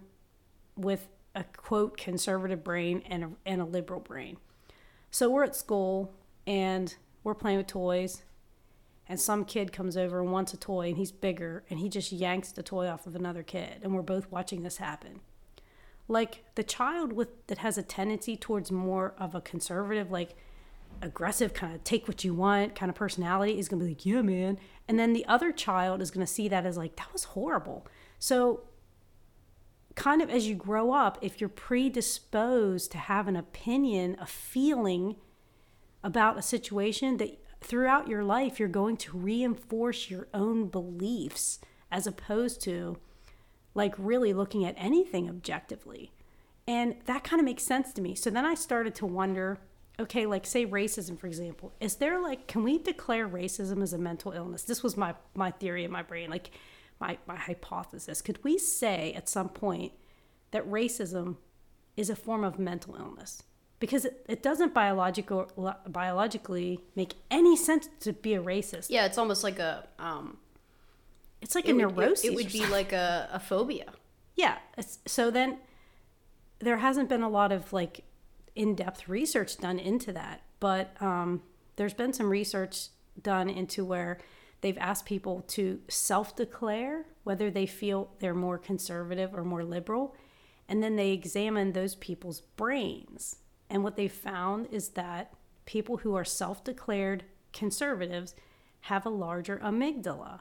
with a quote conservative brain and a, and a liberal brain. So we're at school and we're playing with toys, and some kid comes over and wants a toy, and he's bigger, and he just yanks the toy off of another kid, and we're both watching this happen. Like the child with that has a tendency towards more of a conservative, like aggressive kind of take what you want kind of personality is going to be like, yeah, man. And then the other child is going to see that as like, that was horrible. So kind of as you grow up, if you're predisposed to have an opinion, a feeling about a situation, that throughout your life you're going to reinforce your own beliefs as opposed to like really looking at anything objectively. And that kind of makes sense to me. So then I started to wonder okay, like say racism, for example, is there like, can we declare racism as a mental illness? This was my, my theory in my brain. Like, my, my hypothesis. Could we say at some point that racism is a form of mental illness? Because it, it doesn't biological, biologically make any sense to be a racist. Yeah, it's almost like a. Um, it's like a would, neurosis. It, it would be like a, a phobia. Yeah. so then there hasn't been a lot of like in depth research done into that, but um, there's been some research done into where they've asked people to self declare whether they feel they're more conservative or more liberal. And then they examine those people's brains. And what they found is that people who are self declared conservatives have a larger amygdala.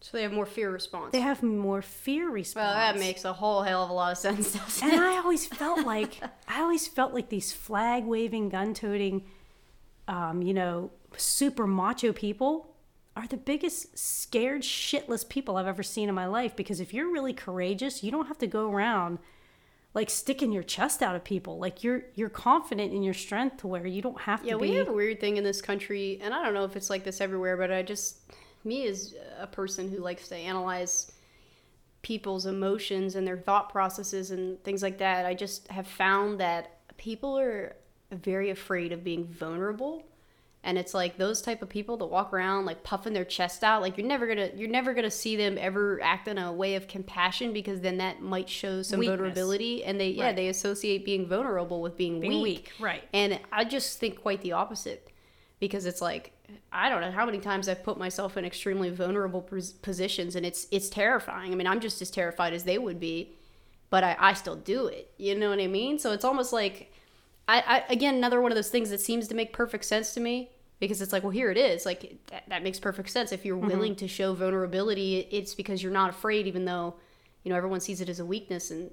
So they have more fear response. They have more fear response. Well, that makes a whole hell of a lot of sense. and I always felt like I always felt like these flag waving, gun toting, um, you know, super macho people are the biggest scared shitless people I've ever seen in my life because if you're really courageous, you don't have to go around like sticking your chest out at people. Like you're you're confident in your strength to where you don't have yeah, to be. Yeah, we have a weird thing in this country, and I don't know if it's like this everywhere, but I just me as a person who likes to analyze people's emotions and their thought processes and things like that, I just have found that people are very afraid of being vulnerable and it's like those type of people that walk around like puffing their chest out like you're never gonna you're never gonna see them ever act in a way of compassion because then that might show some Weakness. vulnerability and they yeah right. they associate being vulnerable with being, being weak. weak right and i just think quite the opposite because it's like i don't know how many times i've put myself in extremely vulnerable positions and it's it's terrifying i mean i'm just as terrified as they would be but i, I still do it you know what i mean so it's almost like I, I, again another one of those things that seems to make perfect sense to me because it's like well here it is. Like that, that makes perfect sense. If you're mm-hmm. willing to show vulnerability it's because you're not afraid even though you know everyone sees it as a weakness and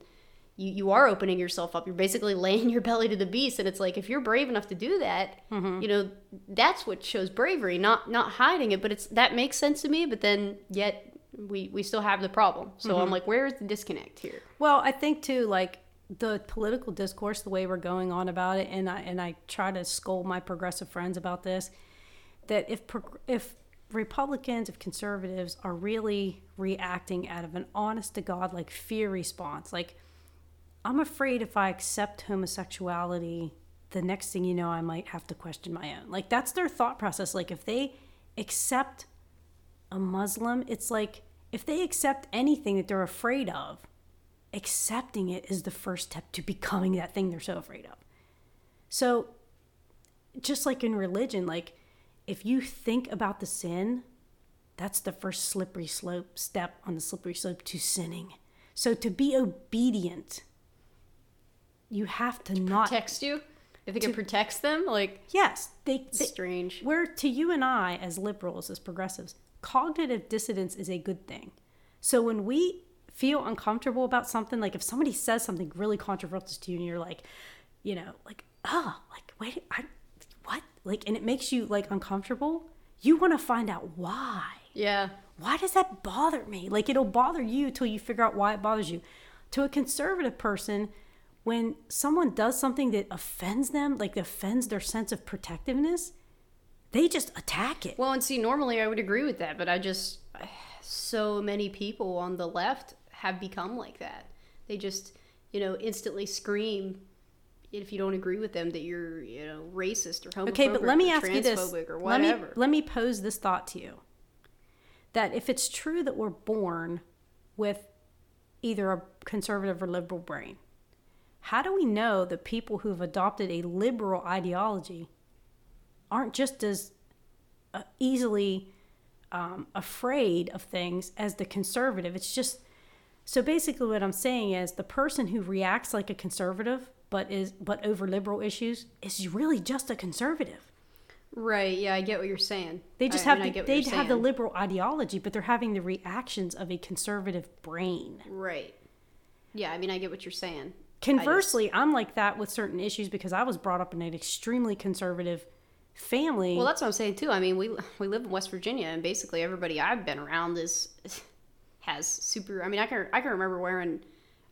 you, you are opening yourself up. You're basically laying your belly to the beast. And it's like if you're brave enough to do that mm-hmm. you know that's what shows bravery not not hiding it. But it's that makes sense to me but then yet we we still have the problem. So mm-hmm. i'm like where is the disconnect here? Well i think too like the political discourse, the way we're going on about it, and I and I try to scold my progressive friends about this, that if if Republicans, if conservatives are really reacting out of an honest to God like fear response, like I'm afraid if I accept homosexuality, the next thing you know, I might have to question my own. Like that's their thought process. Like if they accept a Muslim, it's like if they accept anything that they're afraid of, accepting it is the first step to becoming that thing they're so afraid of. So, just like in religion, like if you think about the sin, that's the first slippery slope step on the slippery slope to sinning. So to be obedient, you have to not Text you if it protects them. Like Yes, they, they strange. where to you and I as liberals, as progressives, cognitive dissonance is a good thing. So when we feel uncomfortable about something, like if somebody says something really controversial to you and you're like, you know, like, oh, like, wait, I, what? Like, and it makes you like uncomfortable, you want to find out why. Yeah. Why does that bother me? Like, it'll bother you till you figure out why it bothers you. To a conservative person, when someone does something that offends them, like offends their sense of protectiveness, they just attack it. Well, and see, normally I would agree with that, but I just so many people on the left have become like that. They just, you know, instantly scream if you don't agree with them that you're, you know, racist or homophobic Okay, but let me or ask you this. or Let me whatever. let me pose this thought to you. That if it's true that we're born with either a conservative or liberal brain, how do we know that people who've adopted a liberal ideology aren't just as uh, easily um, afraid of things as the conservative? It's just so basically what I'm saying is the person who reacts like a conservative but is but over liberal issues is really just a conservative. Right, yeah, I get what you're saying. They just I, have I mean, the, they have the liberal ideology, but they're having the reactions of a conservative brain. Right. Yeah, I mean, I get what you're saying. Conversely, I'm like that with certain issues because I was brought up in an extremely conservative family. Well, that's what I'm saying too. I mean, we we live in West Virginia, and basically everybody I've been around is has super. I mean, I can I can remember wearing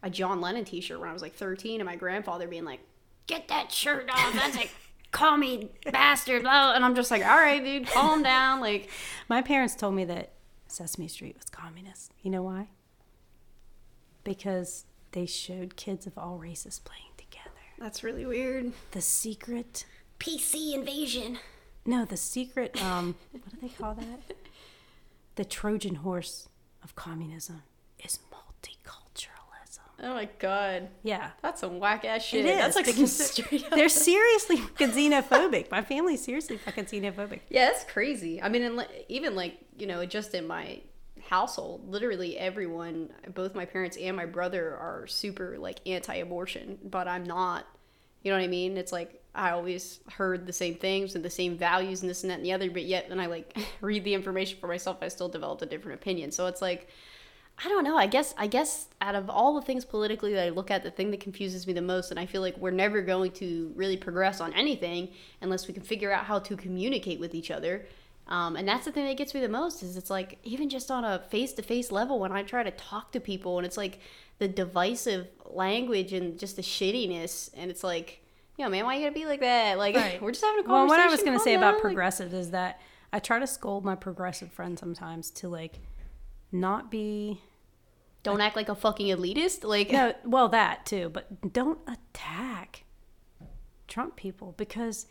a John Lennon T-shirt when I was like 13, and my grandfather being like, "Get that shirt off! That's a commie bastard!" blah," And I'm just like, "All right, dude, calm down." Like, My parents told me that Sesame Street was communist. You know why? Because they showed kids of all races playing together. that's really weird. The secret PC invasion. No, the secret um what do they call that? The Trojan horse of communism is multiculturalism. Oh my god, Yeah. that's some whack ass shit. It is. That's like because straight up- they're seriously fucking xenophobic. My family's seriously fucking xenophobic. Yeah, that's crazy. I mean, even like you know, just in my household, literally everyone, both my parents and my brother, are super like anti-abortion, but I'm not. You know what I mean? It's like I always heard the same things and the same values and this and that and the other, but yet when I like read the information for myself, I still developed a different opinion. So it's like. I don't know. I guess I guess out of all the things politically that I look at, the thing that confuses me the most, and I feel like we're never going to really progress on anything unless we can figure out how to communicate with each other. Um, and that's the thing that gets me the most is it's like even just on a face to face level when I try to talk to people and it's like the divisive language and just the shittiness and it's like, know, man, why you gotta be like that? Like Right. we're just having a conversation. Well, what I was calm say about like- progressive is that I try to scold my progressive friends sometimes to like not be don't act like a fucking elitist. Like no, well that too, but don't attack Trump people because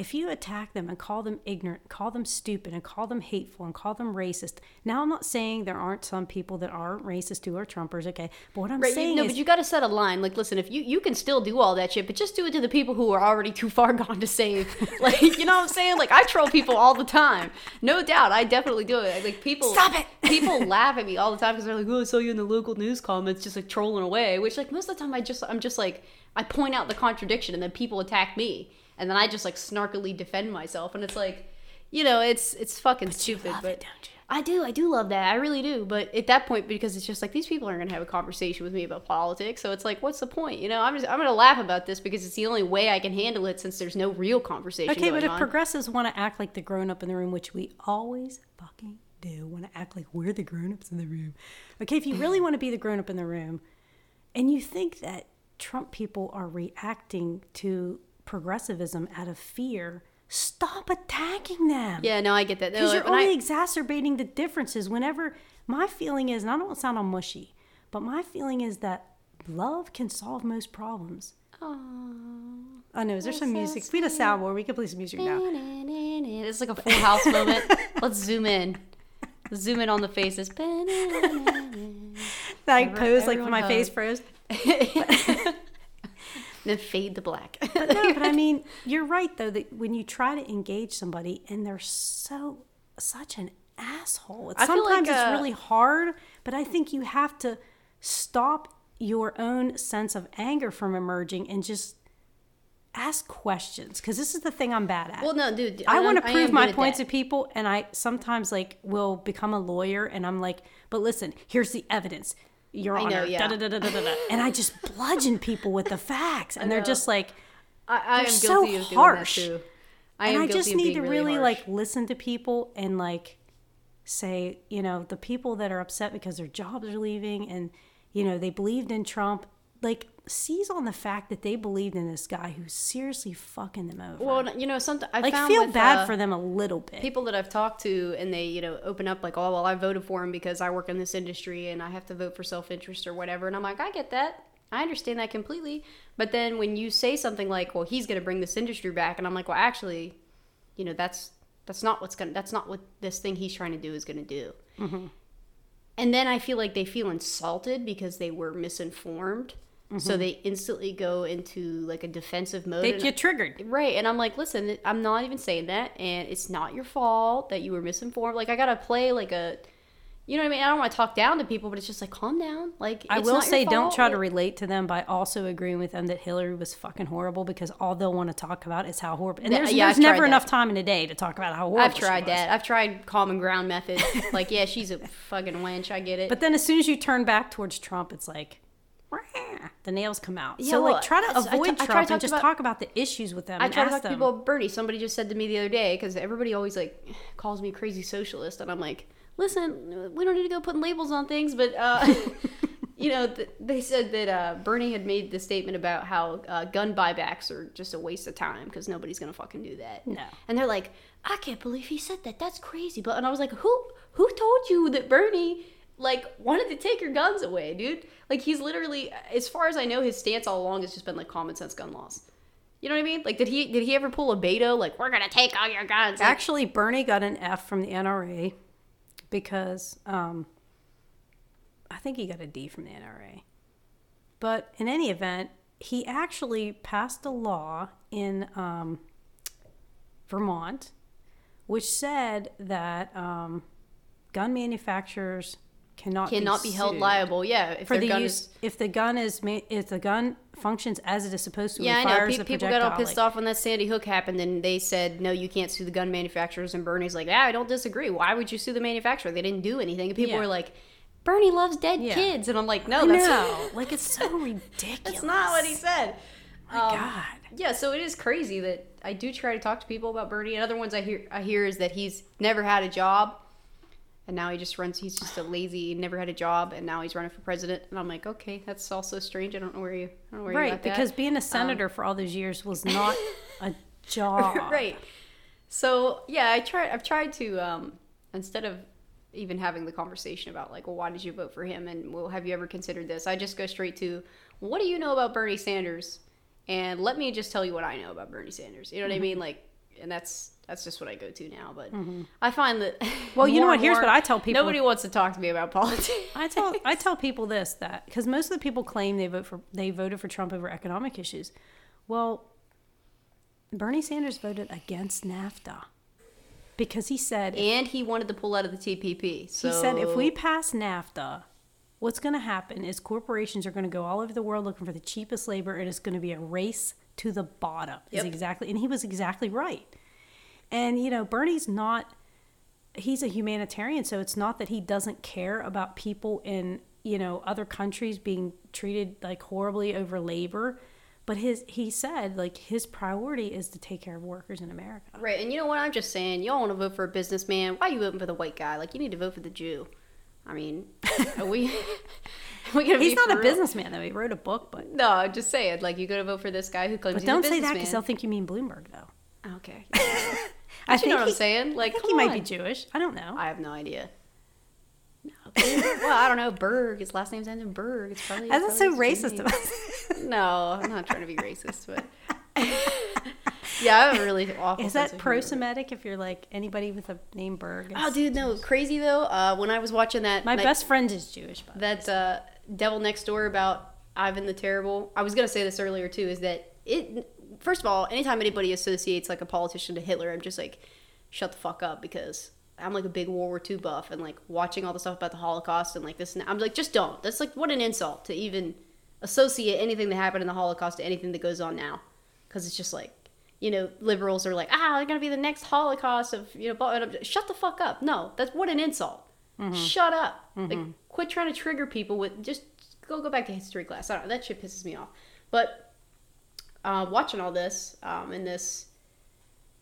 if you attack them and call them ignorant, call them stupid, and call them hateful, and call them racist. Now, I'm not saying there aren't some people that aren't racist who are Trumpers, okay? But what I'm Right, you, saying no, is, but you got to set a line. Like, listen, if you you can still do all that shit, but just do it to the people who are already too far gone to save. like, you know what I'm saying? Like, I troll people all the time, no doubt. I definitely do it. Like, people Stop it! people laugh at me all the time because they're like, "Oh, I saw you in the local news comments, just like trolling away." Which, like, most of the time, I just I'm just like I point out the contradiction, and then people attack me, and then I just like snarkily defend myself, and it's like, you know, it's it's fucking stupid, love but. it, don't you? I do, I do love that. I really do. But at that point, because it's just like these people aren't gonna have a conversation with me about politics, so it's like, what's the point? You know, I'm just I'm gonna laugh about this because it's the only way I can handle it since there's no real conversation. Okay, but if on. progressives want to act like the grown up in the room, which we always fucking do, want to act like we're the grown ups in the room. Okay, if you really want to be the grown up in the room and you think that Trump people are reacting to progressivism out of fear, stop attacking them. yeah, no, I get that. No, Because you're and I- only exacerbating the differences. Whenever my feeling is, and I don't want to sound all mushy, but my feeling is that love can solve most problems. Aw. I know. Is there That's some so music? We had a soundboard. We could play some music now. It's like a full house moment. Let's zoom in. Zoom in on the faces. Like Every- pose like everyone my face froze. then fade to black. but No, but I mean, you're right though that when you try to engage somebody and they're so such an asshole. It's, I feel like, sometimes uh, it's really hard, but I think you have to stop your own sense of anger from emerging and just ask questions because this is the thing I'm bad at. Well, no, dude. I I'm- want to prove my points to people, and I sometimes like will become a lawyer, and I'm like, but listen, here's the evidence, Your I know, Honor, yeah. da, da, da, da, da, da. and I just bludgeon people with the facts, and they're just like, I, I am They're guilty so of harsh. doing that too. I and I just need to really, harsh. like listen to people and like say, you know, the people that are upset because their jobs are leaving and you know they believed in Trump, like seize on the fact that they believed in this guy who's seriously fucking them over. Well, you know, something I like feel with, bad uh, for them a little bit. people that I've talked to, and they, you know, open up like, oh, well, I voted for him because I work in this industry and I have to vote for self interest or whatever. And I'm like, I get that. I understand that completely. But then when you say something like, well, he's going to bring this industry back, and I'm like, well, actually, you know, that's that's not what's gonna that's not what this thing he's trying to do is going to do. Mm-hmm. And then I feel like they feel insulted because they were misinformed. So they instantly go into like a defensive mode. Mm-hmm. they get triggered. Right. And I'm like, listen, I'm not even saying that. And it's not your fault that you were misinformed. Like, I got to play like a, you know what I mean? I don't want to talk down to people, but it's just like, calm down. Like, I it's will say, don't try to relate to them by also agreeing with them that Hillary was fucking horrible because all they'll want to talk about is how horrible. And there's, yeah, there's never that. enough time in a day to talk about how horrible I've tried that. I've tried common ground methods. like, yeah, she's a fucking wench. I get it. But then as soon as you turn back towards Trump, it's like the nails come out. Yeah, so well, like try to I- I t- avoid I try to Trump and just about- talk about the issues with them. I try to talk to people Bernie. Somebody just said to me the other day because everybody always like calls me crazy socialist, and I'm like, listen, we don't need to go putting labels on things, but uh, you know, th- they said that uh, Bernie had made the statement about how uh, gun buybacks are just a waste of time because nobody's gonna fucking do that. No. and they're like, I can't believe he said that. That's crazy. But and I was like, who who told you that Bernie? Like wanted to take your guns away, dude. Like he's literally, as far as I know, his stance all along has just been like common sense gun laws. You know what I mean? Like, did he did he ever pull a Beto? Like, we're gonna take all your guns. Like, Actually, Bernie got an F from the NRA because um, I think he got a D from the NRA. But in any event, he actually passed a law in um, Vermont which said that um, gun manufacturers cannot cannot be held liable. Yeah, if for the gun use is. if the gun is ma- if the gun functions as it is supposed to Yeah, I know. Pe- people got all pissed like- off when that Sandy Hook happened, and they said, "No, you can't sue the gun manufacturers." And Bernie's like, "Yeah, I don't disagree. Why would you sue the manufacturer? They didn't do anything." And people Yeah. were like, "Bernie loves dead Yeah. kids," and I'm like, "No, that's know. like it's so ridiculous. that's not what he said." My Um, God. Yeah, so it is crazy that I do try to talk to people about Bernie. And other ones I hear I hear is that he's never had a job, and now he just runs. He's just a lazy, never had a job, and now he's running for president. And I'm like, okay, that's also strange. I don't know where you, I don't know where you Right, that. because being a senator for all those years was not a job. right. So yeah, I try. I've tried to um, instead of even having the conversation about like, well, why did you vote for him, and well, have you ever considered this? I just go straight to, what do you know about Bernie Sanders, and let me just tell you what I know about Bernie Sanders. You know what I mean? Like, and that's that's just what I go to now. But mm-hmm. I find that Well, you know what? Here's more, what I tell people. Nobody wants to talk to me about politics. I tell I tell people this that because most of the people claim they vote for they voted for Trump over economic issues. Well, Bernie Sanders voted against NAFTA because he said and he wanted to pull out of the TPP. So he said if we pass NAFTA, what's going to happen is corporations are going to go all over the world looking for the cheapest labor, and it's going to be a race to the bottom. Is exactly, and he was exactly right. And you know, Bernie's not. He's a humanitarian, so it's not that he doesn't care about people in you know other countries being treated like horribly over labor. But his he said like his priority is to take care of workers in America. Right, and you know what? I'm just saying, y'all want to vote for a businessman. Why are you voting for the white guy? Like, you need to vote for the Jew. I mean, are we? are we gonna He's not a real? businessman though. He wrote a book, but No, just say it. Like, you gotta vote for this guy who claims but don't say that because they'll think you mean Bloomberg though. Okay, I you know what I'm he- saying. Like, I think come he might be. Jewish. I don't know. I have no idea. No. well, I don't know. Berg. His last name's ends in Berg. It's probably. That's so racist of us. No, I'm not trying to be racist, but yeah, I have a really awful. Is that pro-Semitic if you're like anybody with a name Berg? Oh, dude, no, crazy though. Uh, when I was watching that, My that- best friend is Jewish, by that uh, Devil Next Door about Ivan the Terrible. I was gonna say this earlier too. Is that it? First of all, anytime anybody associates like a politician to Hitler, I'm just like, shut the fuck up because I'm like a big World War II buff and like watching all the stuff about the Holocaust and like this. And I'm like, just don't. That's like what an insult to even associate anything that happened in the Holocaust to anything that goes on now, because it's just like you know liberals are like ah they're gonna be the next Holocaust of you know blah, shut the fuck up. No, that's what an insult. Shut up. Like quit trying to trigger people with just go go back to history class. I don't know that shit pisses me off. But uh, watching all this um, in this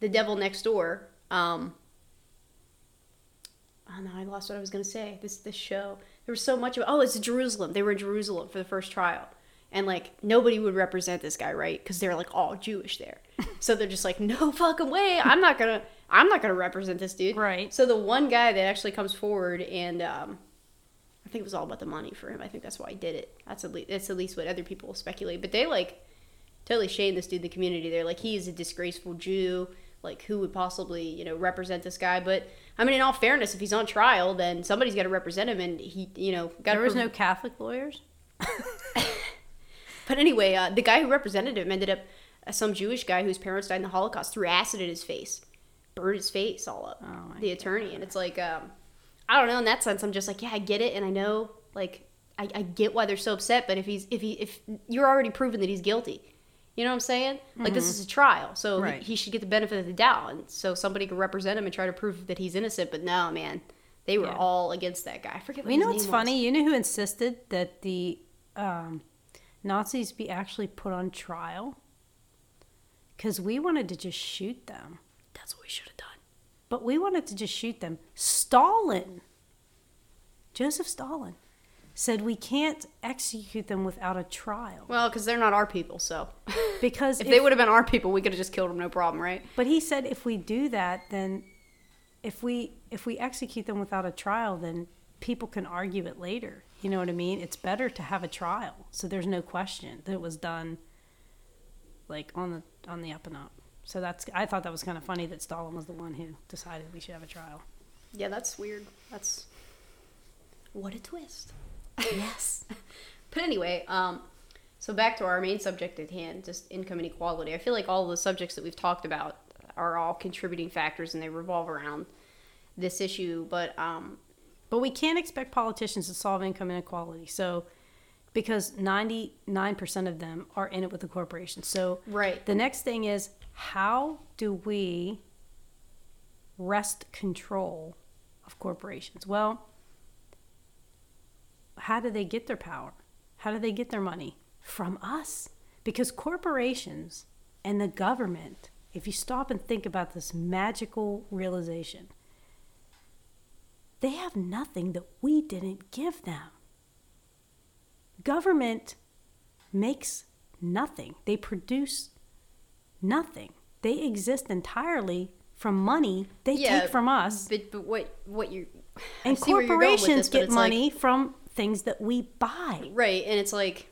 the devil next door um oh no i lost what i was going to say this this show there was so much of oh it's jerusalem they were in jerusalem for the first trial and like nobody would represent this guy right because they're like all jewish there so they're just like no fucking way i'm not gonna i'm not gonna represent this dude Right. so the one guy that actually comes forward and um I think it was all about the money for him. I think that's why he did it. That's at least that's at least what other people speculate. But they like totally shame this dude in the community. They're like, is a disgraceful Jew. Like, who would possibly, you know, represent this guy? But I mean, in all fairness, if he's on trial, then somebody's got to represent him, and he, you know, got. There was no Catholic lawyers. But anyway, uh, the guy who represented him ended up uh, some Jewish guy whose parents died in the Holocaust threw acid in his face, burned his face all up. Oh the attorney, and it's like, um, I don't know. In that sense, I'm just like, yeah, I get it, and I know, like, I, I get why they're so upset. But if he's if he if you're already proven that he's guilty, you know what I'm saying? Like this is a trial, so he- Right. he, should get the benefit of the doubt, and so somebody could represent him and try to prove that he's innocent. But no, man, they were Yeah. all against that guy. I forget. What You know what's was. funny? You know who insisted that the um, Nazis be actually put on trial? Because we wanted to just shoot them. That's what we should have done. But we wanted to just shoot them. Stalin, Joseph Stalin, said we can't execute them without a trial. Well, because they're not our people, so Because if, if, they would have been our people, we could have just killed them, no problem, right? but he said if we do that, then if we if we execute them without a trial, then people can argue it later. You know what I mean? It's better to have a trial, so there's no question that it was done like on the on the up and up. So that's I thought that was kind of funny that Stalin was the one who decided we should have a trial. Yeah, that's weird. That's what a twist. Yes. But anyway, um, so back to our main subject at hand, just income inequality. I feel like all the subjects that we've talked about are all contributing factors, and they revolve around this issue. But um, But we can't expect politicians to solve income inequality. So, because 99% of them are in it with the corporations. So, right, the next thing is how do we wrest control of corporations? Well, how do they get their power? How do they get their money? From us. Because corporations and the government, if you stop and think about this magical realization, they have nothing that we didn't give them. Government makes nothing, they produce nothing. They exist entirely from money they Yeah, take from us. but but what what you And see where you're going with corporations this, get it's like- money from things that we buy. right, and it's like.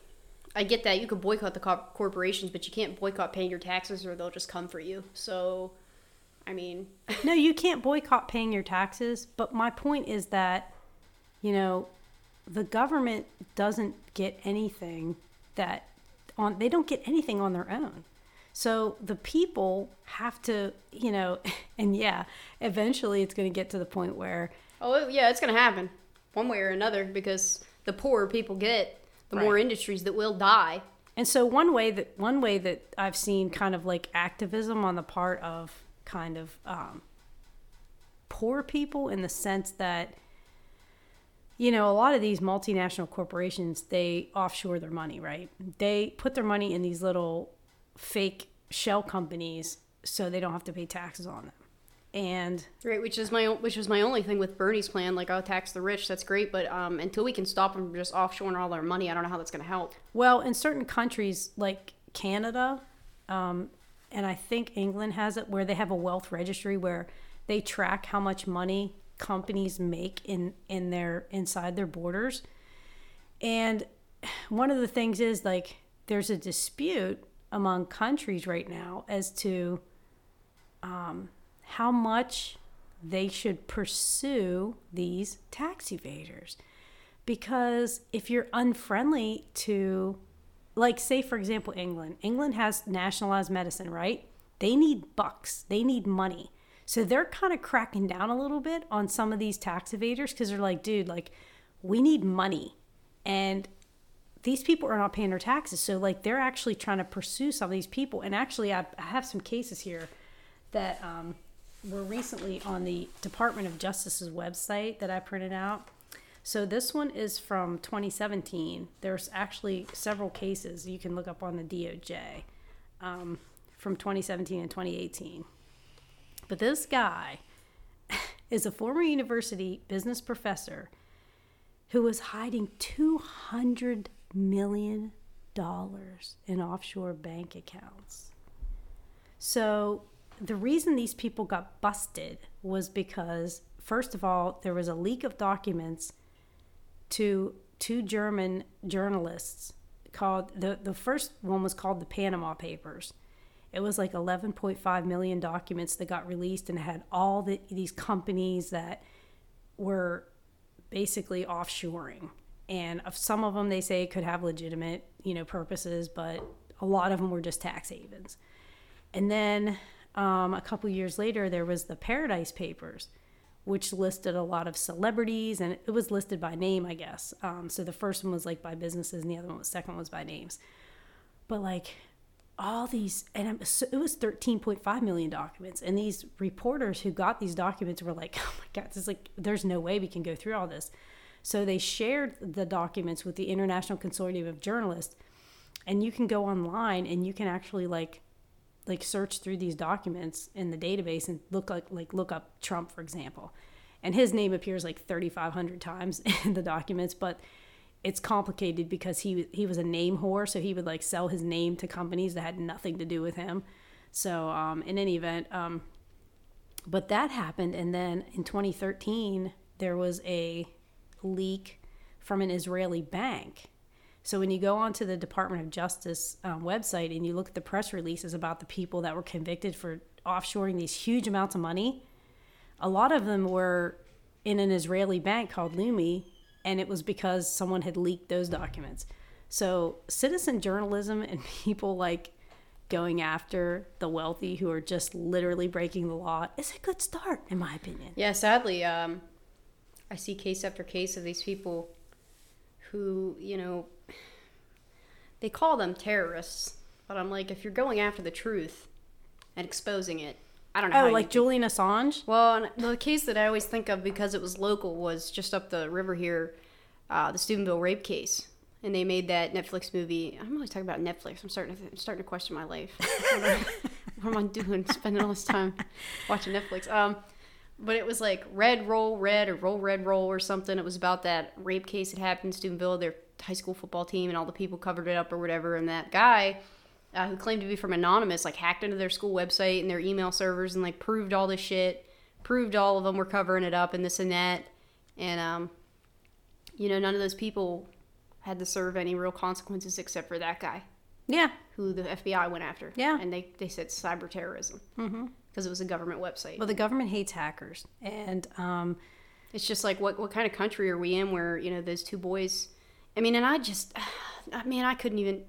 I get that you could boycott the co- corporations, but you can't boycott paying your taxes, or they'll just come for you. So, I mean, No, you can't boycott paying your taxes, but my point is that, you know, the government doesn't get anything that on they don't get anything on their own. So the people have to, you know, and yeah, eventually it's going to get to the point where Oh yeah, it's gonna happen, one way or another, because the poorer people get, the more industries that will die. And so one way that one way that I've seen kind of like activism on the part of kind of um, poor people in the sense that you know a lot of these multinational corporations they offshore their money right? They put their money in these little fake shell companies so they don't have to pay taxes on them and Right, which is my which was my only thing with Bernie's plan. Like, I'll tax the rich. That's great, but um, until we can stop them from just offshoring all their money, I don't know how that's gonna help. Well, in certain countries like Canada, um, and I think England has it, where they have a wealth registry where they track how much money companies make in in their inside their borders. And one of the things is like there's a dispute among countries right now as to um, how much they should pursue these tax evaders because if you're unfriendly to like say for example england england has nationalized medicine right they need bucks they need money So they're kind of cracking down a little bit on some of these tax evaders because they're like, dude, like, we need money. And these people are not paying their taxes. So, like, they're actually trying to pursue some of these people. And actually, I, I have some cases here that um, were recently on the Department of Justice's website that I printed out. So, this one is from 2017. There's actually several cases you can look up on the DOJ um, from 2017 and 2018. But this guy is a former university business professor who was hiding $200 million in offshore bank accounts. So, the reason these people got busted was because, first of all, there was a leak of documents to two German journalists called the, the first one was called the Panama Papers. It was like 11.5 million documents that got released and had all the, these companies that were basically offshoring. And of some of them they say could have legitimate you know purposes but a lot of them were just tax havens. And then um, a couple years later there was the paradise papers which listed a lot of celebrities and it was listed by name i guess. Um, so the first one was like by businesses and the other one the second one was by names. But like all these and it was 13.5 million documents and these reporters who got these documents were like oh my god it's like there's no way we can go through all this. So they shared the documents with the international consortium of journalists and you can go online and you can actually like like search through these documents in the database and look like like look up trump for example and his name appears like 3500 times in the documents but it's complicated because he he was a name whore, so he would like sell his name to companies that had nothing to do with him. So um, in any event, um, but that happened, and then in 2013 there was a leak from an Israeli bank. So when you go onto the Department of Justice um, website and you look at the press releases about the people that were convicted for offshoring these huge amounts of money, a lot of them were in an Israeli bank called Leumi, and it was because someone had leaked those documents. So, citizen journalism and people like going after the wealthy who are just literally breaking the law is a good start, in my opinion. Yeah, sadly, um, I see case after case of these people who, you know, they call them terrorists, but I'm like, if you're going after the truth and exposing it, I don't know. Oh, like Julian Assange? Well, the case that I always think of because it was local was just up the river here, uh, the Steubenville rape case. And they made that Netflix movie. I'm really talking about Netflix. I'm starting to, I'm starting to question my life. what am I doing? Spending all this time watching Netflix. Um, but it was like Red Roll Red or Roll Red Roll or something. It was about that rape case that happened in Steubenville, their high school football team, and all the people covered it up or whatever. And that guy uh, who claimed to be from Anonymous, like hacked into their school website and their email servers and like proved all this shit, proved all of them were covering it up and this and that. And, um, you know, none of those people had to serve any real consequences except for that guy. Yeah. Who the FBI went after. Yeah. And they, they said cyber terrorism. Mm-hmm. Because it was a government website. Well, the government hates hackers. And, um, it's just like, what, what kind of country are we in where, you know, those two boys. I mean, and I just, I mean, I couldn't even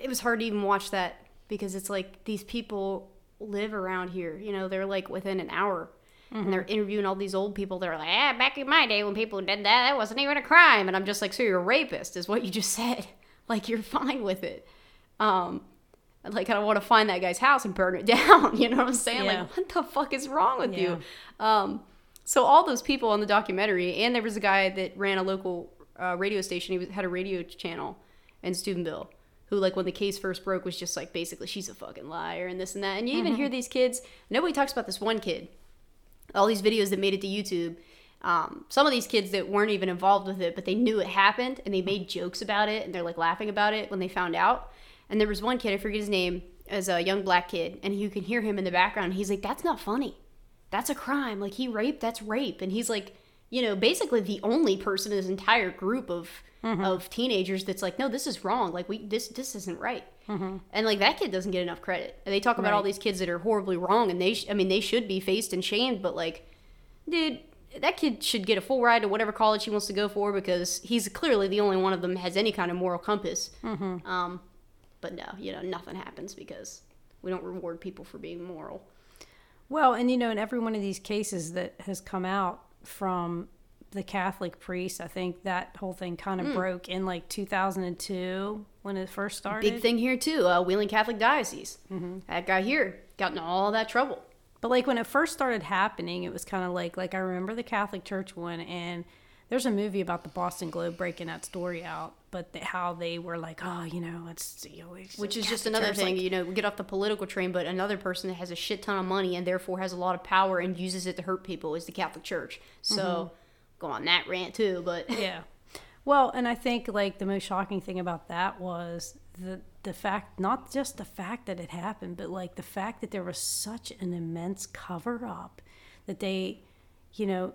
it was hard to even watch that because it's like these people live around here. You know, they're like within an hour. Mm-hmm. And they're interviewing all these old people that are like, ah, back in my day when people did that, that wasn't even a crime. And I'm just like, so you're a rapist, is what you just said. Like, you're fine with it. Um, like, I don't want to find that guy's house and burn it down. You know what I'm saying? Yeah. Like, what the fuck is wrong with yeah. you? Um, so, all those people on the documentary, and there was a guy that ran a local uh, radio station, he was, had a radio channel in Steubenville who like when the case first broke was just like basically she's a fucking liar and this and that. And you mm-hmm. even hear these kids nobody talks about this one kid. All these videos that made it to youtube um, some of these kids that weren't even involved with it but they knew it happened and they made jokes about it and they're like laughing about it when they found out. And there was one kid i forget his name as a young black kid and you can hear him in the background he's like that's not funny. That's a crime. Like he raped that's rape. And he's like you know basically the only person in this entire group of mm-hmm. of teenagers that's like, no, this is wrong. Like we this this isn't right. Mm-hmm. And like that kid doesn't get enough credit. And they talk about right. all these kids that are horribly wrong, and they sh- I mean they should be faced and shamed. But like, dude, that kid should get a full ride to whatever college he wants to go for because he's clearly the only one of them has any kind of moral compass. Mm-hmm. Um, but no, you know nothing happens because we don't reward people for being moral. Well, and you know, in every one of these cases that has come out from the Catholic priest, I think that whole thing kind of broke in like 2002 when it first started. Big thing here too. Uh, Wheeling Catholic Diocese. That guy here got in all that trouble. But like when it first started happening, it was kind of like like I remember the Catholic Church one, and there's a movie about the Boston Globe breaking that story out. But the, how they were like, oh, you know, it's you know, it's Which is just another thing, like- you know, get off the political train, but another person that has a shit ton of money and therefore has a lot of power and uses it to hurt people is the Catholic Church. So mm-hmm. go on that rant too, but yeah. Well, and I think like the most shocking thing about that was the the fact not just the fact that it happened, but like the fact that there was such an immense cover up that they, you know,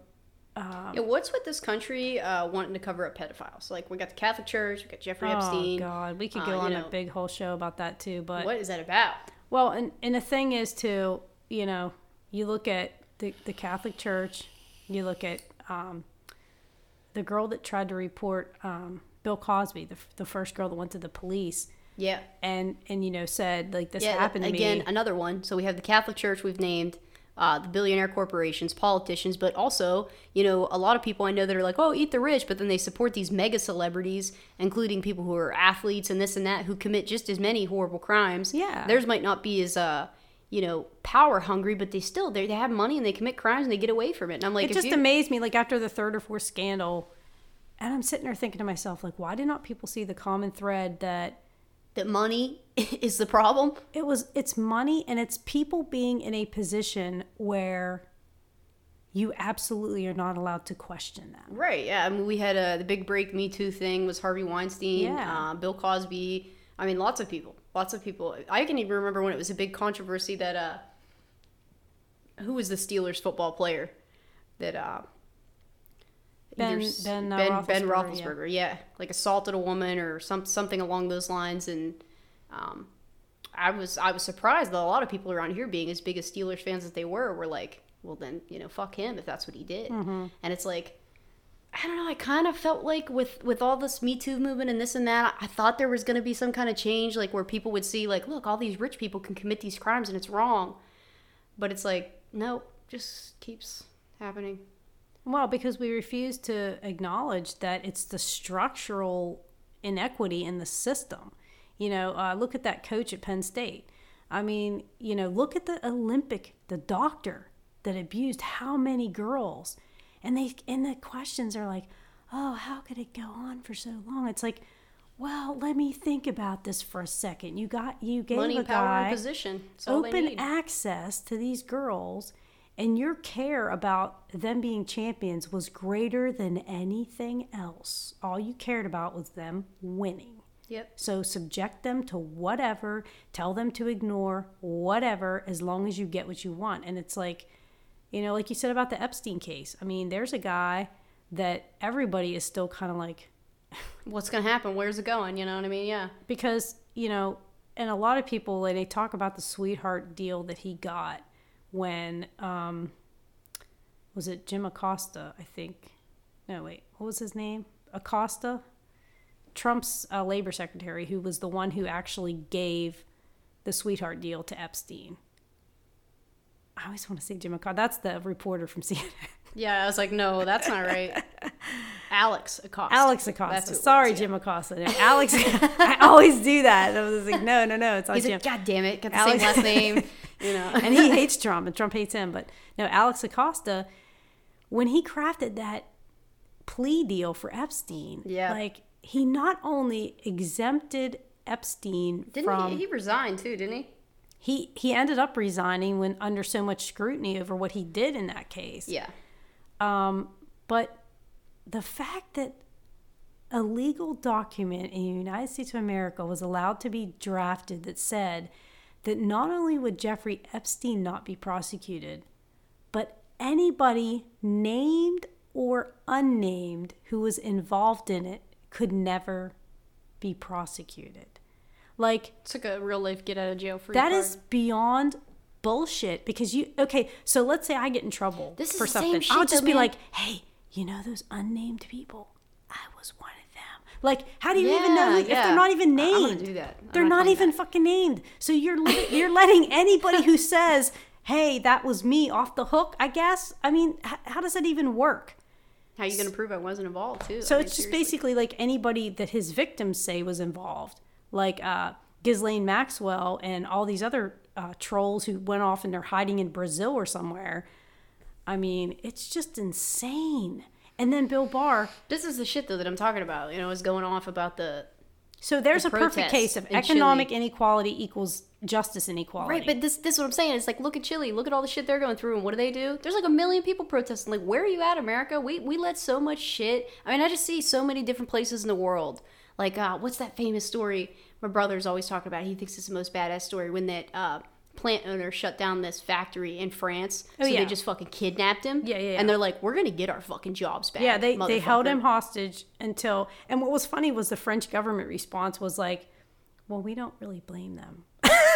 Yeah, what's with this country uh, wanting to cover up pedophiles? Like we got the Catholic Church, we got Jeffrey oh Epstein. god, we could uh, go you on know. a big whole show about that too. But What is that about? Well, and, and the thing is, too, you know, you look at the, the Catholic Church, you look at um, the girl that tried to report um, Bill Cosby, the, the first girl that went to the police, Yeah. and, and you know, said, like, this yeah, happened to again, me. another one. So we have the Catholic Church we've named, uh, the billionaire corporations, politicians, but also, you know, a lot of people I know that are like, oh, eat the rich, but then they support these mega celebrities, including people who are athletes and this and that, who commit just as many horrible crimes. Yeah. Theirs might not be as, uh, you know, power hungry, but they still, they, they have money and they commit crimes and they get away from it. And I'm like, It just amazed me, like, after the third or fourth scandal, and I'm sitting there thinking to myself, like, why did not people see the common thread that that money is the problem. it was it's money and it's people being in a position where you absolutely are not allowed to question them. Right. Yeah. I mean, we had uh, the big break Me Too thing was Harvey Weinstein, Yeah. uh, Bill Cosby. I mean, lots of people. Lots of people. I can even remember when it was a big controversy that uh, who was the Steelers football player that uh, Ben- Ben, uh, ben, ben Roethlisberger, Roethlisberger, yeah. like assaulted a woman or some something along those lines, and um, I was I was surprised that a lot of people around here, being as big as Steelers fans as they were, were like, well then you know fuck him if that's what he did, Mm-hmm. and it's like. I don't know. I kind of felt like with with all this Me Too movement and this and that, I thought there was going to be some kind of change, like where people would see, like, look, all these rich people can commit these crimes and it's wrong, but it's like, nope, just keeps happening. Well, because we refuse to acknowledge that it's the structural inequity in the system. You know, uh, look at that coach at Penn State. I mean, you know, look at the Olympic, the doctor that abused how many girls, and they and the questions are like, oh, how could it go on for so long? It's like, well, let me think about this for a second. You got you gave Money, a power, guy position. That's all they open access to these girls and your care about them being champions was greater than anything else all you cared about was them winning Yep. so subject them to whatever tell them to ignore whatever as long as you get what you want and it's like you know like you said about the epstein case i mean there's a guy that everybody is still kind of like What's gonna happen? Where's it going? You know what I mean? Yeah. because you know and a lot of people they talk about the sweetheart deal that he got when um was it jim acosta i think no wait what was his name acosta trump's uh, labor secretary who was the one who actually gave the sweetheart deal to epstein i always want to say jim acosta that's the reporter from cnn Yeah. I was like, no, that's not right. Alex Acosta. Alex Acosta. it was, Sorry, yeah. Jim Acosta. No, Alex. I always do that. I was like, no, no, no. It's always He's Jim. like, God damn it, got the Alex- same last name. You know. and he hates Trump, and Trump hates him. But no, Alex Acosta, when he crafted that plea deal for Epstein, Yeah. like he not only exempted Epstein Didn't from he? He resigned too, didn't he? he he ended up resigning when under so much scrutiny over what he did in that case. Yeah. Um, but the fact that a legal document in the United States of America was allowed to be drafted that said that not only would Jeffrey Epstein not be prosecuted, but anybody named or unnamed who was involved in it could never be prosecuted. Like, It's like a real life get out of jail free. that card. is beyond bullshit because you okay so let's say i get in trouble This is for same something shit i'll just be man. like hey you know those unnamed people i was one of them like how do you even know Yeah, if they're not even named do that. I'm they're not even that. fucking named so you're li- you're letting anybody who says hey, that was me off the hook, I guess. I mean, h- how does that even work? How are you gonna prove I wasn't involved too? So I mean, it's just seriously. basically like anybody that his victims say was involved, like uh, Ghislaine Maxwell and all these other uh, trolls who went off and they're hiding in Brazil or somewhere. I mean, it's just insane. And then Bill Barr. This is the shit though that I'm talking about. You know, is going off about the So there's The a perfect case of economic Chile. inequality equals justice inequality. right. But this this is what I'm saying. It's like look at Chile. Look at all the shit they're going through, and what do they do? There's like a million people protesting. Like, where are you at, America? We we let so much shit. I mean, I just see so many different places in the world. Like, uh, what's that famous story? My brother's always talking about. He thinks it's the most badass story when that. Uh, Plant owner shut down this factory in France, Oh, so yeah. they just fucking kidnapped him. Yeah, yeah, yeah. And they're like, "We're gonna get our fucking jobs back." Yeah, they, they held him hostage until. And what was funny was the French government response was like, well, we don't really blame them.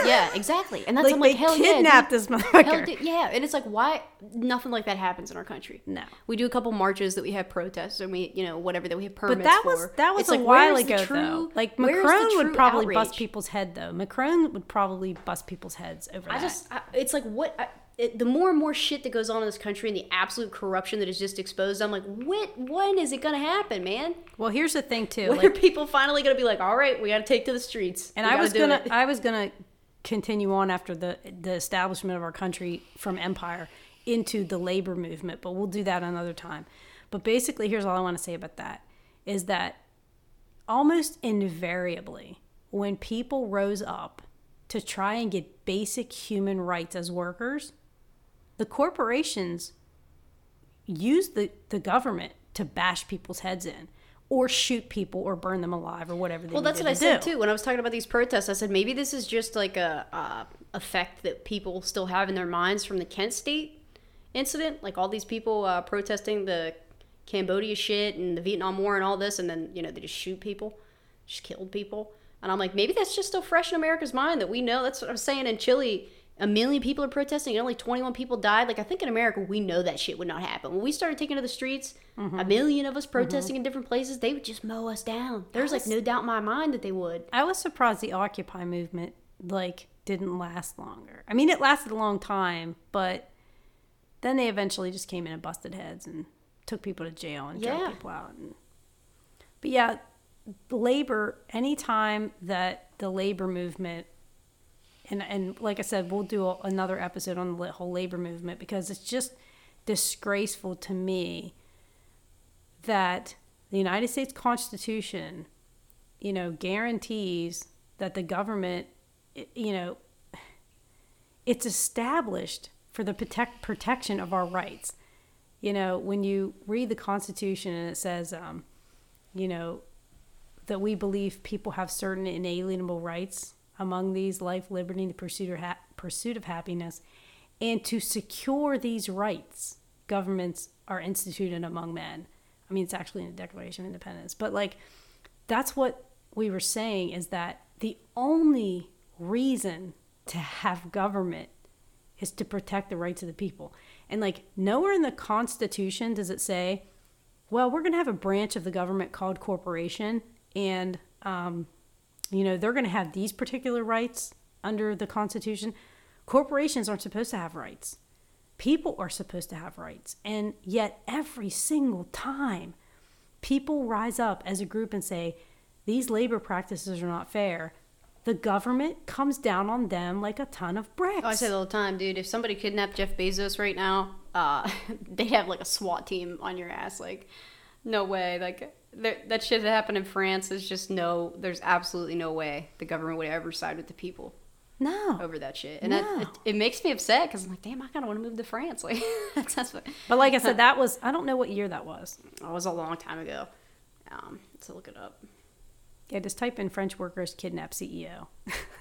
Yeah, exactly. And that's Like, I'm like, they hell kidnapped yeah, this motherfucker. Yeah, and it's like, why nothing like that happens in our country? No. we do a couple marches that we have protests and we, you know, whatever that we have permits But that for. was that was It's a like, while ago true- though. Like Macron would probably bust people's head though. Macron would probably bust people's heads over I that. just, I, it's like what. I, it, the more and more shit that goes on in this country and the absolute corruption that is just exposed, I'm like, what? When is it gonna happen, man? well, here's the thing too. When Like, are people finally gonna be like, all right, we got to take to the streets? and I was gonna. I was gonna continue on after the the establishment of our country from empire into the labor movement, but we'll do that another time. But basically, here's all I want to say about that is that almost invariably when people rose up to try and get basic human rights as workers, the corporations use the, the government to bash people's heads in or shoot people or burn them alive or whatever they Well, that's what I said do. too when I was talking about these protests. I said maybe this is just like a uh, effect that people still have in their minds from the Kent State incident. Like all these people uh, protesting the Cambodia shit and the Vietnam War and all this, and then you know they just shoot people, just killed people. And I'm like, maybe that's just still fresh in America's mind that we know. That's what I was saying in Chile. A million people are protesting and only 21 people died. Like, I think in America, we know that shit would not happen. When we started taking to the streets, Mm-hmm. a million of us protesting in different places, they would just mow us down. There's like no doubt in my mind that they would. I was surprised the Occupy movement like didn't last longer. I mean, it lasted a long time, but then they eventually just came in and busted heads and took people to jail and Yeah. drove people out. And, but yeah, labor. Anytime that the labor movement, and and like I said, we'll do a, another episode on the whole labor movement because it's just disgraceful to me that the United States Constitution you know, guarantees that the government, you know, it's established for the protect, protection of our rights. You know, when you read the Constitution and it says, um, you know, that we believe people have certain inalienable rights, among these life, liberty, the pursuit of, ha- pursuit of happiness, and to secure these rights, governments are instituted among men. I mean, it's actually in the Declaration of Independence, but like, that's what we were saying is that the only reason to have government is to protect the rights of the people. And like nowhere in the Constitution does it say, well, we're going to have a branch of the government called corporation, and um, you know they're going to have these particular rights under the Constitution. Corporations aren't supposed to have rights. People are supposed to have rights, and yet every single time people rise up as a group and say these labor practices are not fair, the government comes down on them like a ton of bricks. Oh, I say all the time, dude. If somebody kidnapped Jeff Bezos right now, uh, they'd have like a SWAT team on your ass. Like, no way. Like there, that shit that happened in France is just no. There's absolutely no way the government would ever side with the people no. over that shit. And No. that, it, it makes me upset because I'm like, damn, I kind of want to move to France. Like, that's, that's what. But like I said, that was I don't know what year that was. It was a long time ago. Um, so look it up. Yeah, just type in French workers kidnap CEO.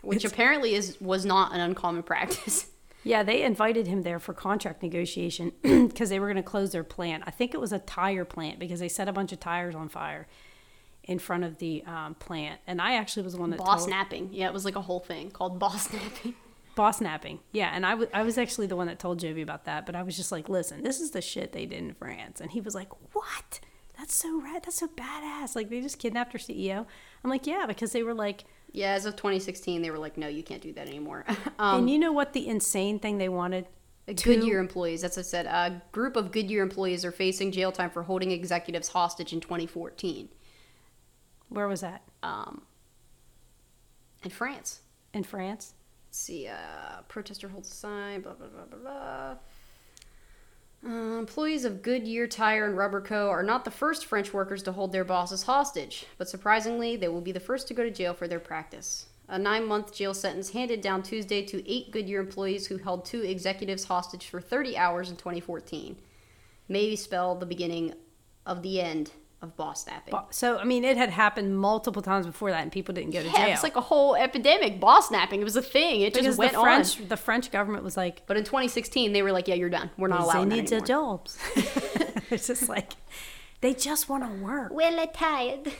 Which apparently is was not an uncommon practice. Yeah, they invited him there for contract negotiation because they were going to close their plant. I think it was a tire plant because they set a bunch of tires on fire in front of the um, plant. And I actually was the one that Boss told, napping. Yeah, it was like a whole thing called boss napping. boss napping. Yeah, and I wa- I was actually the one that told Joby about that. But I was just like, listen, this is the shit they did in France. And he was like, what? That's so rad. That's so badass. Like they just kidnapped her CEO. I'm like, yeah, because they were like, Yeah, as of 2016, they were like, no, you can't do that anymore. um, and you know what the insane thing they wanted? Goodyear employees, that's what I said. A group of Goodyear employees are facing jail time for holding executives hostage in 2014 Where was that? um, in France. In France? Let's see, uh, protester holds a sign, blah, blah, blah, blah, blah. Uh, employees of Goodyear Tire and Rubber Co. are not the first French workers to hold their bosses hostage, but surprisingly, they will be the first to go to jail for their practice. A nine month jail sentence handed down Tuesday to eight Goodyear employees who held two executives hostage for 30 hours in 2014 may spell the beginning of the end of boss snapping. So I mean, it had happened multiple times before that, and people didn't go to yeah, jail. it's like a whole epidemic. Boss snapping. It was a thing. It because just went the on. The French government was like, But in 2016, they were like, "Yeah, you're done. We're not allowed." they need their jobs. it's just like they just want to work. We're tired.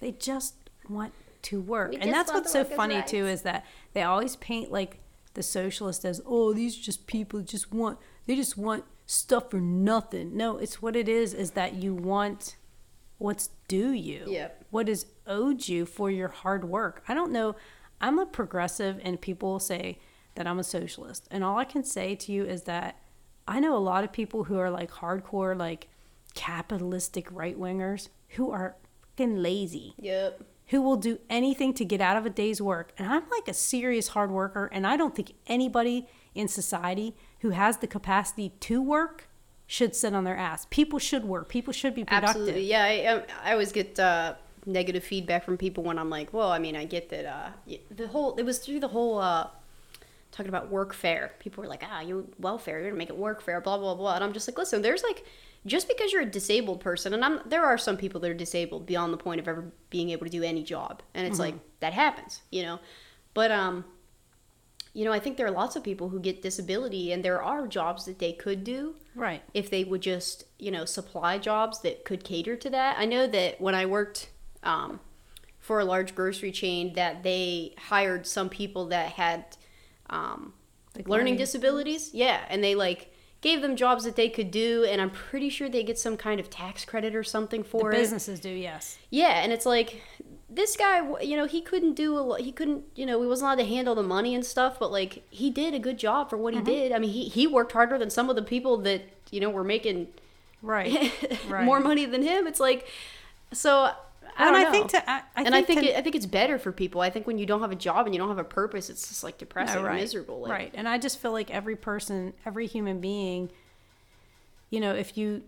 They just want to work. We and that's what's so funny too is that they always paint like the socialists as, oh, these are just people just want they just want stuff for nothing. No, it's what it is is that you want what's due you. Yep. What is owed you for your hard work. I don't know. I'm a progressive and people will say that I'm a socialist. And all I can say to you is that I know a lot of people who are like hardcore like capitalistic right wingers who are fucking lazy Yep. who will do anything to get out of a day's work. And I'm like a serious hard worker, and I don't think anybody in society who has the capacity to work should sit on their ass. People should work. People should be productive. Absolutely. Yeah. I, I always get uh, negative feedback from people when I'm like, well, I mean, I get that uh, the whole, it was through the whole, uh, talking about workfare. People were like, ah, you're welfare, you're gonna make it workfare, blah, blah, blah. And I'm just like, listen, there's like, just because you're a disabled person, and I'm, there are some people that are disabled beyond the point of ever being able to do any job. And it's like, that happens, you know? But, um, you know, I think there are lots of people who get disability, and there are jobs that they could do Right. if they would just you know supply jobs that could cater to that. I know that when i worked um, for a large grocery chain that they hired some people that had um, Like learning learning- disabilities. Yeah. And they like gave them jobs that they could do. And i'm pretty sure they get some kind of tax credit or something The for it. businesses do, yes. yeah, and it's like this guy, you know, he couldn't do a lot. He couldn't, you know, he wasn't allowed to handle the money and stuff. But like, he did a good job for what Mm-hmm. he did. I mean, he he worked harder than some of the people that you know were making Right. right. more money than him. It's like, so. I and don't I know. think to, I, I and I think to- it, I think it's better for people. I think when you don't have a job and you don't have a purpose, it's just like depressing, No, and right. miserable. Like, right. And I just feel like every person, every human being, you know, if you,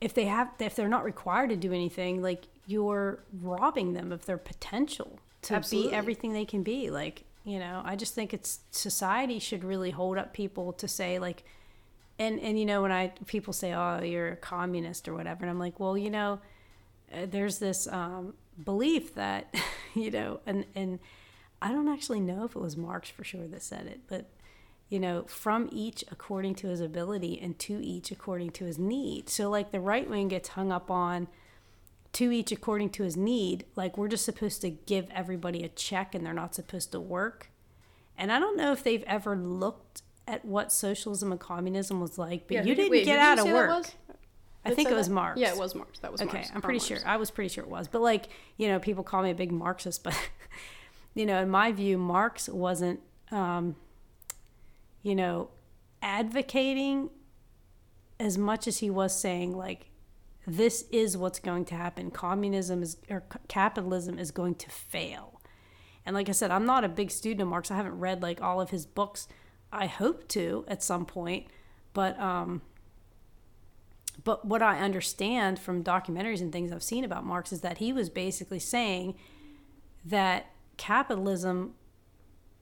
if they have, if they're not required to do anything, like you're robbing them of their potential to Absolutely. be everything they can be. Like, you know, I just think it's society should really hold up people to say like, and and you know when I people say oh you're a communist or whatever, and I'm like, well, you know, uh, there's this um, belief that you know and and i don't actually know if it was marx for sure that said it but you know from each according to his ability and to each according to his need so like the right wing gets hung up on to each according to his need like we're just supposed to give everybody a check and they're not supposed to work and i don't know if they've ever looked at what socialism and communism was like but Yeah, you didn't wait, get out of work i think it was that? marx Yeah, it was Marx. That was Okay, Marx. I'm pretty Marx. sure. I was pretty sure it was. But like, you know, people call me a big Marxist, but you know, in my view, Marx wasn't, um, you know, advocating as much as he was saying like, this is what's going to happen. Communism is or capitalism is going to fail. And like I said, I'm not a big student of Marx. I haven't read like all of his books. I hope to at some point, but um, but what I understand from documentaries and things I've seen about Marx is that he was basically saying that capitalism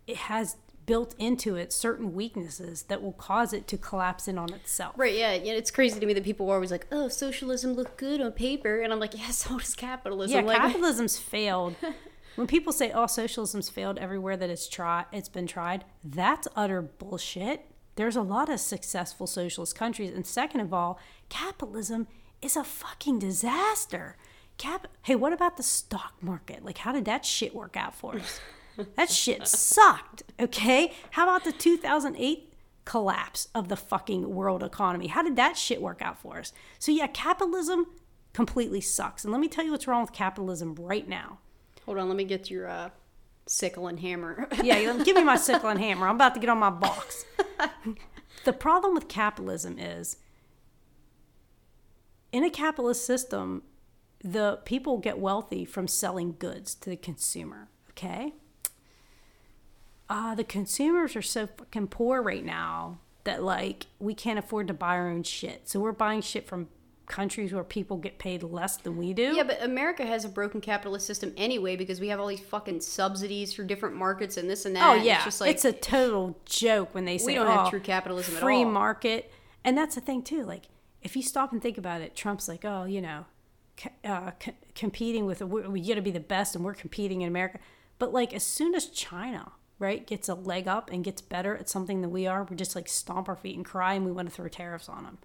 it has built into it certain weaknesses that will cause it to collapse in on itself. Right, yeah, yeah. It's crazy to me that people are always like, "Oh, socialism looked good on paper," and I'm like, "Yeah, so does capitalism." Yeah, like, capitalism's failed. When people say, "Oh, socialism's failed everywhere that it's tried, it's been tried," that's utter bullshit. There's a lot of successful socialist countries, and second of all, capitalism is a fucking disaster. Cap. Hey, what about the stock market? Like, how did that shit work out for us? that shit sucked. Okay, how about the 2008 collapse of the fucking world economy? How did that shit work out for us? So yeah, capitalism completely sucks. And let me tell you what's wrong with capitalism right now. Hold on, let me get your uh, sickle and hammer. Yeah, give me my sickle and hammer. I'm about to get on my box. the problem with capitalism is in a capitalist system, the people get wealthy from selling goods to the consumer. Okay? Uh, the consumers are so fucking poor right now that like we can't afford to buy our own shit. So we're buying shit from countries where people get paid less than we do. Yeah, but America has a broken capitalist system anyway because we have all these fucking subsidies for different markets and this and that. Oh yeah, it's just like it's a total joke when they say we don't oh, have true capitalism free at all. market, and that's the thing too. Like if you stop and think about it, Trump's like, oh, you know, uh, c- competing with we, we got to be the best, and we're competing in America. But like as soon as China right gets a leg up and gets better at something than we are, we just like stomp our feet and cry, and we want to throw tariffs on them.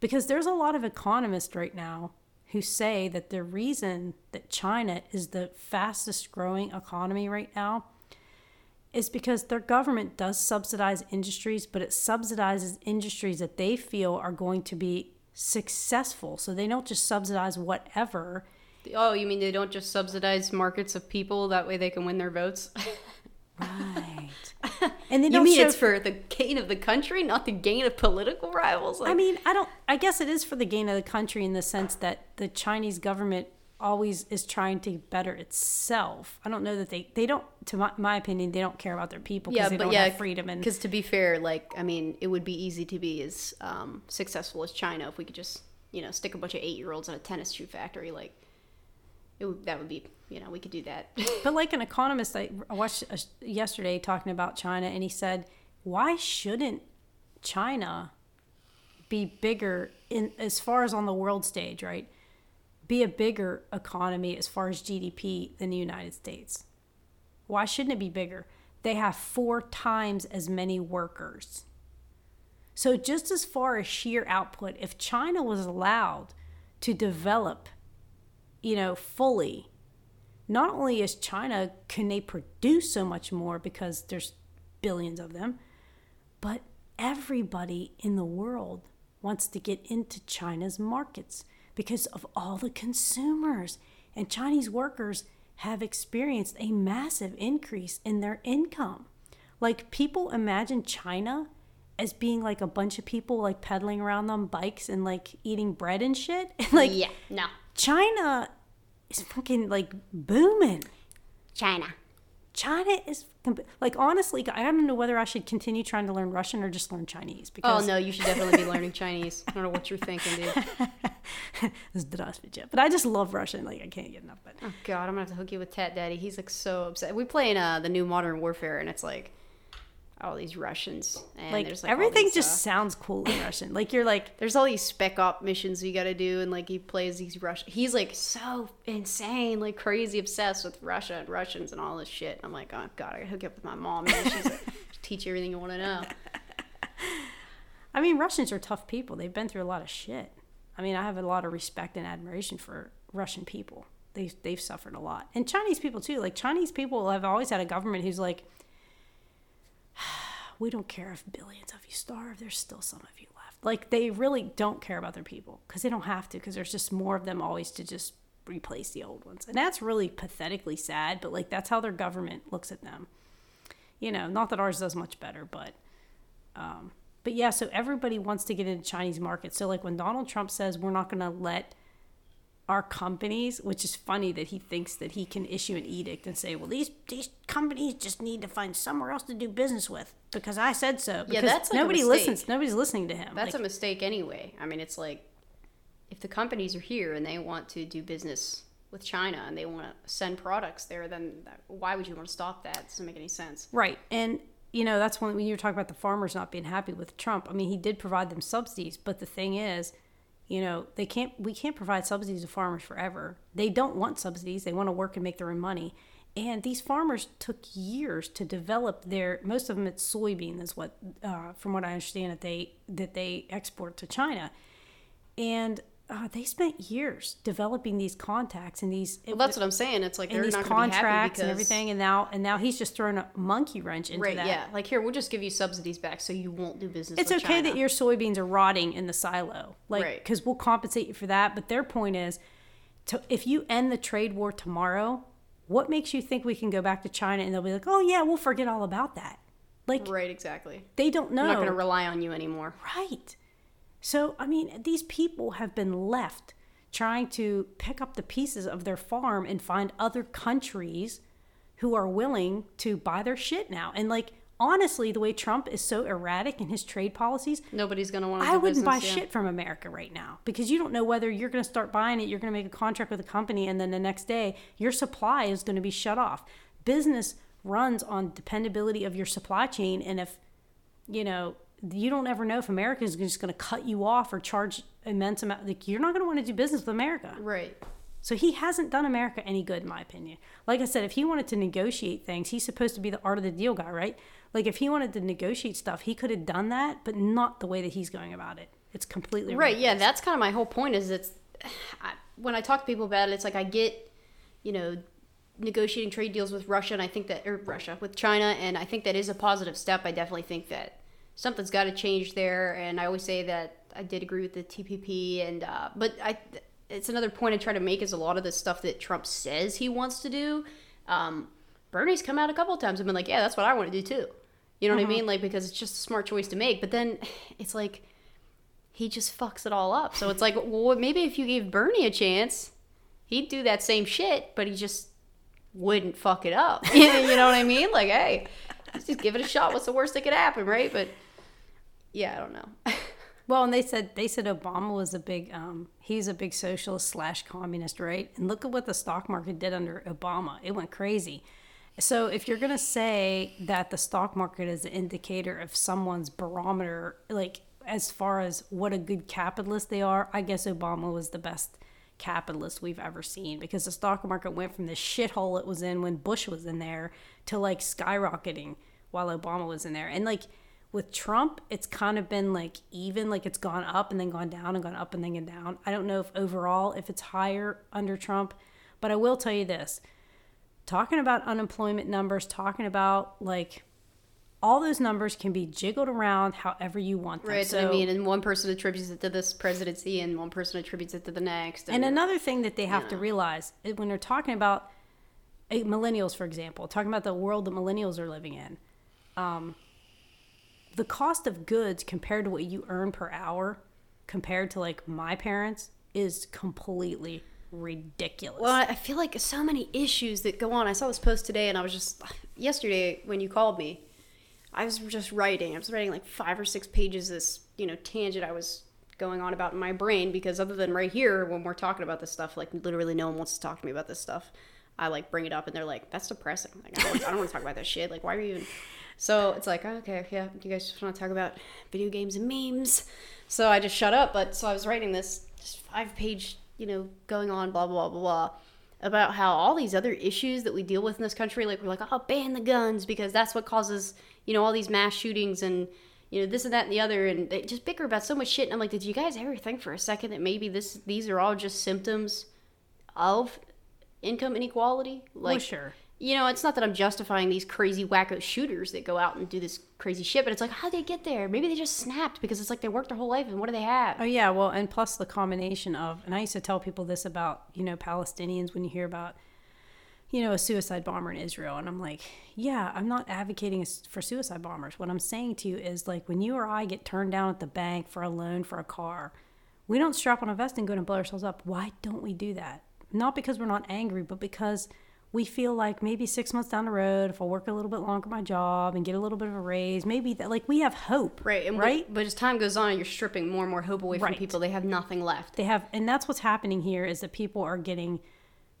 Because there's a lot of economists right now who say that the reason that China is the fastest growing economy right now is because their government does subsidize industries, but it subsidizes industries that they feel are going to be successful. So they don't just subsidize whatever. Oh, you mean they don't just subsidize markets of people that way they can win their votes? Right. And they you mean it's for the gain of the country, not the gain of political rivals? Like, I mean, I don't. I guess it is for the gain of the country in the sense that the Chinese government always is trying to better itself. I don't know that they they don't. To my, my opinion, they don't care about their people because yeah, they but don't yeah, have freedom and because to be fair, like I mean, it would be easy to be as um, successful as China if we could just you know stick a bunch of eight year olds in a tennis shoe factory. Like, it would, that would be you know we could do that. But like an economist I watched uh, yesterday talking about China, and he said, "Why shouldn't China be bigger in as far as on the world stage, right? Be a bigger economy as far as GDP than the United States? Why shouldn't it be bigger? They have four times as many workers." So, just as far as sheer output, if China was allowed to develop, you know, fully, not only is China can they produce so much more because there's billions of them, but everybody in the world wants to get into China's markets because of all the consumers. And Chinese workers have experienced a massive increase in their income. Like people imagine China as being like a bunch of people like pedaling around on bikes and like eating bread and shit. Like yeah, no, China is fucking like booming. China. China is like honestly, I don't know whether I should continue trying to learn Russian or just learn Chinese. Oh, because oh no, you should definitely be learning Chinese. I don't know what you're thinking, dude. but I just love Russian. Like I can't get enough. But oh god, I'm gonna have to hook you with Tat Daddy. He's like so upset. We play in uh, the new Modern Warfare, and it's like all these Russians, and like, there's like everything just uh, sounds cool in Russian. Like you're like there's all these spec op missions you got to do, and like he plays these Rush. He's like so insane, like crazy obsessed with Russia and Russians and all this shit. I'm like, oh god, I gotta hook up with my mom. And She's like, teach you everything you want to know. I mean, Russians are tough people. They've been through a lot of shit. I mean, I have a lot of respect and admiration for Russian people. They've they've suffered a lot, and Chinese people too. Like Chinese people have always had a government who's like, we don't care if billions of you starve. There's still some of you left. Like they really don't care about their people because they don't have to because there's just more of them always to just replace the old ones, and that's really pathetically sad. But like that's how their government looks at them. You know, not that ours does much better, but um, but yeah, so everybody wants to get into Chinese market. So like when Donald Trump says we're not going to let our companies, which is funny that he thinks that he can issue an edict and say, well, these these companies just need to find somewhere else to do business with because I said so. Because that's like nobody listens. Nobody's listening to him. That's Like, a mistake anyway. I mean, it's like if the companies are here and they want to do business with China and they want to send products there, then that, why would you want to stop that? It doesn't make any sense. Right. And, you know, that's when, when you were talking about the farmers not being happy with Trump. I mean, he did provide them subsidies, but the thing is, you know, they can't, we can't provide subsidies to farmers forever. They don't want subsidies. They want to work and make their own money. And these farmers took years to develop their, most of them it's soybean is what, uh, from what I understand that they, that they export to China. And uh, they spent years developing these contacts and these Well, that's what I'm saying. It's like they're these not going be happy contracts because and everything, and now and now he's just throwing a monkey wrench into Right? that. Yeah. Like here, we'll just give you subsidies back so you won't do business. It's okay China. that your soybeans are rotting in the silo, like Right. because we'll compensate you for that. But their point is, to, if you end the trade war tomorrow, what makes you think we can go back to China and they'll be like, oh yeah, we'll forget all about that? Like Right. Exactly. they don't know. I'm not going to rely on you anymore. Right. So, I mean, these people have been left trying to pick up the pieces of their farm and find other countries who are willing to buy their shit now. And, like, honestly, the way Trump is so erratic in his trade policies, Nobody's going to want to. I wouldn't buy yeah. shit from America right now because you don't know whether you're going to start buying it, you're going to make a contract with a company, and then the next day your supply is going to be shut off. Business runs on dependability of your supply chain, and if you know you don't ever know if America is just going to cut you off or charge immense amount. Like you're not going to want to do business with America. Right. So he hasn't done America any good, in my opinion. Like I said, if he wanted to negotiate things, he's supposed to be the art of the deal guy, right? Like if he wanted to negotiate stuff, he could have done that, but not the way that he's going about it. It's completely Right. Yeah. That's kind of my whole point. Is it's I, when I talk to people about it, it's like I get, you know, negotiating trade deals with Russia, and I think that or Russia with China, and I think that is a positive step. I definitely think that something's got to change there, and I always say that I did agree with the TPP, and uh, but I. It's another point I try to make is a lot of the stuff that Trump says he wants to do. Um, Bernie's come out a couple of times and been like, "Yeah, that's what I want to do too." You know what I mean? Like because it's just a smart choice to make. But then it's like he just fucks it all up. So it's like, well, maybe if you gave Bernie a chance, he'd do that same shit, but he just wouldn't fuck it up. you know what I mean? Like, hey, let's just give it a shot. What's the worst that could happen, right? But yeah, I don't know. Well, and they said they said Obama was a big um, he's a big socialist slash communist, right? And look at what the stock market did under Obama. It went crazy. So if you're gonna say that the stock market is an indicator of someone's barometer, like as far as what a good capitalist they are, I guess Obama was the best capitalist we've ever seen because the stock market went from the shithole it was in when Bush was in there to like skyrocketing while Obama was in there. And like with Trump, it's kind of been like even, like it's gone up and then gone down and gone up and then gone down. I don't know if overall if it's higher under Trump, but I will tell you this. Talking about unemployment numbers, talking about like all those numbers can be jiggled around however you want them. right. So, I mean, and one person attributes it to this presidency, and one person attributes it to the next. And another thing that they have to realize is when they're talking about eh, millennials, for example, talking about the world that millennials are living in, um, the cost of goods compared to what you earn per hour, compared to like my parents, is completely ridiculous. Well, I feel like so many issues that go on. I saw this post today, and I was just yesterday when you called me. I was just writing. I was writing like five or six pages. This you know tangent I was going on about in my brain because other than right here when we're talking about this stuff, like literally no one wants to talk to me about this stuff. I like bring it up, and they're like, "That's depressing. Like I don't, I don't want to talk about that shit. Like why are you even?" So it's like, oh, okay, yeah, you guys just want to talk about video games and memes. So I just shut up. But so I was writing this just five page, you know, going on, blah, blah, blah, blah, about how all these other issues that we deal with in this country, like we're like, oh, ban the guns because that's what causes, you know, all these mass shootings and, you know, this and that and the other. And they just bicker about so much shit. And I'm like, did you guys ever think for a second that maybe this, these are all just symptoms of income inequality? Like, well, sure. You know, it's not that I'm justifying these crazy wacko shooters that go out and do this crazy shit, but it's like, how'd they get there? Maybe they just snapped because it's like they worked their whole life and what do they have? Oh yeah, well, and plus the combination of, and I used to tell people this about you know Palestinians when you hear about, you know, a suicide bomber in Israel, and I'm like, yeah, I'm not advocating for suicide bombers. What I'm saying to you is like when you or I get turned down at the bank for a loan for a car, we don't strap on a vest and go and blow ourselves up. Why don't we do that? Not because we're not angry, but because we feel like maybe six months down the road, if I work a little bit longer my job and get a little bit of a raise, maybe that like we have hope, Right, and right? But, but as time goes on, you're stripping more and more hope away from Right. people. They have nothing left. they have and that's what's happening here is that people are getting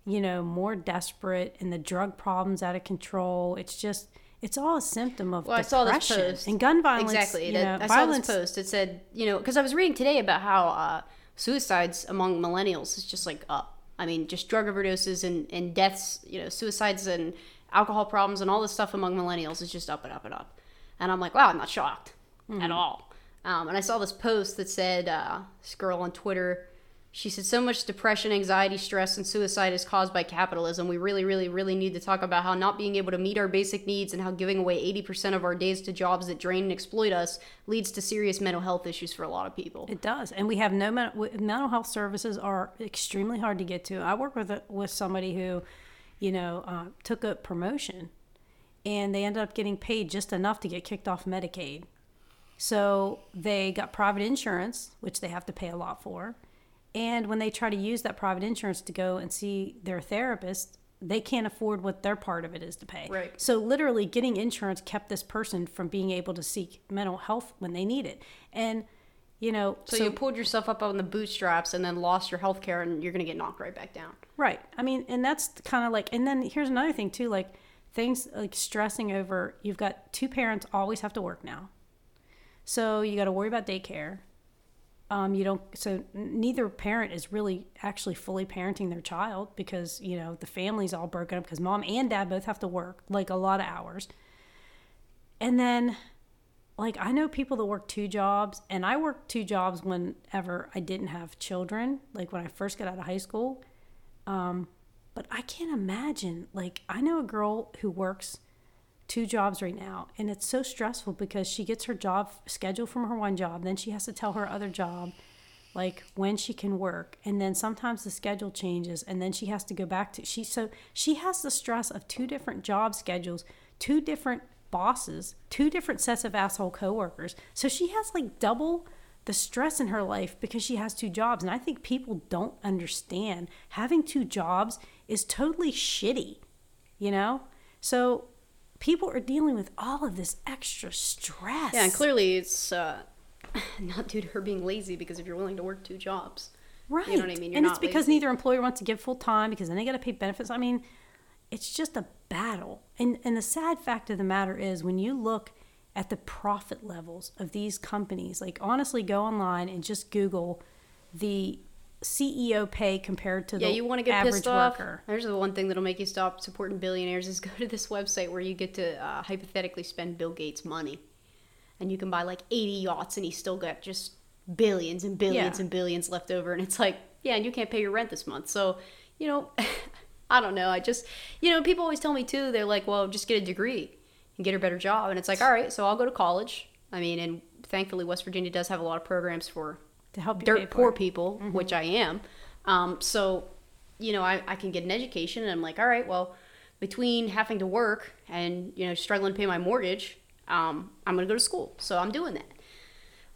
you know more desperate and the drug problems out of control it's just it's all a symptom of Well, I saw this depression post and gun violence Exactly. you know, I violence saw this post. It said, you know, because I was reading today about how uh, suicides among millennials is just like up. I mean, just drug overdoses and, and deaths, you know, suicides and alcohol problems and all this stuff among millennials is just up and up and up. And I'm like, wow, I'm not shocked Mm-hmm. at all. Um, and I saw this post that said, uh, this girl on Twitter She said, so much depression, anxiety, stress, and suicide is caused by capitalism. We really, really, really need to talk about how not being able to meet our basic needs and how giving away 80% of our days to jobs that drain and exploit us leads to serious mental health issues for a lot of people. It does, and we have no mental health services are extremely hard to get to. I work with with somebody who, you know, uh, took a promotion, and they ended up getting paid just enough to get kicked off Medicaid. So they got private insurance, which they have to pay a lot for and when they try to use that private insurance to go and see their therapist, they can't afford what their part of it is to pay. Right. So literally getting insurance kept this person from being able to seek mental health when they need it. And you know, so, so you pulled yourself up on the bootstraps and then lost your health care and you're going to get knocked right back down. Right. I mean, and that's kind of like and then here's another thing too like things like stressing over you've got two parents always have to work now. So you got to worry about daycare um, you don't so neither parent is really actually fully parenting their child because you know the family's all broken up because mom and dad both have to work like a lot of hours. And then like i know people that work two jobs and i worked two jobs whenever i didn't have children like when i first got out of high school. Um, but i can't imagine like i know a girl who works two jobs right now and it's so stressful because she gets her job scheduled from her one job then she has to tell her other job like when she can work and then sometimes the schedule changes and then she has to go back to she so she has the stress of two different job schedules two different bosses two different sets of asshole coworkers. So she has like double the stress in her life because she has two jobs and i think people don't understand. Having two jobs is totally shitty you know? So people are dealing with all of this extra stress. Yeah, and clearly it's uh, not due to her being lazy because if you're willing to work two jobs, right? You know what I mean. You're and it's because lazy. neither employer wants to give full time because then they got to pay benefits. I mean, it's just a battle. And and the sad fact of the matter is when you look at the profit levels of these companies, like honestly, go online and just Google the CEO pay compared to yeah, the you want to get pissed off. Worker. There's the one thing that'll make you stop supporting billionaires is go to this website where you get to uh, hypothetically spend Bill Gates' money, and you can buy like 80 yachts, and he's still got just billions and billions yeah. and billions left over, and it's like, yeah, and you can't pay your rent this month, so you know, I don't know. I just, you know, people always tell me too. They're like, well, just get a degree and get a better job, and it's like, all right, so I'll go to college. I mean, and thankfully, West Virginia does have a lot of programs for to help dirt poor people, mm-hmm. which I am. Um, so, you know, I, I can get an education, and I'm like, all right, well, between having to work and you know struggling to pay my mortgage, um, I'm going to go to school. So I'm doing that.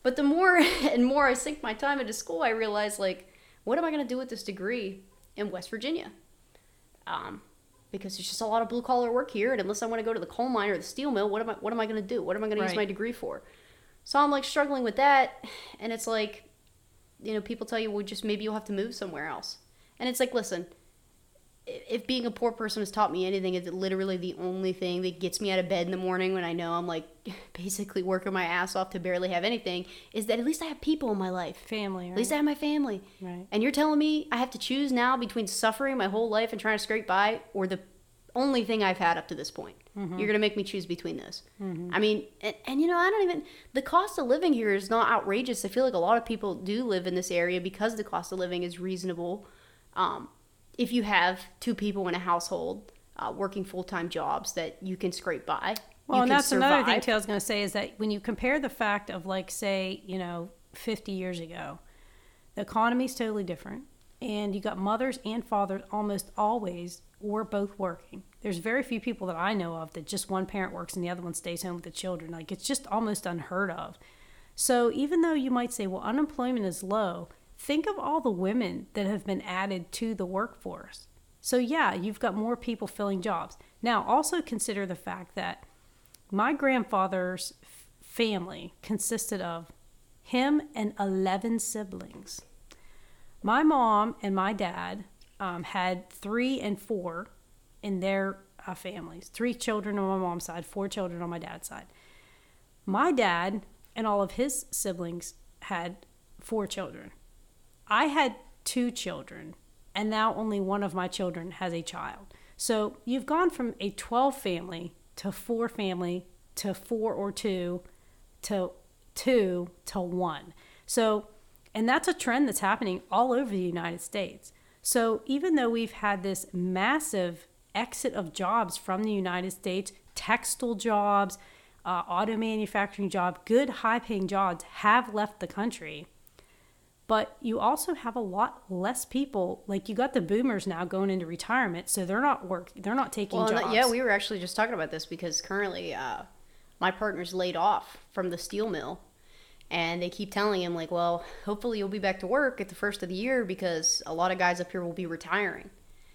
But the more and more I sink my time into school, I realize like, what am I going to do with this degree in West Virginia? Um, because there's just a lot of blue collar work here, and unless I want to go to the coal mine or the steel mill, what am I what am I going to do? What am I going right. to use my degree for? So I'm like struggling with that, and it's like you know, people tell you, well, just maybe you'll have to move somewhere else. And it's like, listen, if being a poor person has taught me anything, is it literally the only thing that gets me out of bed in the morning when I know I'm like basically working my ass off to barely have anything, is that at least I have people in my life. Family, right? At least I have my family. Right. And you're telling me I have to choose now between suffering my whole life and trying to scrape by or the only thing I've had up to this point. Mm-hmm. You're going to make me choose between those. Mm-hmm. I mean, and, and, you know, I don't even, the cost of living here is not outrageous. I feel like a lot of people do live in this area because the cost of living is reasonable. Um, if you have two people in a household uh, working full time jobs that you can scrape by. Well, and that's survive. another thing, was going to say is that when you compare the fact of, like, say, you know, 50 years ago, the economy is totally different. And you got mothers and fathers almost always or both working. There's very few people that I know of that just one parent works and the other one stays home with the children. Like it's just almost unheard of. So even though you might say, well, unemployment is low, think of all the women that have been added to the workforce. So yeah, you've got more people filling jobs. Now also consider the fact that my grandfather's family consisted of him and 11 siblings. My mom and my dad um, had three and four in their uh, families three children on my mom's side, four children on my dad's side. My dad and all of his siblings had four children. I had two children, and now only one of my children has a child. So you've gone from a 12 family to four family to four or two to two to one. So And that's a trend that's happening all over the United States. So even though we've had this massive exit of jobs from the United States, textile jobs, uh, auto manufacturing job, good high paying jobs have left the country. But you also have a lot less people. Like you got the boomers now going into retirement, so they're not work. They're not taking Well, jobs. yeah, we were actually just talking about this because currently uh, my partner's laid off from the steel mill. And they keep telling him, like, well, hopefully you'll be back to work at the first of the year because a lot of guys up here will be retiring.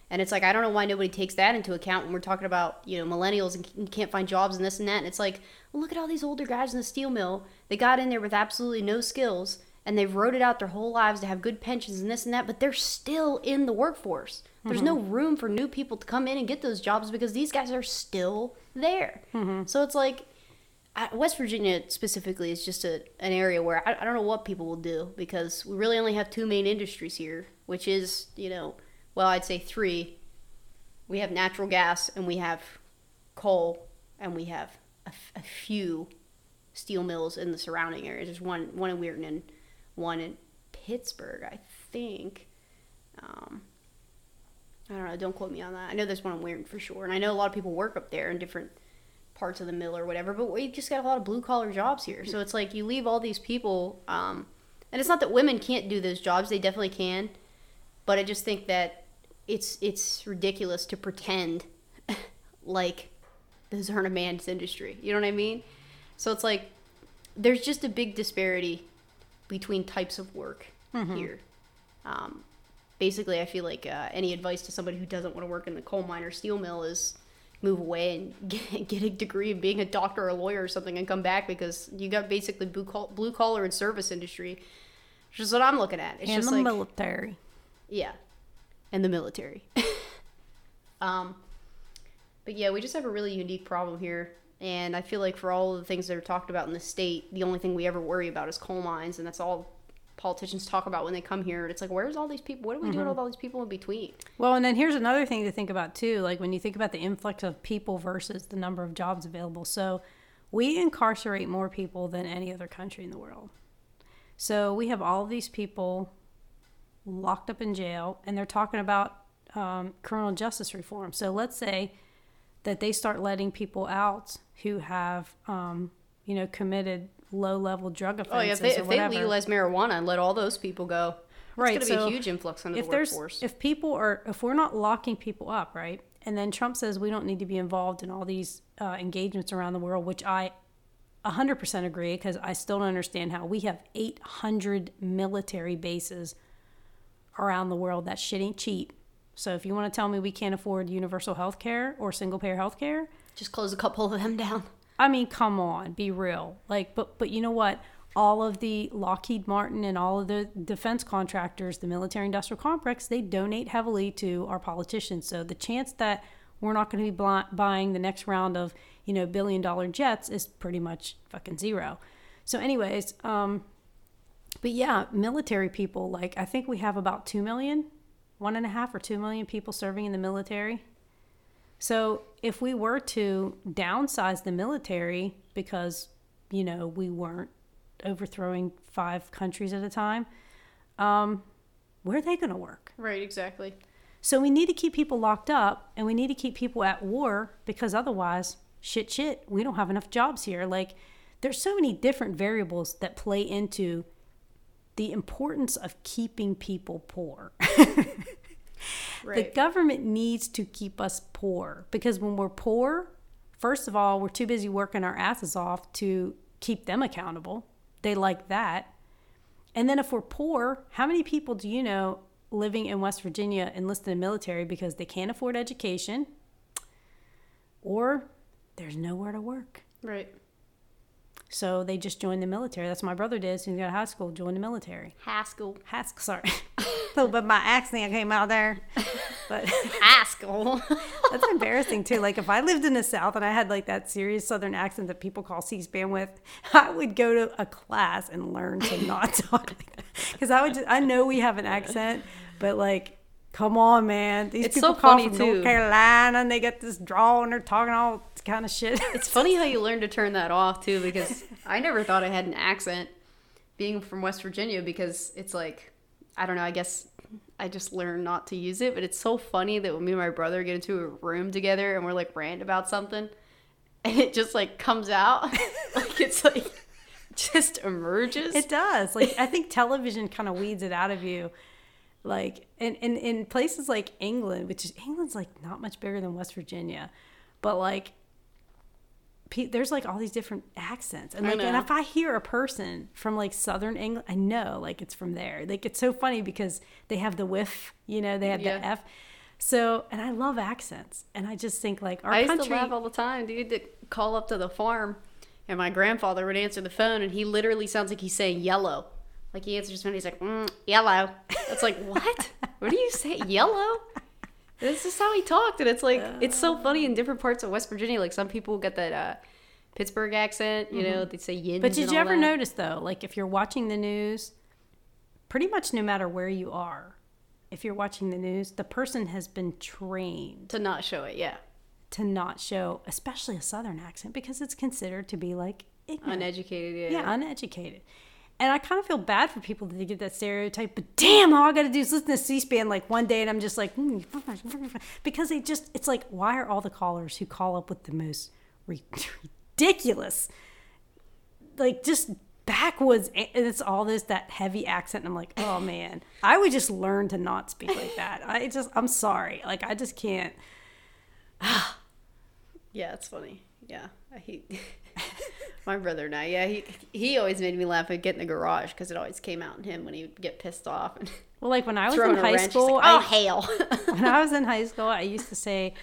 And it's like, I don't know why nobody takes that into account when we're talking about, you know, millennials and can't find jobs and this and that. And it's like, well, look at all these older guys in the steel mill. They got in there with absolutely no skills and they've rode it out their whole lives to have good pensions and this and that, but they're still in the workforce. There's no mm-hmm. room for new people to come in and get those jobs because these guys are still there. Mm-hmm. So it's like, West Virginia specifically is just a, an area where I, I don't know what people will do because we really only have two main industries here, which is, you know, well, I'd say three. We have natural gas and we have coal and we have a few steel mills in the surrounding areas. There's one, one in Weirton and one in Pittsburgh, I think. Um, I don't know. Don't quote me on that. I know there's one in Weirton for sure, and I know a lot of people work up there in different parts of the mill or whatever. But we just got a lot of blue collar jobs here, so it's like you leave all these people. Um, and it's not that women can't do those jobs; they definitely can. But I just think that it's it's ridiculous to pretend like those aren't a man's industry. You know what I mean? So it's like there's just a big disparity between types of work here. Um, basically, I feel like uh, any advice to somebody who doesn't want to work in the coal mine or steel mill is move away and get, get a degree of being a doctor or a lawyer or something and come back because you got basically blue, col- blue collar and service industry, which is what I'm looking at. It's and just the like military. yeah, and the military. um, but yeah, we just have a really unique problem here, and I feel like for all of the things that are talked about in the state, the only thing we ever worry about is coal mines, and that's all politicians talk about when they come here. It's like, where's all these people? What are we doing with all these people in between? Well, and then here's another thing to think about too. Like when you think about the influx of people versus the number of jobs available. So we incarcerate more people than any other country in the world. So we have all these people locked up in jail, and they're talking about um, criminal justice reform. So let's say that they start letting people out who have, um, you know, committed low-level drug offenses Oh yeah, if they, if they legalize marijuana and let all those people go, Right, it's going to so be a huge influx into if the workforce. if people are if we're not locking people up right and then trump says we don't need to be involved in all these uh, engagements around the world which i 100% agree because i still don't understand how we have 800 military bases around the world that shit ain't cheap so if you want to tell me we can't afford universal health care or single payer health care Just close a couple of them down. I mean, come on, be real. Like, but but you know what? All of the Lockheed Martin and all of the defense contractors, the military industrial complex, they donate heavily to our politicians. So the chance that we're not going to be buying the next round of you know billion dollar jets is pretty much fucking zero. So, anyways, um, but yeah, military people. Like, I think we have about two million, one and a half or two million people serving in the military. So if we were to downsize the military because, you know, we weren't overthrowing five countries at a time, um, where are they going to work? Right, exactly. So we need to keep people locked up and we need to keep people at war because otherwise, shit, shit, we don't have enough jobs here. Like, there's so many different variables that play into the importance of keeping people poor. The government needs to keep us poor because when we're poor, first of all, we're too busy working our asses off to keep them accountable. They like that. And then if we're poor, how many people do you know living in West Virginia enlisted in the military because they can't afford education or there's nowhere to work? right. So they just joined the military. That's what my brother did. So he got out of high school, joined the military. Haskell. Haskell, sorry. bit of my accent came out there. But Haskell. That's embarrassing too. Like if I lived in the South and I had like that serious Southern accent that people call C-SPAN with, I would go to a class and learn to not talk like that. Because I would, just, I know we have an accent, but like, come on, man, these It's people so come funny, from too. North Carolina and they get this drawl and they're talking all kind of shit. It's funny how you learn to turn that off too, because I never thought I had an accent. being from West Virginia because it's like I don't know. I guess I just learned not to use it, but it's so funny that when me and my brother get into a room together and we're like rant about something, and it just like comes out like it's like just emerges. It does. Like I think television kind of weeds it out of you. Like in, in in places like England, which is England's like not much bigger than West Virginia, but like there's like all these different accents, and like and if I hear a person from like Southern England, I know like it's from there. Like it's so funny because they have the whiff, you know, they have Yeah. the F. So and I love accents, and I just think like our I used country. to laugh all the time, dude. To call up to the farm, and my grandfather would answer the phone, and he literally sounds like he's saying yellow. Like he answers his phone, he's like, mm, "Yellow." It's like, what? what do you say? Yellow? This is how he talked, and it's like it's so funny in different parts of West Virginia. Like some people get that uh, Pittsburgh accent, you know, they say. Mm-hmm. But did you ever that. notice though, like if you're watching the news, pretty much no matter where you are, if you're watching the news, the person has been trained to not show it? Yeah, to not show, especially a southern accent, because it's considered to be like ignorant. uneducated. Yeah, yeah, uneducated. And I kind of feel bad for people that get that stereotype, but damn, all I got to do is listen to C-SPAN like one day, and I'm just like, hmm, because they just, it's like, why are all the callers who call up with the most ri- ridiculous, like just backwoods, and it's all this that heavy accent, and I'm like, oh man, I would just learn to not speak like that. I just, I'm sorry, like I just can't. Yeah, it's funny. Yeah, he, my brother and I. Yeah, he he always made me laugh at get in the garage because it always came out in him when he would get pissed off and Well, like when I was in high wrench. School, like, oh I, hell! when I was in high school, I used to say,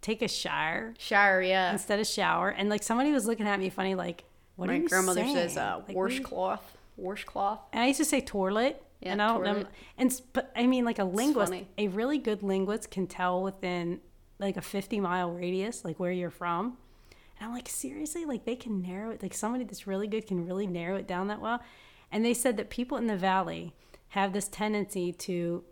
take a shower shower, yeah. instead of shower. And like somebody was looking at me funny, like, what My are you grandmother saying? says uh, Like, washcloth, washcloth. And I used to say toilet. Yeah, and I don't know. And but I mean, like a linguist, a really good linguist can tell within like a fifty mile radius, like where you're from. And I'm like, seriously, like they can narrow it. Like somebody that's really good can really narrow it down that well. And they said that people in the valley have this tendency to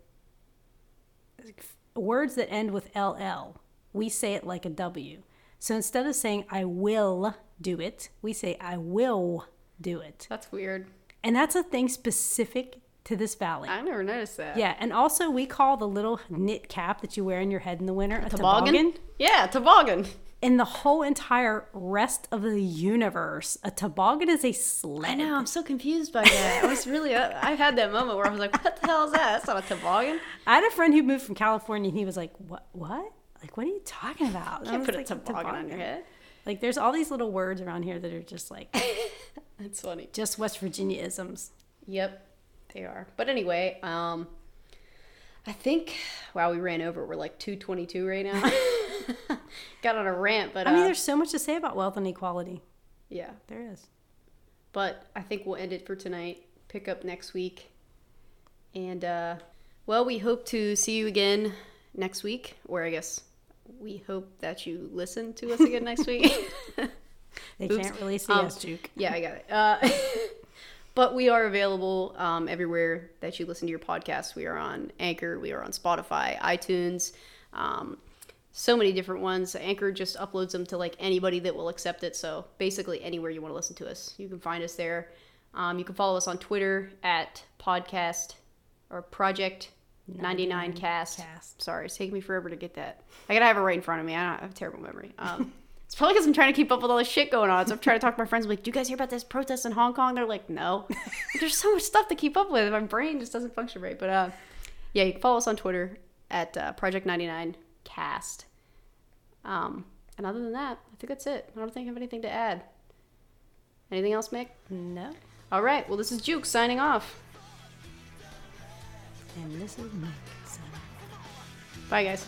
words that end with ll. We say it like a w. So instead of saying I will do it, we say I will do it. That's weird. And that's a thing specific to this valley. I never noticed that. Yeah, and also we call the little knit cap that you wear in your head in the winter a Toboggan? toboggan. Yeah, toboggan. In the whole entire rest of the universe, a toboggan is a sled. I know. I'm so confused by that. I was really. Uh, I had that moment where I was like, "What the hell is that? That's not a toboggan. I had a friend who moved from California, and he was like, "What? What? Like, what are you talking about?" I Can't put a like, toboggan on your head." Like, there's all these little words around here that are just like That's funny. just West Virginia isms. Yep, they are. But anyway, um, I think wow, we ran over. We're like two twenty two right now. Got on a rant, but I mean, uh, there's so much to say about wealth inequality. yeah. There is. But I think we'll end it for tonight. Pick up next week, and uh, well, we hope to see you again next week. Or I guess we hope that you listen to us again next week. They Oops. can't really see Um, us, Juke. Yeah, I got it. Uh, but we are available um, everywhere that you listen to your podcast. We are on Anchor, we are on Spotify, iTunes, um, so many different ones. Anchor just uploads them to like anybody that will accept it. So basically, anywhere you want to listen to us, you can find us there. Um, you can follow us on Twitter at podcast or project 99 cast. Cast. Sorry, it's taking me forever to get that. I gotta have it right in front of me. I, don't, I have a terrible memory. Um, it's probably because I'm trying to keep up with all this shit going on. So I'm trying to talk to my friends. I'm like, do you guys hear about this protest in Hong Kong? They're like, no. There's so much stuff to keep up with. My brain just doesn't function right. But uh, yeah, you can follow us on Twitter at uh, Project 99 Cast. Um, and other than that, I think that's it. I don't think I have anything to add. Anything else, Mick? No. All right. Well, this is Juke signing off. And this is me. So. Bye, guys.